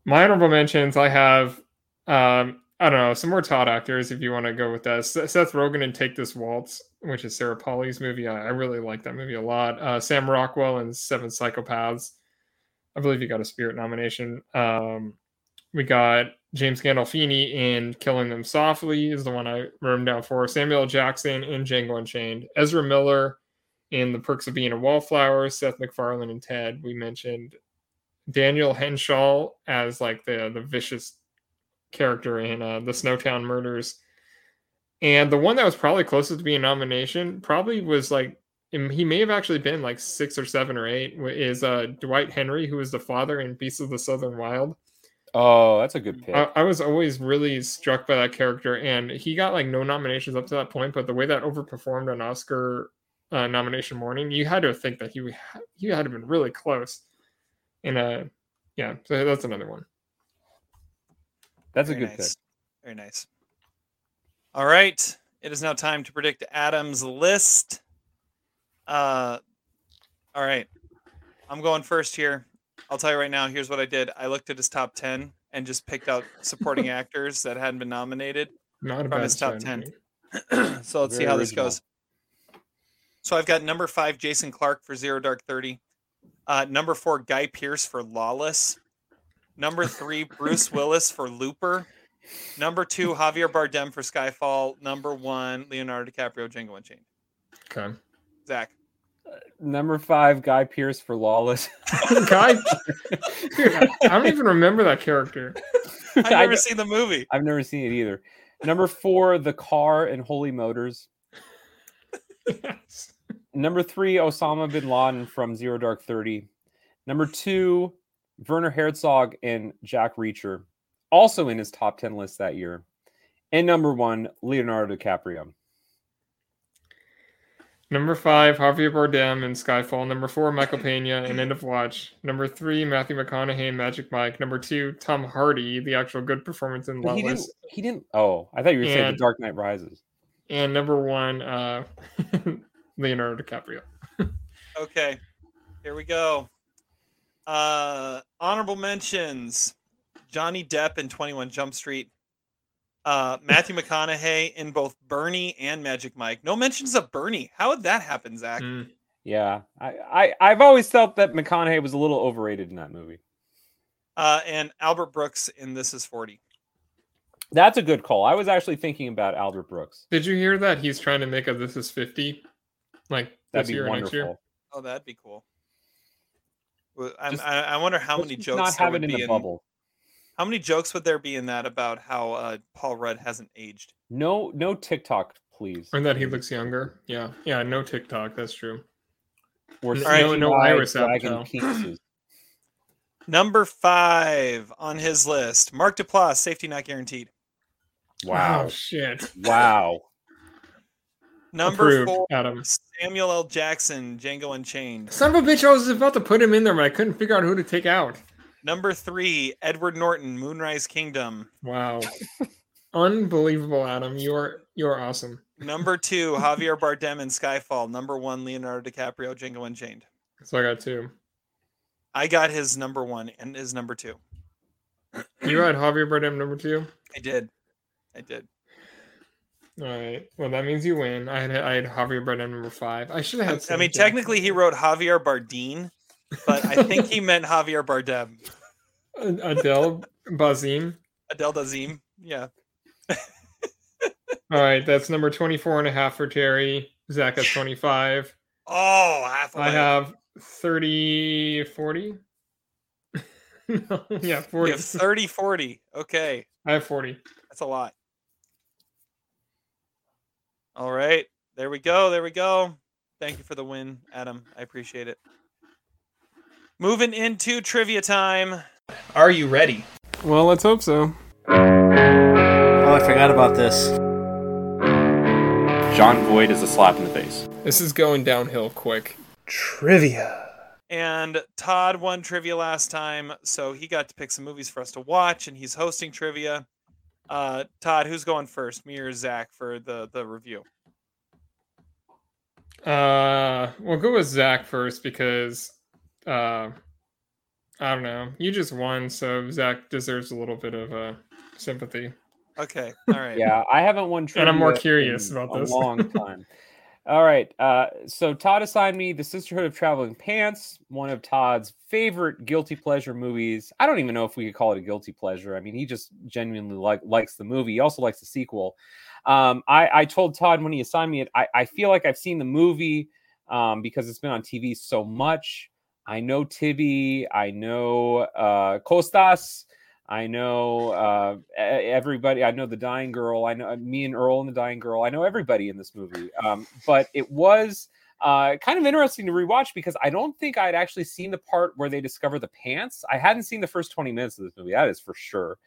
My honorable mentions, I have, um, I don't know, some more Todd actors if you want to go with that. Seth Rogen and Take This Waltz, which is Sarah Polley's movie. I, I really like that movie a lot. Uh, Sam Rockwell and Seven Psychopaths. I believe he got a Spirit nomination. Um, we got James Gandolfini in Killing Them Softly is the one I wrote him down for. Samuel. Jackson in Django Unchained. Ezra Miller in The Perks of Being a Wallflower. Seth MacFarlane and Ted. We mentioned Daniel Henshaw as like the the vicious character in uh, the Snowtown Murders. And the one that was probably closest to being a nomination probably was like he may have actually been like six or seven or eight is uh Dwight Henry who was the father in Beasts of the Southern Wild.
Oh, that's a good pick.
I, I was always really struck by that character, and he got like no nominations up to that point. But the way that overperformed on Oscar uh, nomination morning, you had to think that he he had to been really close. And uh, yeah, so that's another one.
That's a good
nice. Very nice. All right. It is now time to predict Adam's list. Uh all right. I'm going first here. I'll tell you right now, here's what I did. I looked at his top 10 and just picked out supporting actors that hadn't been nominated
Not
from his top 10. so let's see
Very
how this goes. So I've got number five, Jason Clarke for Zero Dark Thirty. Uh, number four, Guy Pearce for Lawless. Number three, Bruce Willis for Looper. Number two, Javier Bardem for Skyfall. Number one, Leonardo DiCaprio, Django Unchained.
Okay.
Zach.
Number five, Guy Pearce for Lawless.
Guy, Dude, I I don't even remember that character.
I've never
know-
seen the movie.
I've never seen it either. Number four, The Car and Holy Motors.
Yes.
Number three, Osama bin Laden from Zero Dark Thirty. Number two, Werner Herzog and Jack Reacher, also in his top 10 list that year. And number one, Leonardo DiCaprio.
Number five, Javier Bardem in Skyfall. Number four, Michael Pena in End of Watch. Number three, Matthew McConaughey in Magic Mike. Number two, Tom Hardy, the actual good performance in
But he didn't. He didn't. Oh, I thought you were saying The Dark Knight Rises.
And number one, uh, Leonardo DiCaprio.
Okay. Here we go. Uh honorable mentions. Johnny Depp in 21 Jump Street. Uh Matthew McConaughey in both Bernie and Magic Mike. No mentions of Bernie. How would that happen, Zach?
Mm.
Yeah, I, I I've always felt that McConaughey was a little overrated in that movie.
Uh and Albert Brooks in This Is 40.
That's a good call. I was actually thinking about Albert Brooks.
Did you hear that he's trying to make a This Is 50? Like
That'd
this
be
year or next year?
wonderful.
Oh, that'd be cool. Well, I'm,
Just-
I, I wonder how many jokes
not
there
have it in
be
a
in,
bubble.
How many jokes would there be in that about how uh, Paul Rudd hasn't aged?
No, no TikTok, please.
Or that he looks younger? Yeah. Yeah, no TikTok. That's true.
Or
no,
right.
no iris
dragon
avatar.
penises.
Number five on his list, Mark Duplass, safety not guaranteed.
Wow.
Oh, shit.
Wow.
Number
Approved,
four,
Adam.
Samuel L. Jackson, Django Unchained.
Son of a bitch, I was about to put him in there, but I couldn't figure out who to take out.
Number three, Edward Norton, Moonrise Kingdom.
Wow. Unbelievable, Adam. You're you're awesome.
Number two, Javier Bardem in Skyfall. Number one, Leonardo DiCaprio, Django Unchained.
So I got two.
I got his number one and his number two.
You had Javier Bardem number two.
I did. I did.
All right. Well, that means you win. I had I had Javier Bardem number five. I should have had.
I mean,
Jackson.
technically, he wrote Javier Bardeen, but I think he meant Javier Bardem.
Adele Bazim.
Adele Dazim. Yeah.
All right, that's number 24 and a half for Terry. Zach has 25.
Oh, half
I have 30, 40. no, yeah,
You
40.
have 30 40. Okay.
I have 40.
That's a lot. All right. There we go. There we go. Thank you for the win, Adam. I appreciate it. Moving into trivia time.
Are you ready?
Well, let's hope so.
Oh, I forgot about this.
Jon Voight is a slap in the face.
This is going downhill quick.
Trivia.
And Todd won trivia last time, so he got to pick some movies for us to watch, and he's hosting trivia. Uh, Todd, who's going first, me or Zach, for the the review?
Uh, we'll go with Zach first because, uh, I don't know. You just won, so Zach deserves a little bit of uh, sympathy.
Okay, all right.
Yeah, I haven't won
And I'm more curious
in
about
a
this.
long time. All right. Uh, so Todd assigned me The Sisterhood of Traveling Pants, one of Todd's favorite guilty pleasure movies. I don't even know if we could call it a guilty pleasure. I mean, he just genuinely like likes the movie. He also likes the sequel. Um, I, I told Todd when he assigned me it, I, I feel like I've seen the movie um, because it's been on TV so much. I know Tibby. I know uh, Kostas. I know uh, everybody. I know the dying girl. I know uh, me and Earl and the dying girl. I know everybody in this movie. Um, but it was uh, kind of interesting to rewatch because I don't think I'd actually seen the part where they discover the pants. I hadn't seen the first 20 minutes of this movie. That is for sure.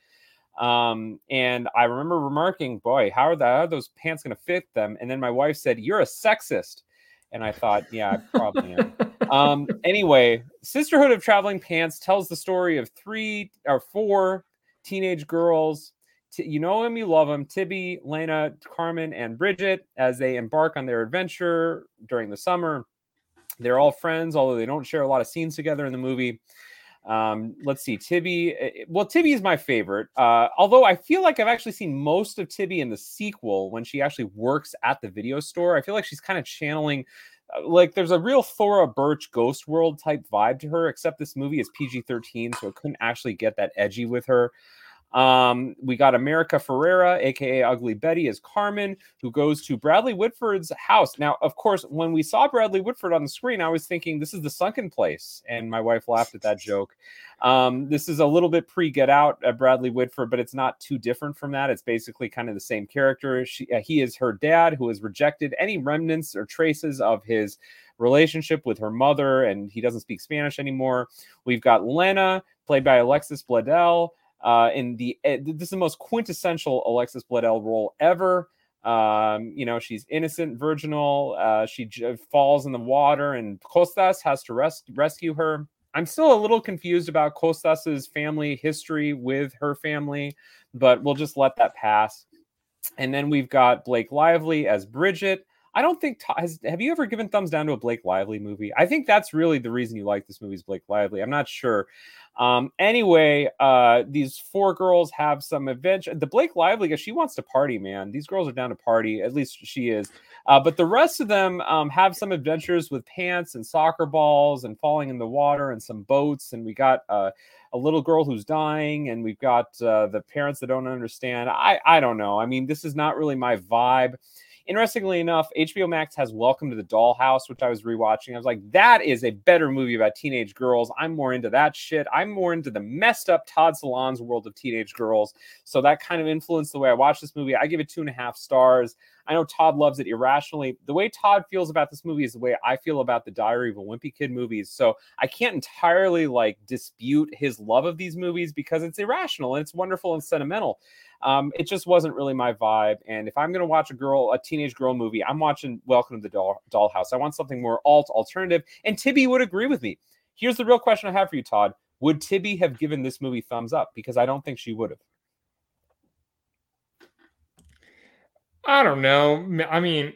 Um, and I remember remarking, boy, how are, the, how are those pants going to fit them? And then my wife said, You're a sexist. And I thought, Yeah, I probably am um anyway sisterhood of traveling pants tells the story of three or four teenage girls T- you know him, you love him. Tibby, Lena, Carmen, and Bridget as they embark on their adventure during the summer. They're all friends, although they don't share a lot of scenes together in the movie. Um, let's see, Tibby. eh, Well, Tibby is my favorite. Uh, although I feel like I've actually seen most of Tibby in the sequel when she actually works at the video store. I feel like she's kind of channeling, uh, like, there's a real Thora Birch Ghost World type vibe to her, except this movie is PG 13, so it couldn't actually get that edgy with her. Um, we got America Ferrera, aka Ugly Betty, as Carmen, who goes to Bradley Whitford's house. Now, of course, when we saw Bradley Whitford on the screen, I was thinking this is the sunken place, and my wife laughed at that joke. Um, this is a little bit pre Get Out at Bradley Whitford, but it's not too different from that. It's basically kind of the same character. She, uh, he is her dad who has rejected any remnants or traces of his relationship with her mother, and he doesn't speak Spanish anymore. We've got Lena, played by Alexis Bledel. Uh, in the eh, this is the most quintessential Alexis Bledel role ever. Um, you know, she's innocent, virginal. Uh, she j- falls in the water, and Kostas has to res- rescue her. I'm still a little confused about Kostas's family history with her family, but we'll just let that pass. And then we've got Blake Lively as Bridget. I don't think has have you ever given thumbs down to a Blake Lively movie? I think that's really the reason you like this movie is Blake Lively. I'm not sure. Um, anyway, uh, these four girls have some adventure. The Blake Lively, she wants to party, man. These girls are down to party. At least she is. Uh, but the rest of them um, have some adventures with pants and soccer balls and falling in the water and some boats. And we got uh, a little girl who's dying, and we've got uh, the parents that don't understand. I I don't know. I mean, this is not really my vibe. Interestingly enough, HBO Max has Welcome to the Dollhouse, which I was rewatching. I was like, that is a better movie about teenage girls. I'm more into that shit. I'm more into the messed up Todd Solondz world of teenage girls. So that kind of influenced the way I watched this movie. I give it two and a half stars. I know Todd loves it irrationally. The way Todd feels about this movie is the way I feel about the Diary of a Wimpy Kid movies. So I can't entirely like dispute his love of these movies because it's irrational and it's wonderful and sentimental. Um, it just wasn't really my vibe. And if I'm going to watch a girl, a teenage girl movie, I'm watching Welcome to the Doll, Dollhouse. I want something more alt alternative. And Tibby would agree with me. Here's the real question I have for you, Todd. Would Tibby have given this movie thumbs up? Because I don't think she would have.
I don't know. I mean,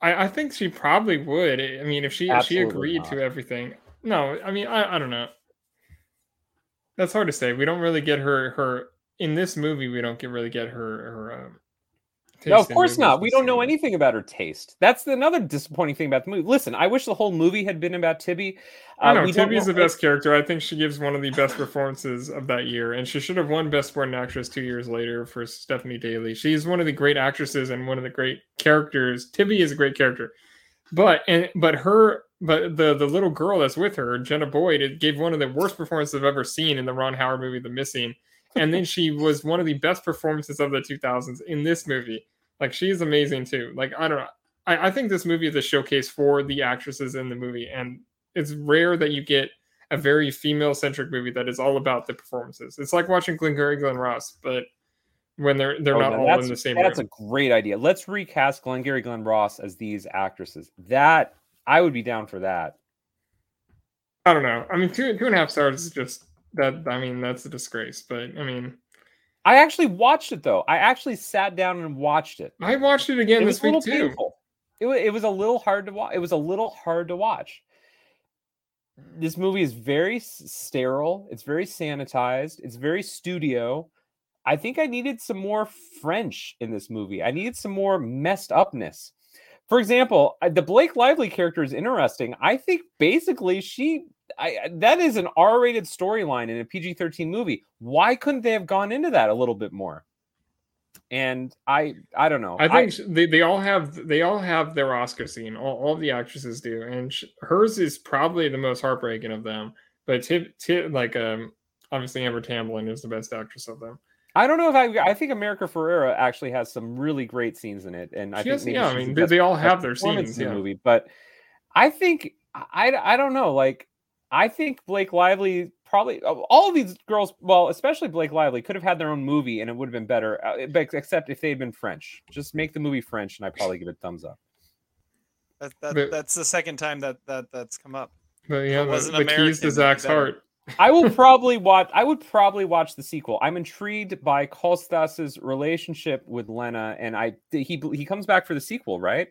I, I think she probably would. I mean, if she if she agreed
not.
to everything. No, I mean, I, I don't know. That's hard to say. We don't really get her her in this movie. We don't get really get her her. Um,
No, of course not. We don't know anything about her taste. That's another disappointing thing about the movie. Listen, I wish the whole movie had been about Tibby.
I
Uh,
know
we don't
Tibby's the best character. I think she gives one of the best performances of that year, and she should have won Best Supporting Actress two years later for Stephanie Daley. She's one of the great actresses and one of the great characters. Tibby is a great character, but and but her but the the little girl that's with her, Jenna Boyd, it gave one of the worst performances I've ever seen in the Ron Howard movie, The Missing, and then she was one of the best performances of the 2000s in this movie. Like she's amazing too. Like I don't know. I, I think this movie is a showcase for the actresses in the movie, and it's rare that you get a very female centric movie that is all about the performances. It's like watching Glengarry Glen Ross, but when they're they're
Oh,
not
no,
all in the same
That's
room.
a great idea. Let's recast Glengarry Glen Ross as these actresses. That I would be down for that.
I don't know. I mean, two two and a half stars is just that. I mean, that's a disgrace. But I mean,
I actually watched it though. I actually sat down and watched it.
I watched it again
it
this
was a
week
little
too.
painful. It it was a little hard to watch. It was a little hard to watch. This movie is very sterile. It's very sanitized. It's very studio. I think I needed some more French in this movie. I needed some more messed upness. For example, the Blake Lively character is interesting. I think basically she I, I- that is an R-rated storyline in a PG-13 movie. Why couldn't they have gone into that a little bit more? And I I don't know.
I think sh they, they all have they all have their Oscar scene. All, all the actresses do, and sh- hers is probably the most heartbreaking of them. But Tip, Tip like um obviously Amber Tamblyn is the best actress of them.
I don't know if I. I think America Ferrera actually has some really great scenes in it, and I think
has-
maybe
yeah, I
she's the
mean, they-
best-
they all have their scenes,
in the movie. But I think I, I don't know. Like I think Blake Lively probably all of these girls, well, especially Blake Lively, could have had their own movie, and it would have been better. uh, but- Except if they had been French, just make the movie French, and I would probably give it thumbs up.
That, that,
But-
that's the second time that, that that's come up.
But yeah,
it
the,
wasn't
the keys to
it'd
Zach's
better.
heart.
I will probably watch. I would probably watch the sequel. I'm intrigued by Kostas's relationship with Lena, and I he he comes back for the sequel, right?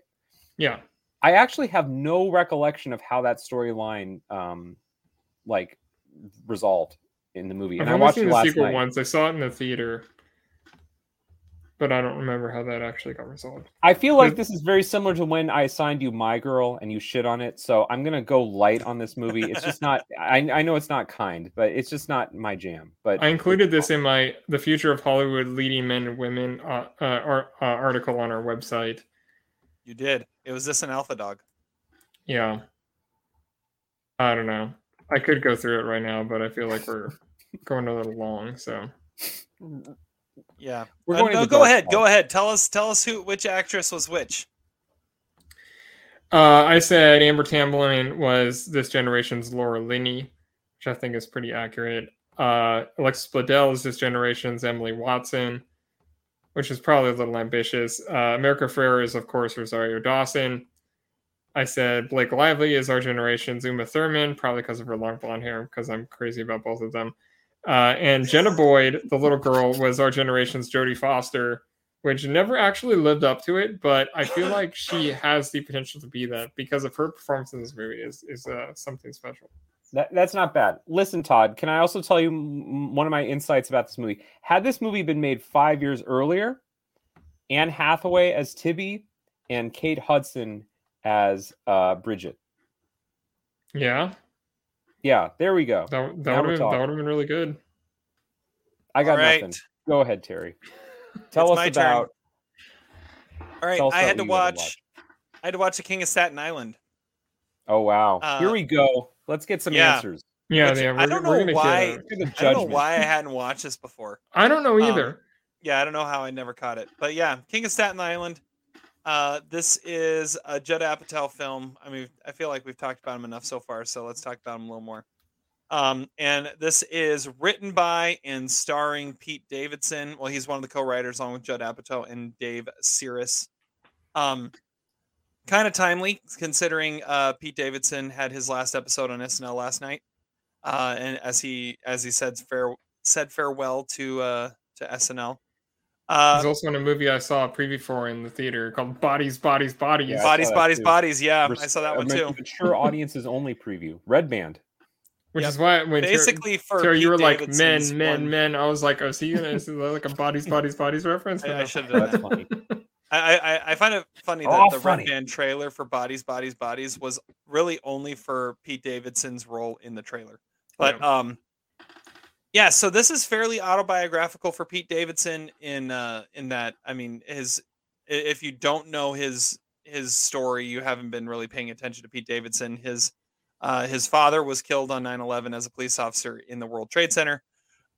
Yeah.
I actually have no recollection of how that storyline, um, like resolved in the movie.
I've
And I watched
the sequel
night.
once. I saw it in the theater, but I don't remember how that actually got resolved.
I feel like this is very similar to when I assigned you My Girl and you shit on it. So I'm gonna go light on this movie. It's just not. I I know it's not kind, but it's just not my jam. But
I included this in my "The Future of Hollywood: Leading Men and Women" uh, uh, uh, article on our website.
You did. It was this an alpha dog.
Yeah. I don't know. I could go through it right now, but I feel like we're going a little long. So
Yeah.
We're
Uh, no,
into
go
dark
ahead.
side.
Go ahead. Tell us. Tell us who, which actress was which.
uh, I said Amber Tamblyn was this generation's Laura Linney, which I think is pretty accurate. Uh, Alexis Bledel is this generation's Emily Watson, which is probably a little ambitious. Uh, America Ferrer is, of course, Rosario Dawson. I said Blake Lively is our generation's Uma Thurman, probably because of her long blonde hair, because I'm crazy about both of them. Uh, and Jenna Boyd, the little girl, was our generation's Jodie Foster, which never actually lived up to it, but I feel like she has the potential to be that because of her performance in this movie is is uh, something special.
That, that's not bad. Listen, Todd, can I also tell you m- one of my insights about this movie? Had this movie been made five years earlier, Anne Hathaway as Tibby and Kate Hudson as uh, Bridget.
Yeah,
Yeah, there we go.
that, that would have that
talking.
would have been really good.
I got
All right.
nothing. Go ahead, Terry. Tell us
my turn.
about.
All right. I had to
what you had to
watch. I had to watch The King of Staten Island.
Oh wow! Here
Uh,
we go. Let's get some
yeah.
answers.
Yeah,
Which
yeah. We're,
I don't
we're
know why-
Get, uh,
Look at the
I don't know why I hadn't watched this before.
I don't know
Um,
either.
Yeah, I don't know how I never caught it. But yeah, King of Staten Island. Uh, this is a Judd Apatow film. I mean, I feel like we've talked about him enough so far, so let's talk about him a little more. Um, and this is written by and starring Pete Davidson. Well, he's one of the co-writers along with Judd Apatow and Dave Sirus. Um, kind of timely considering uh, Pete Davidson had his last episode on SNL last night, uh, and as he as he said said farewell to uh, to SNL. Uh,
There's also in a movie I saw a preview for in the theater called Bodies, Bodies, Bodies.
Yeah, I
bodies,
saw that
bodies,
too.
bodies. Yeah,
Res-
I saw that
a
one too.
Mature audiences only preview. Red Band.
Which
Yep.
is why when Ter-
Basically, for
Terry, you
Pete
were like men, men,
one-
men. I was like, oh, is he gonna is like a bodies, bodies, bodies reference?
I, I should have
That's funny.
I, I I find it funny that
Oh,
the
funny.
Red Band trailer for Bodies, Bodies, Bodies was really only for Pete Davidson's role in the trailer. But um, yeah. So this is fairly autobiographical for Pete Davidson in uh in that I mean his if you don't know his his story, you haven't been really paying attention to Pete Davidson. His uh, his father was killed on 9/11 as a police officer in the World Trade Center.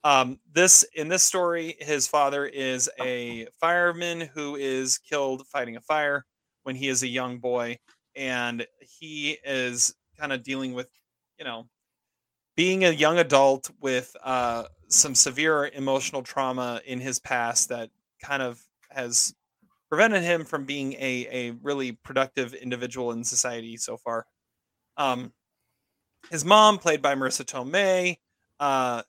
Um, this in this story, his father is a fireman who is killed fighting a fire when he is a young boy, and he is kind of dealing with, you know, being a young adult with uh, some severe emotional trauma in his past that kind of has prevented him from being a a really productive individual in society so far. Um, his mom, played by Marisa Tomei, uh,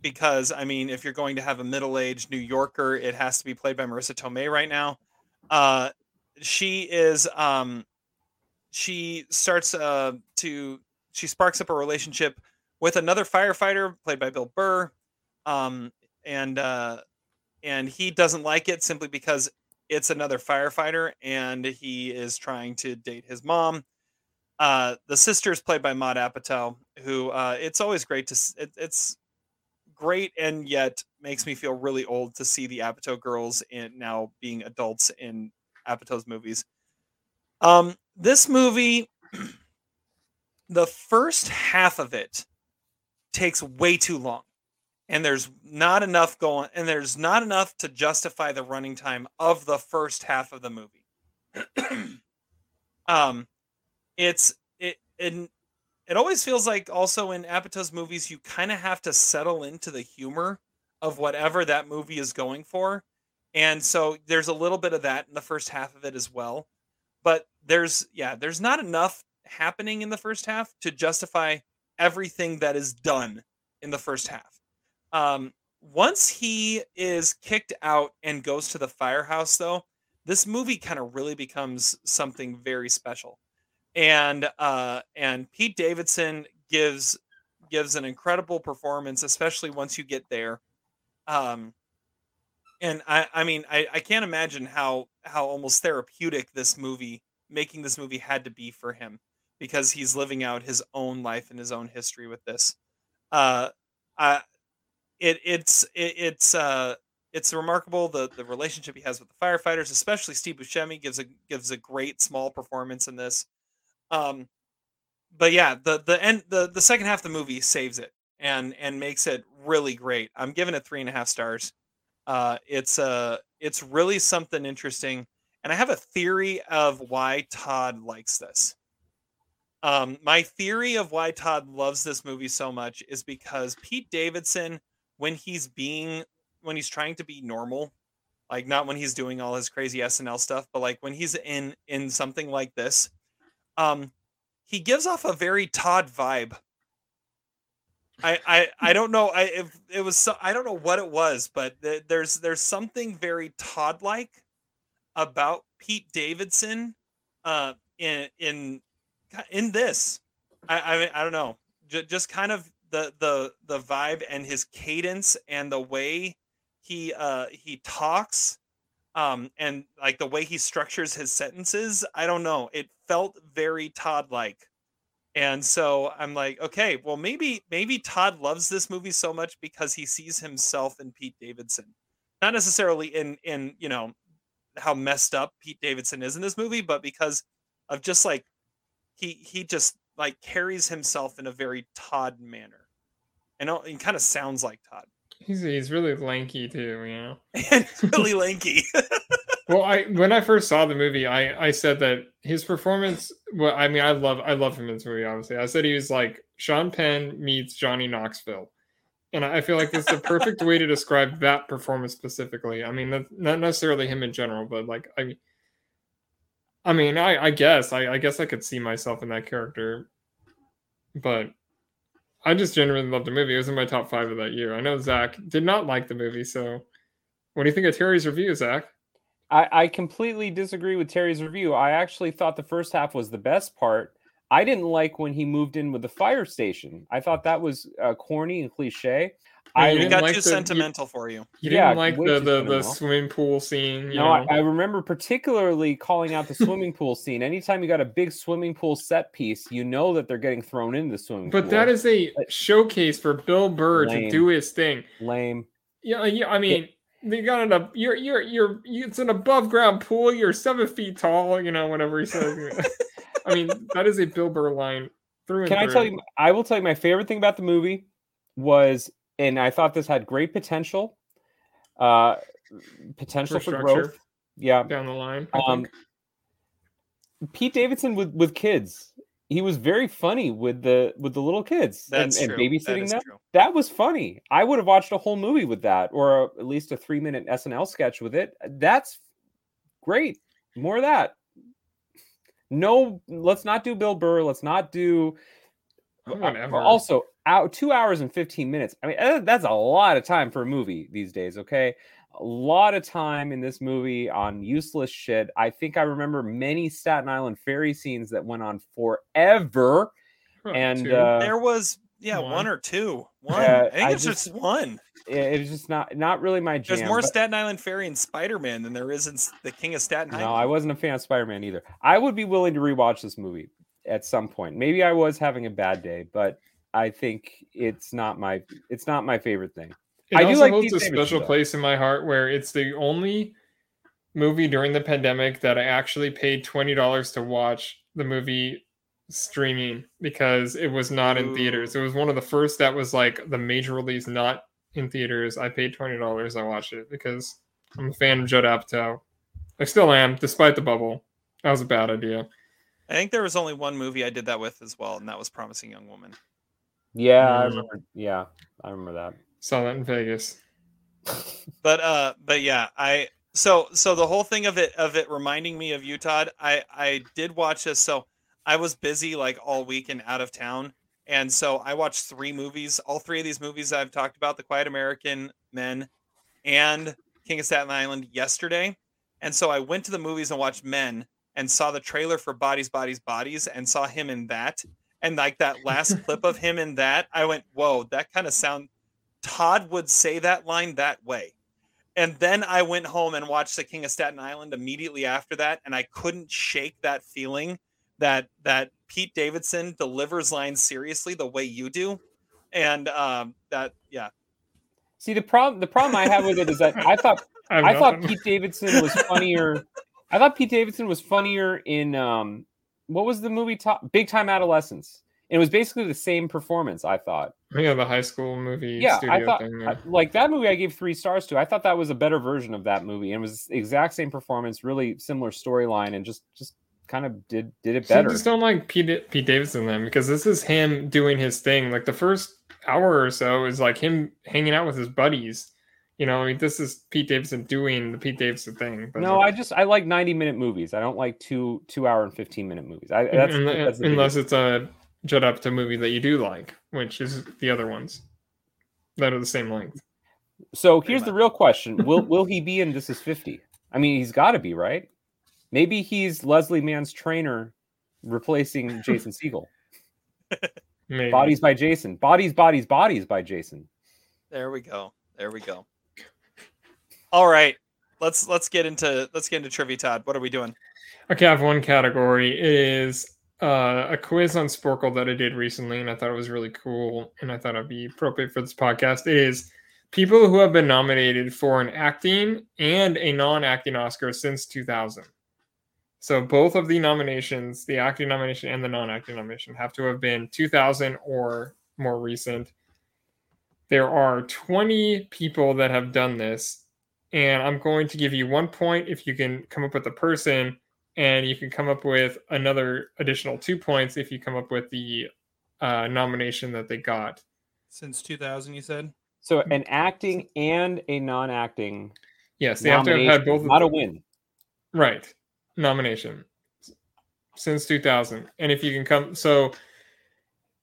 because I mean, if you're going to have a middle-aged New Yorker, it has to be played by Marisa Tomei right now. Uh, she is um, she starts uh, to she sparks up a relationship with another firefighter played by Bill Burr, um, and uh, and he doesn't like it simply because it's another firefighter, and he is trying to date his mom. Uh, the sister is played by Maud Apatow, who uh, it's always great to it, it's great and yet makes me feel really old to see the Apatow girls in now being adults in Apatow's movies. Um, this movie, the first half of it takes way too long, and there's not enough going, and there's not enough to justify the running time of the first half of the movie. um, it's it and it always feels like also in Apatow's movies you kind of have to settle into the humor of whatever that movie is going for. And so there's a little bit of that in the first half of it as well. But there's yeah, there's not enough happening in the first half to justify everything that is done in the first half. Um, once he is kicked out and goes to the firehouse, though, this movie kind of really becomes something very special. And uh, and Pete Davidson gives gives an incredible performance, especially once you get there. Um, and I, I mean, I, I can't imagine how how almost therapeutic this movie, making this movie, had to be for him because he's living out his own life and his own history with this. Uh, I, it it's it, it's uh it's remarkable the the relationship he has with the firefighters, especially Steve Buscemi gives a gives a great small performance in this. Um, but yeah, the the end the the second half of the movie saves it and and makes it really great. I'm giving it three and a half stars. Uh, it's uh it's really something interesting, and I have a theory of why Todd likes this. Um, my theory of why Todd loves this movie so much is because Pete Davidson, when he's being when he's trying to be normal, like not when he's doing all his crazy SNL stuff, but like when he's in in something like this, um, he gives off a very Todd vibe. I I I don't know. I if it was so, I don't know what it was, but th- there's there's something very Todd like about Pete Davidson, uh, in in in this. I I, mean, I don't know. J- just kind of the the the vibe and his cadence and the way he uh he talks um and like the way he structures his sentences i don't know it felt very todd like and so i'm like okay well maybe maybe todd loves this movie so much because he sees himself in pete davidson not necessarily in in you know how messed up pete davidson is in this movie but because of just like he he just like carries himself in a very todd manner and it kind of sounds like todd
He's he's really lanky too, you know.
and really lanky.
well, I when I first saw the movie, I I said that his performance. Well, I mean, I love I love him in this movie. Obviously, I said he was like Sean Penn meets Johnny Knoxville, and I feel like this is the perfect way to describe that performance specifically. I mean, not necessarily him in general, but like I. I mean, I I guess I I guess I could see myself in that character, but I just genuinely loved the movie. It was in my top five of that year. I know Zach did not like the movie, so what do you think of Terry's review, Zach?
I, I completely disagree with Terry's review. I actually thought the first half was the best part. I didn't like when he moved in with the fire station. I thought that was uh, corny and cliche.
I it got like too the, sentimental you, for you.
You didn't yeah, like the the, the swimming pool scene.
no, I, I, remember particularly calling out the swimming pool scene. Anytime you got a big swimming pool set piece, you know that they're getting thrown into the swimming
but
pool.
But that is a showcase for Bill Burr Lame. to do his thing.
Lame.
Yeah, yeah. I mean, yeah. they got an up you're you're you're it's an above ground pool. You're seven feet tall. You know, whatever he says. I mean, that is a Bill Burr line through.
Can
through.
I tell you? I will tell you my favorite thing about the movie was and I thought this had great potential, uh, potential for, for growth. Yeah,
down the line.
Um, Pete Davidson with with kids, he was very funny with the with the little kids and, and, babysitting that them. True. That was funny. I would have watched a whole movie with that, or a, at least a three minute SNL sketch with it. That's great. More of that. No, let's not do Bill Burr. Let's not do.
Whatever.
Also, out two hours and 15 minutes. I mean, eh, that's a lot of time for a movie these days, okay? A lot of time in this movie on useless shit. I think I remember many Staten Island ferry scenes that went on forever. and uh,
there was, yeah, one, one or two. One. Uh, I think I it's just, just one.
It was just not not really my jam.
There's more
but...
Staten Island Ferry in Spider Man than there is in The King of Staten Island.
No, I wasn't a fan of Spider Man either. I would be willing to rewatch this movie at some point. Maybe I was having a bad day, but I think it's not my it's not my favorite thing.
It I do like holds a special place in my heart where it's the only movie during the pandemic that I actually paid twenty dollars to watch the movie streaming because it was not in Ooh. theaters. It was one of the first that was like the major release not in theaters. I paid twenty dollars. I watched it because I'm a fan of Judd Apatow. I still am, despite the bubble. That was a bad idea.
I think there was only one movie I did that with as well, and that was Promising Young Woman.
Yeah, mm. I remember. Yeah, I remember that.
Saw that in Vegas.
but uh, but yeah, I so so the whole thing of it of it reminding me of Utah. I I did watch this. So I was busy like all week and out of town, And so I watched three movies. All three of these movies I've talked about: The Quiet American, Men, and King of Staten Island yesterday. And so I went to the movies and watched Men and saw the trailer for Bodies, Bodies, Bodies and saw him in that. And like that last clip of him in that, I went, whoa, that kind of sound. Todd would say that line that way. And then I went home and watched The King of Staten Island immediately after that, and I couldn't shake that feeling that that Pete Davidson delivers lines seriously the way you do, and um, that yeah.
See the problem. The problem I have with it is that I thought
I have
I thought
nothing.
Pete Davidson was funnier. I thought Pete Davidson was funnier in um, what was the movie? Top Big Time Adolescence. And it was basically the same performance. I thought.
Yeah, the high school movie
Yeah,
studio
I thought
thing.
I- like that movie. I gave three stars to. I thought that was a better version of that movie, and it was the exact same performance, really similar storyline, and just just kind of did did it better.
I just don't like Pete, Pete Davidson then because this is him doing his thing. Like the first hour or so is like him hanging out with his buddies. You know, I mean, this is Pete Davidson doing the Pete Davidson thing. But
No,
like,
I just I like ninety minute movies. I don't like two two hour and fifteen minute movies. I that's,
un-
that's
unless it's a Judd Apatow movie that you do like, which is the other ones that are the same length.
So here's the real question: Will will he be in This Is Fifty? I mean, he's got to be right. Maybe he's Leslie Mann's trainer, replacing Jason Segel.
Maybe.
Bodies by Jason. Bodies, bodies, bodies by Jason.
There we go. There we go. All right. Let's let's get into let's get into trivia, Todd. What are we doing?
Okay, I have one category. It is uh, a quiz on Sporcle that I did recently, and I thought it was really cool, and I thought it'd be appropriate for this podcast. It is people who have been nominated for an acting and a non-acting Oscar since 2000. So both of the nominations, the acting nomination and the non-acting nomination, have to have been 2000 or more recent. There are 20 people that have done this, and I'm going to give you one point if you can come up with the person, and you can come up with another additional two points if you come up with the uh, nomination that they got.
Since 2000, you said?
So an acting and a non-acting.
Yes, they have to have had
nomination,
both. Of
Not a win.
Right. Nomination since 2000. And if you can come, so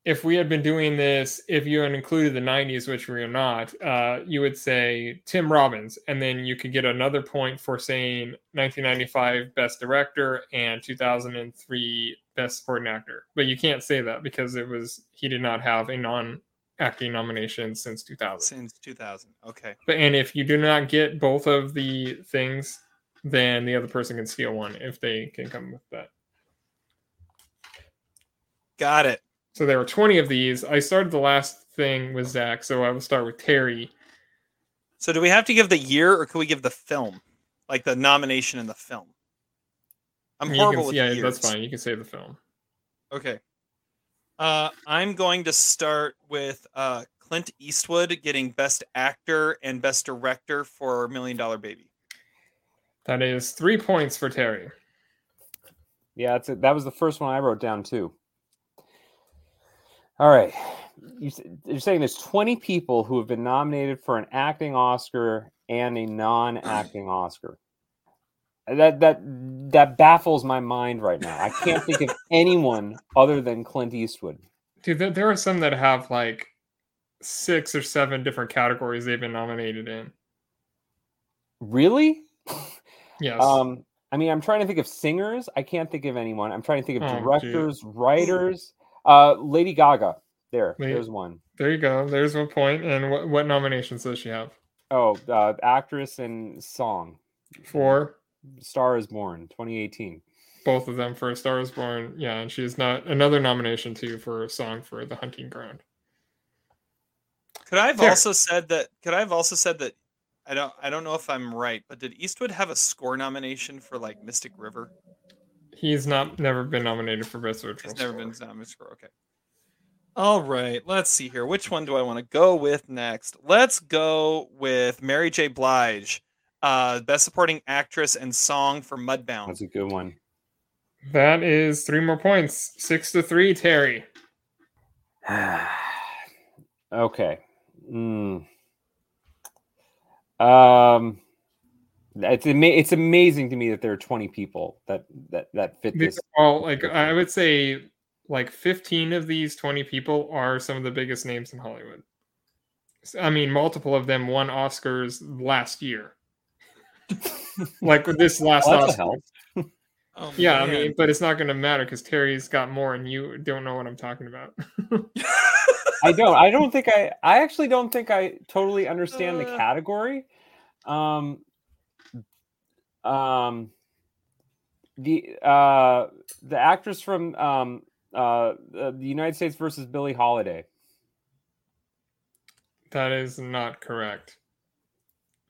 if we had been doing this, if you had included the 90s, which we are not, uh, you would say Tim Robbins, and then you could get another point for saying 1995 Best Director and 2003 Best Supporting Actor. But you can't say that because it was he did not have a non-acting nomination since 2000.
Since 2000. Okay.
But and if you do not get both of the things, then the other person can steal one if they can come with that.
Got it.
So there were 20 of these. I started the last thing with Zach, so I will start with Terry.
So do we have to give the year or can we give the film? Like the nomination in the film? I'm
You can-
horrible with
yeah,
years.
that's fine. You can say the film.
Okay. Uh, I'm going to start with uh, Clint Eastwood getting Best Actor and Best Director for Million Dollar Baby.
That is three points for Terry.
Yeah, that's it. That was the first one I wrote down too. All right, you're saying there's 20 people who have been nominated for an acting Oscar and a non-acting Oscar. That that that baffles my mind right now. I can't think of anyone other than Clint Eastwood.
Dude, there, there are some that have like six or seven different categories they've been nominated in.
Really?
Yes.
Um, I mean, I'm trying to think of singers. I can't think of anyone. I'm trying to think of
Oh,
directors, writers. Uh, Lady Gaga. There,
Lady-
there's one.
there you go. There's one point. And what, what nominations does she have?
Oh, uh, actress and song.
For
Star is Born, 2018.
both of them for A Star is Born. Yeah, and she's not another nomination too for a song for The Hunting Ground.
Could I have
Fair.
also said that? Could I have also said that? I don't. I don't know if I'm right, but did Eastwood have a score nomination for like Mystic River?
He's not never been nominated for Best Original
He's never
Score.
been nominated for. Okay. All right. Let's see here. Which one do I want to go with next? Let's go with Mary J. Blige, uh, Best Supporting Actress and Song for Mudbound.
That's a good one.
That is three more points. Six to three, Terry.
okay. Mm. Um, it's ama- it's amazing to me that there are 20 people that that that fit
These
this.
are all like I would say like 15 of these 20 people are some of the biggest names in Hollywood. I mean, multiple of them won Oscars last year. like with this last
Well, that's
Oscar.
help.
Oh,
Yeah, I
man.
mean, but it's not going to matter because Terry's got more, and you don't know what I'm talking about.
I don't. I don't think I. I actually don't think I totally understand the
Uh.
category. Um. Um. The uh the actress from um uh the the United States versus Billie Holiday.
that is not correct.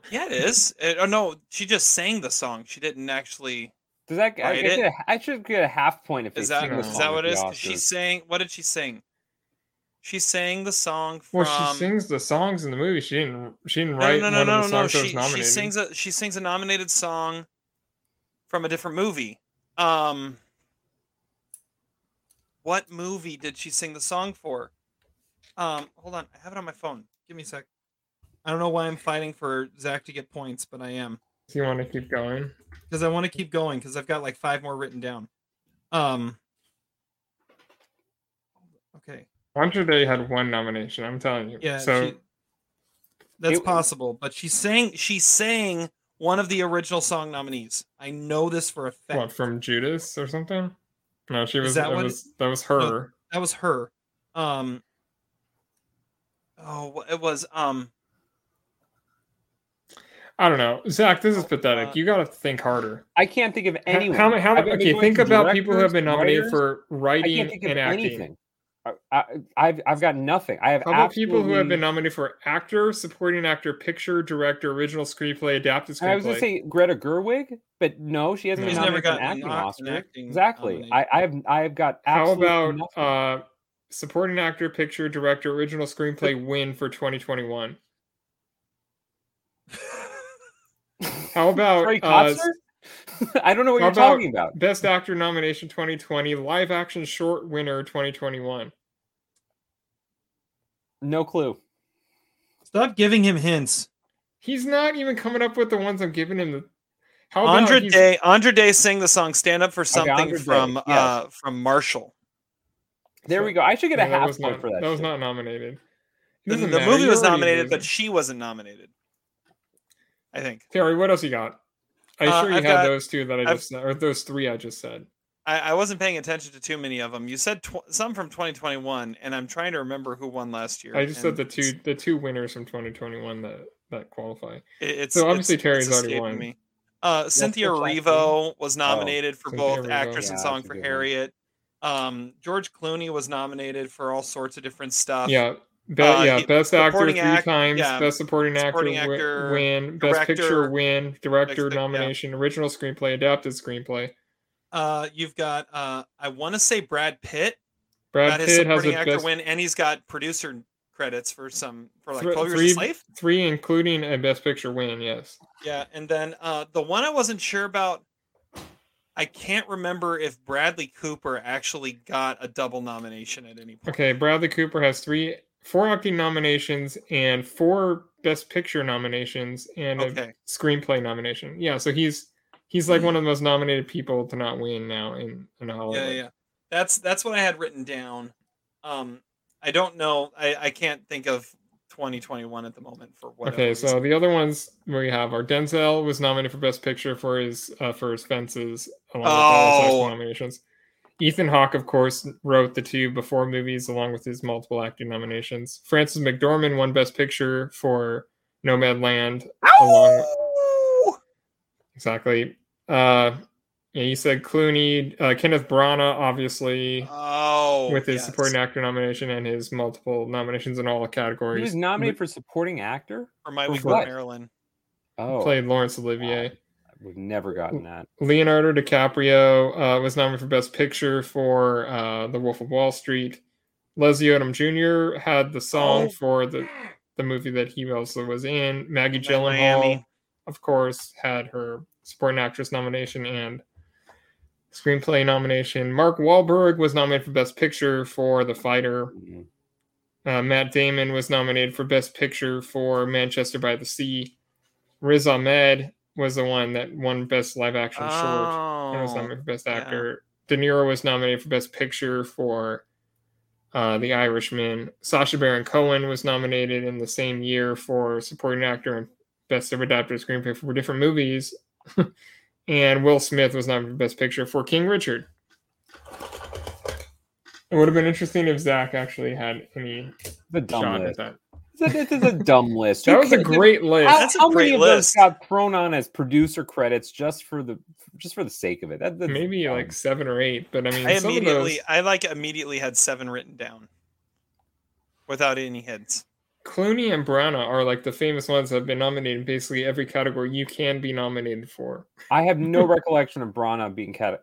yeah, it is. It- oh no, she just sang the song. She didn't actually.
Does that? I, I, get
it?
a- I should get a half point if
Is
they
that
sing the
is that
at
what
the
it is? 'Cause She sang. What did she sing? She sang the song from.
Well, she sings the songs in the movie. She didn't. She didn't write
no, no,
one
no,
of the
no, no.
songs was
She, she sings a she sings a nominated song from a different movie. Um, what movie did she sing the song for? Um, hold on, I have it on my phone.
Give me a sec. I don't know why I'm fighting for Zach to get points, but I am
Do you want to keep going?
because I want to keep going because I've got like five more written down. Um. Okay.
Andra Day had one nomination. I'm telling you.
Yeah.
So
she, that's
It-
possible, but
She sang she sang one of the original song nominees.
I know this for a fact.
what from Judas or something? No, she was.
that
That,
what
was that was her.
That was her. Um.
Oh, it was um.
I don't know, Zach. This is pathetic.
uh,
you got to think harder.
I can't think of
How-
anyone.
How, how,
I've
okay, think about people who have been nominated
writers.
for
I
writing
can't think of
and acting.
anything. I, I, I've I've got nothing. I have
How about people who have been nominated for actor, supporting actor, picture, director, original screenplay, adapted screenplay?
I was gonna say Greta Gerwig, but no, she hasn't
No.
been
She's never
nominated for an acting Oscar.
acting
exactly.
nominated.
I, I have I have got
How about
nothing.
uh, supporting actor, picture, director, original screenplay win for 2021? How about
Troy
uh,
Kotsur? I don't know what
how
you're
about
talking about.
Best Actor nomination 2020, live action short winner 2021?
No clue.
Stop giving him hints.
He's not even coming up with the ones I'm giving him. The, how about
Andra
he's-
Day Andra Day sang the song "Stand Up for Something"
Andra Day,
from
yes.
uh from Marshall.
There we go. I should get
No,
a half point
not,
for that.
That was
shit.
not nominated.
The, the movie was nominated, but she wasn't nominated. I think.
Terry, what else you got? Are you
Uh,
sure you
I've
had
got-
those two that I
I've-
just or those three I just said?
I, I wasn't paying attention to too many of them. You said tw- some from 2021, and I'm trying to remember who won last year.
I just said the two the two winners from 2021 that that qualify.
it- It's
So obviously
it's-
Terry's
it's
already won.
Me. Uh, Cynthia? Erivo was nominated for
Cynthia
both
Erivo.
actress and song for. Harriet. Um, George Clooney was nominated for all sorts of different stuff.
Yeah, be,
Uh,
yeah, best actor three
act-
times,
yeah,
best supporting,
supporting
actor,
actor,
win, best picture win, director
best pic- yeah.
nomination, original screenplay, adapted screenplay.
Uh, you've got uh, I want to say Brad Pitt
Brad
his
Pitt has
supporting
a
actor
best
win, and he's got producer credits for some for like
thr-
12 Years
three,
a Slave.
three, including a best picture win. Yes,
Yeah, and then uh, the one I wasn't sure about, I can't remember if Bradley Cooper actually got a double nomination at any point.
Okay, Bradley Cooper has three, four acting nominations and four Best Picture nominations and
Okay.
a screenplay nomination. Yeah, so he's he's like one of the most nominated people to not win now in in Hollywood.
Yeah, yeah. That's that's what I had written down. Um, I don't know. I I can't think of 2021 at the moment for what.
Okay, so the other ones we have are Denzel was nominated for Best Picture for his uh, for his Fences along with all
Oh.
Nominations. Ethan Hawke, of course, wrote the two before movies along with his multiple acting nominations. Frances McDormand won Best Picture for Nomadland along exactly. Uh, yeah, you said Clooney, uh, Kenneth Branagh, obviously
Oh,
with his
yes.
supporting actor nomination and his multiple nominations in all the categories.
He was nominated for supporting actor.
for my
for
week
what?
with Marilyn.
Oh,
played Laurence Olivier.
We've never gotten that.
Leonardo DiCaprio uh, was nominated for Best Picture for uh, The Wolf of Wall Street. Leslie Odom Jr. had the song
Oh.
for the the movie that he also was in. Maggie Gyllenhaal,
Miami.
of course, had her supporting actress nomination and screenplay nomination. Mark Wahlberg was nominated for Best Picture for The Fighter.
Mhm.
Uh, Matt Damon was nominated for Best Picture for Manchester by the Sea. Riz Ahmed was the one that won Best Live Action Short and was
Oh,
nominated for Best
yeah.
Actor. De Niro was nominated for Best Picture for uh, The Irishman. Sacha Baron Cohen was nominated in the same year for Supporting Actor and Best of Adapted Screenplay for different movies. and Will Smith was nominated for Best Picture for King Richard. It would have been interesting if Zach actually had any
The dumb
shot at that.
This is a- this is a dumb list.
That was a great list.
How,
That's a
how
great
many of
list.
those got thrown on as producer credits just for the just for the sake of it? That, that's
Maybe like seven or eight, but I mean,
I
some of
immediately,
those,
I like immediately had seven written down without any hints.
Clooney and Branagh are like the famous ones that have been nominated in basically every category you can be nominated for.
I have no recollection of Branagh being cat-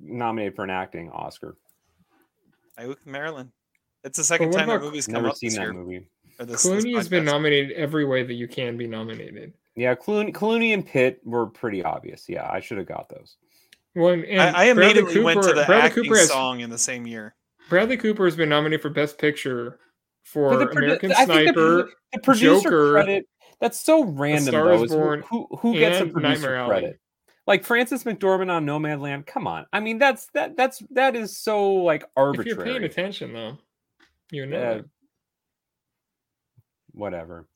nominated for an acting Oscar.
I with Marilyn. It's the second
what
time that movie's come
Never
up
seen
this
that
year.
movie.
Or this- this
Clooney has been nominated every way that you can be nominated.
Yeah, Clooney, Clooney and Pitt were pretty obvious. Yeah, I should have got those.
Well, and, and
I, I
Bradley
immediately went to the
Bradley
acting
Cooper has,
song in the same year.
Bradley Cooper has been nominated for Best Picture for
the produ-
American
I think the
Sniper,
the producer
Joker,
credit that's so random
Star
though.
is
is who-
Born,
who who gets a producer
Nightmare Alley.
credit? Like Frances McDormand on Nomadland. Come on, I mean that's that that's that is so like arbitrary.
If you're paying attention, though, you know.
Uh,
it.
Whatever.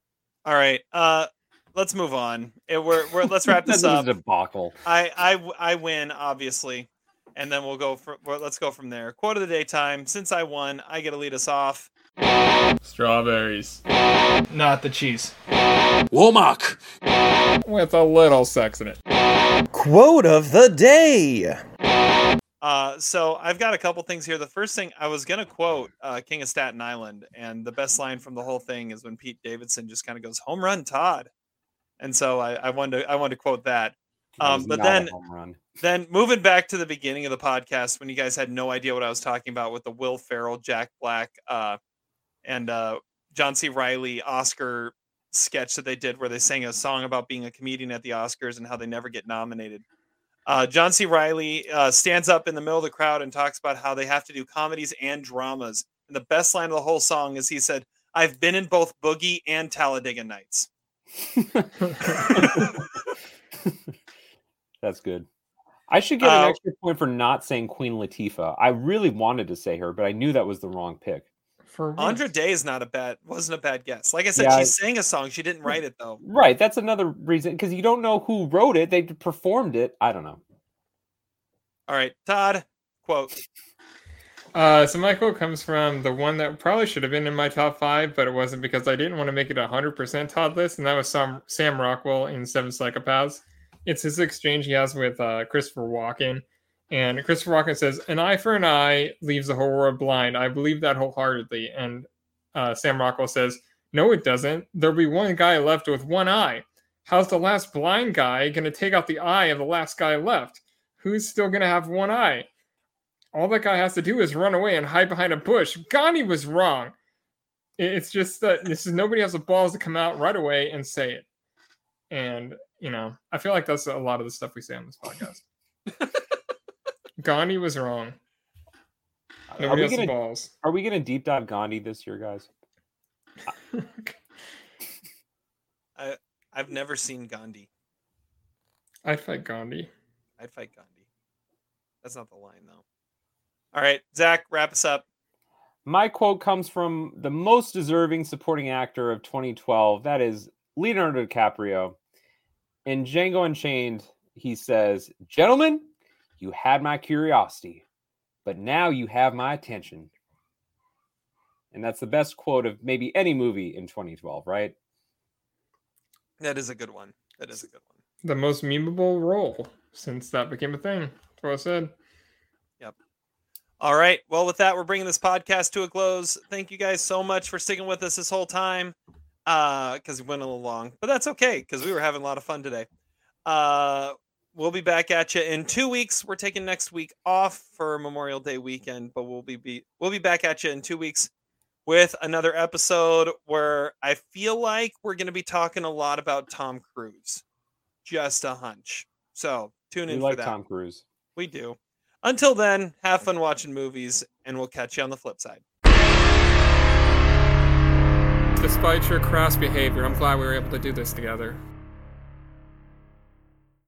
All right, uh, let's move on. It, we're, we're let's wrap this
That was
up.
a debacle.
I, I w- I win obviously, and then we'll go for well, let's go from there. Quote of the day time. Since I won, I get to lead us off.
Strawberries
Not the cheese.
Womack.
with a little sex in it.
Quote of the day.
Uh, so I've got a couple things here. The first thing I was gonna quote uh, King of Staten Island, and the best line from the whole thing is when Pete Davidson just kind of goes "Home run, Todd," and so I, I wanted to, I wanted to quote that. Um, but then then moving back to the beginning of the podcast when you guys had no idea what I was talking about with the Will Ferrell, Jack Black, uh, and uh, John C. Reilly Oscar sketch that they did where they sang a song about being a comedian at the Oscars and how they never get nominated. Uh, John C. Reilly uh, stands up in the middle of the crowd and talks about how they have to do comedies and dramas. And the best line of the whole song is he said, I've been in both Boogie and Talladega Nights.
That's good. I should get an
Uh,
extra point for not saying Queen Latifah. I really wanted to say her, but I knew that was the wrong pick.
For what?
Andra Day is not a bad, wasn't a bad guess. Like I said,
Yeah,
she sang a song. She didn't write it though.
Right. That's another reason because you don't know who wrote it. They performed it. I don't know.
All right, Todd, quote.
Uh, so my quote comes from the one that probably should have been in my top five, but it wasn't because I didn't want to make it a hundred percent Todd list, and that was Sam Sam Rockwell in Seven Psychopaths. It's his exchange he has with uh, Christopher Walken, and Christopher Walken says, "An eye for an eye leaves the whole world blind." I believe that wholeheartedly, and uh, Sam Rockwell says, "No, it doesn't. There'll be one guy left with one eye. How's the last blind guy going to take out the eye of the last guy left? Who's still going to have one eye?" all that guy has to do is run away and hide behind a bush. Gandhi was wrong. It's just that this is nobody has the balls to come out right away and say it. And you know, I feel like that's a lot of the stuff we say on this podcast. Gandhi was wrong.
Are we gonna
balls.
Are we gonna deep dive Gandhi this year, guys?
I I've never seen Gandhi.
I fight Gandhi.
I'd fight Gandhi. That's not the line though. All right, Zach, wrap us up.
My quote comes from the most deserving supporting actor of 2012. That is Leonardo DiCaprio. In Django Unchained, he says, Gentlemen, you had my curiosity, but now you have my attention. And that's the best quote of maybe any movie in 2012, right?
That is a good one. That is a good one.
The most memeable role since that became a thing. That's what I said.
Yep. All right. Well, with that, we're bringing this podcast to a close. Thank you guys so much for sticking with us this whole time. Uh, because we went a little long, but that's okay because we were having a lot of fun today. Uh, we'll be back at you in two weeks. We're taking next week off for Memorial Day weekend, but we'll be, be we'll be back at you in two weeks with another episode where I feel like we're going to be talking a lot about Tom Cruise. Just a hunch. So tune
We
in
like
for that.
Tom Cruise.
We do. Until then, have fun watching movies, and we'll catch you on the flip side.
Despite your crass behavior, I'm glad we were able to do this together.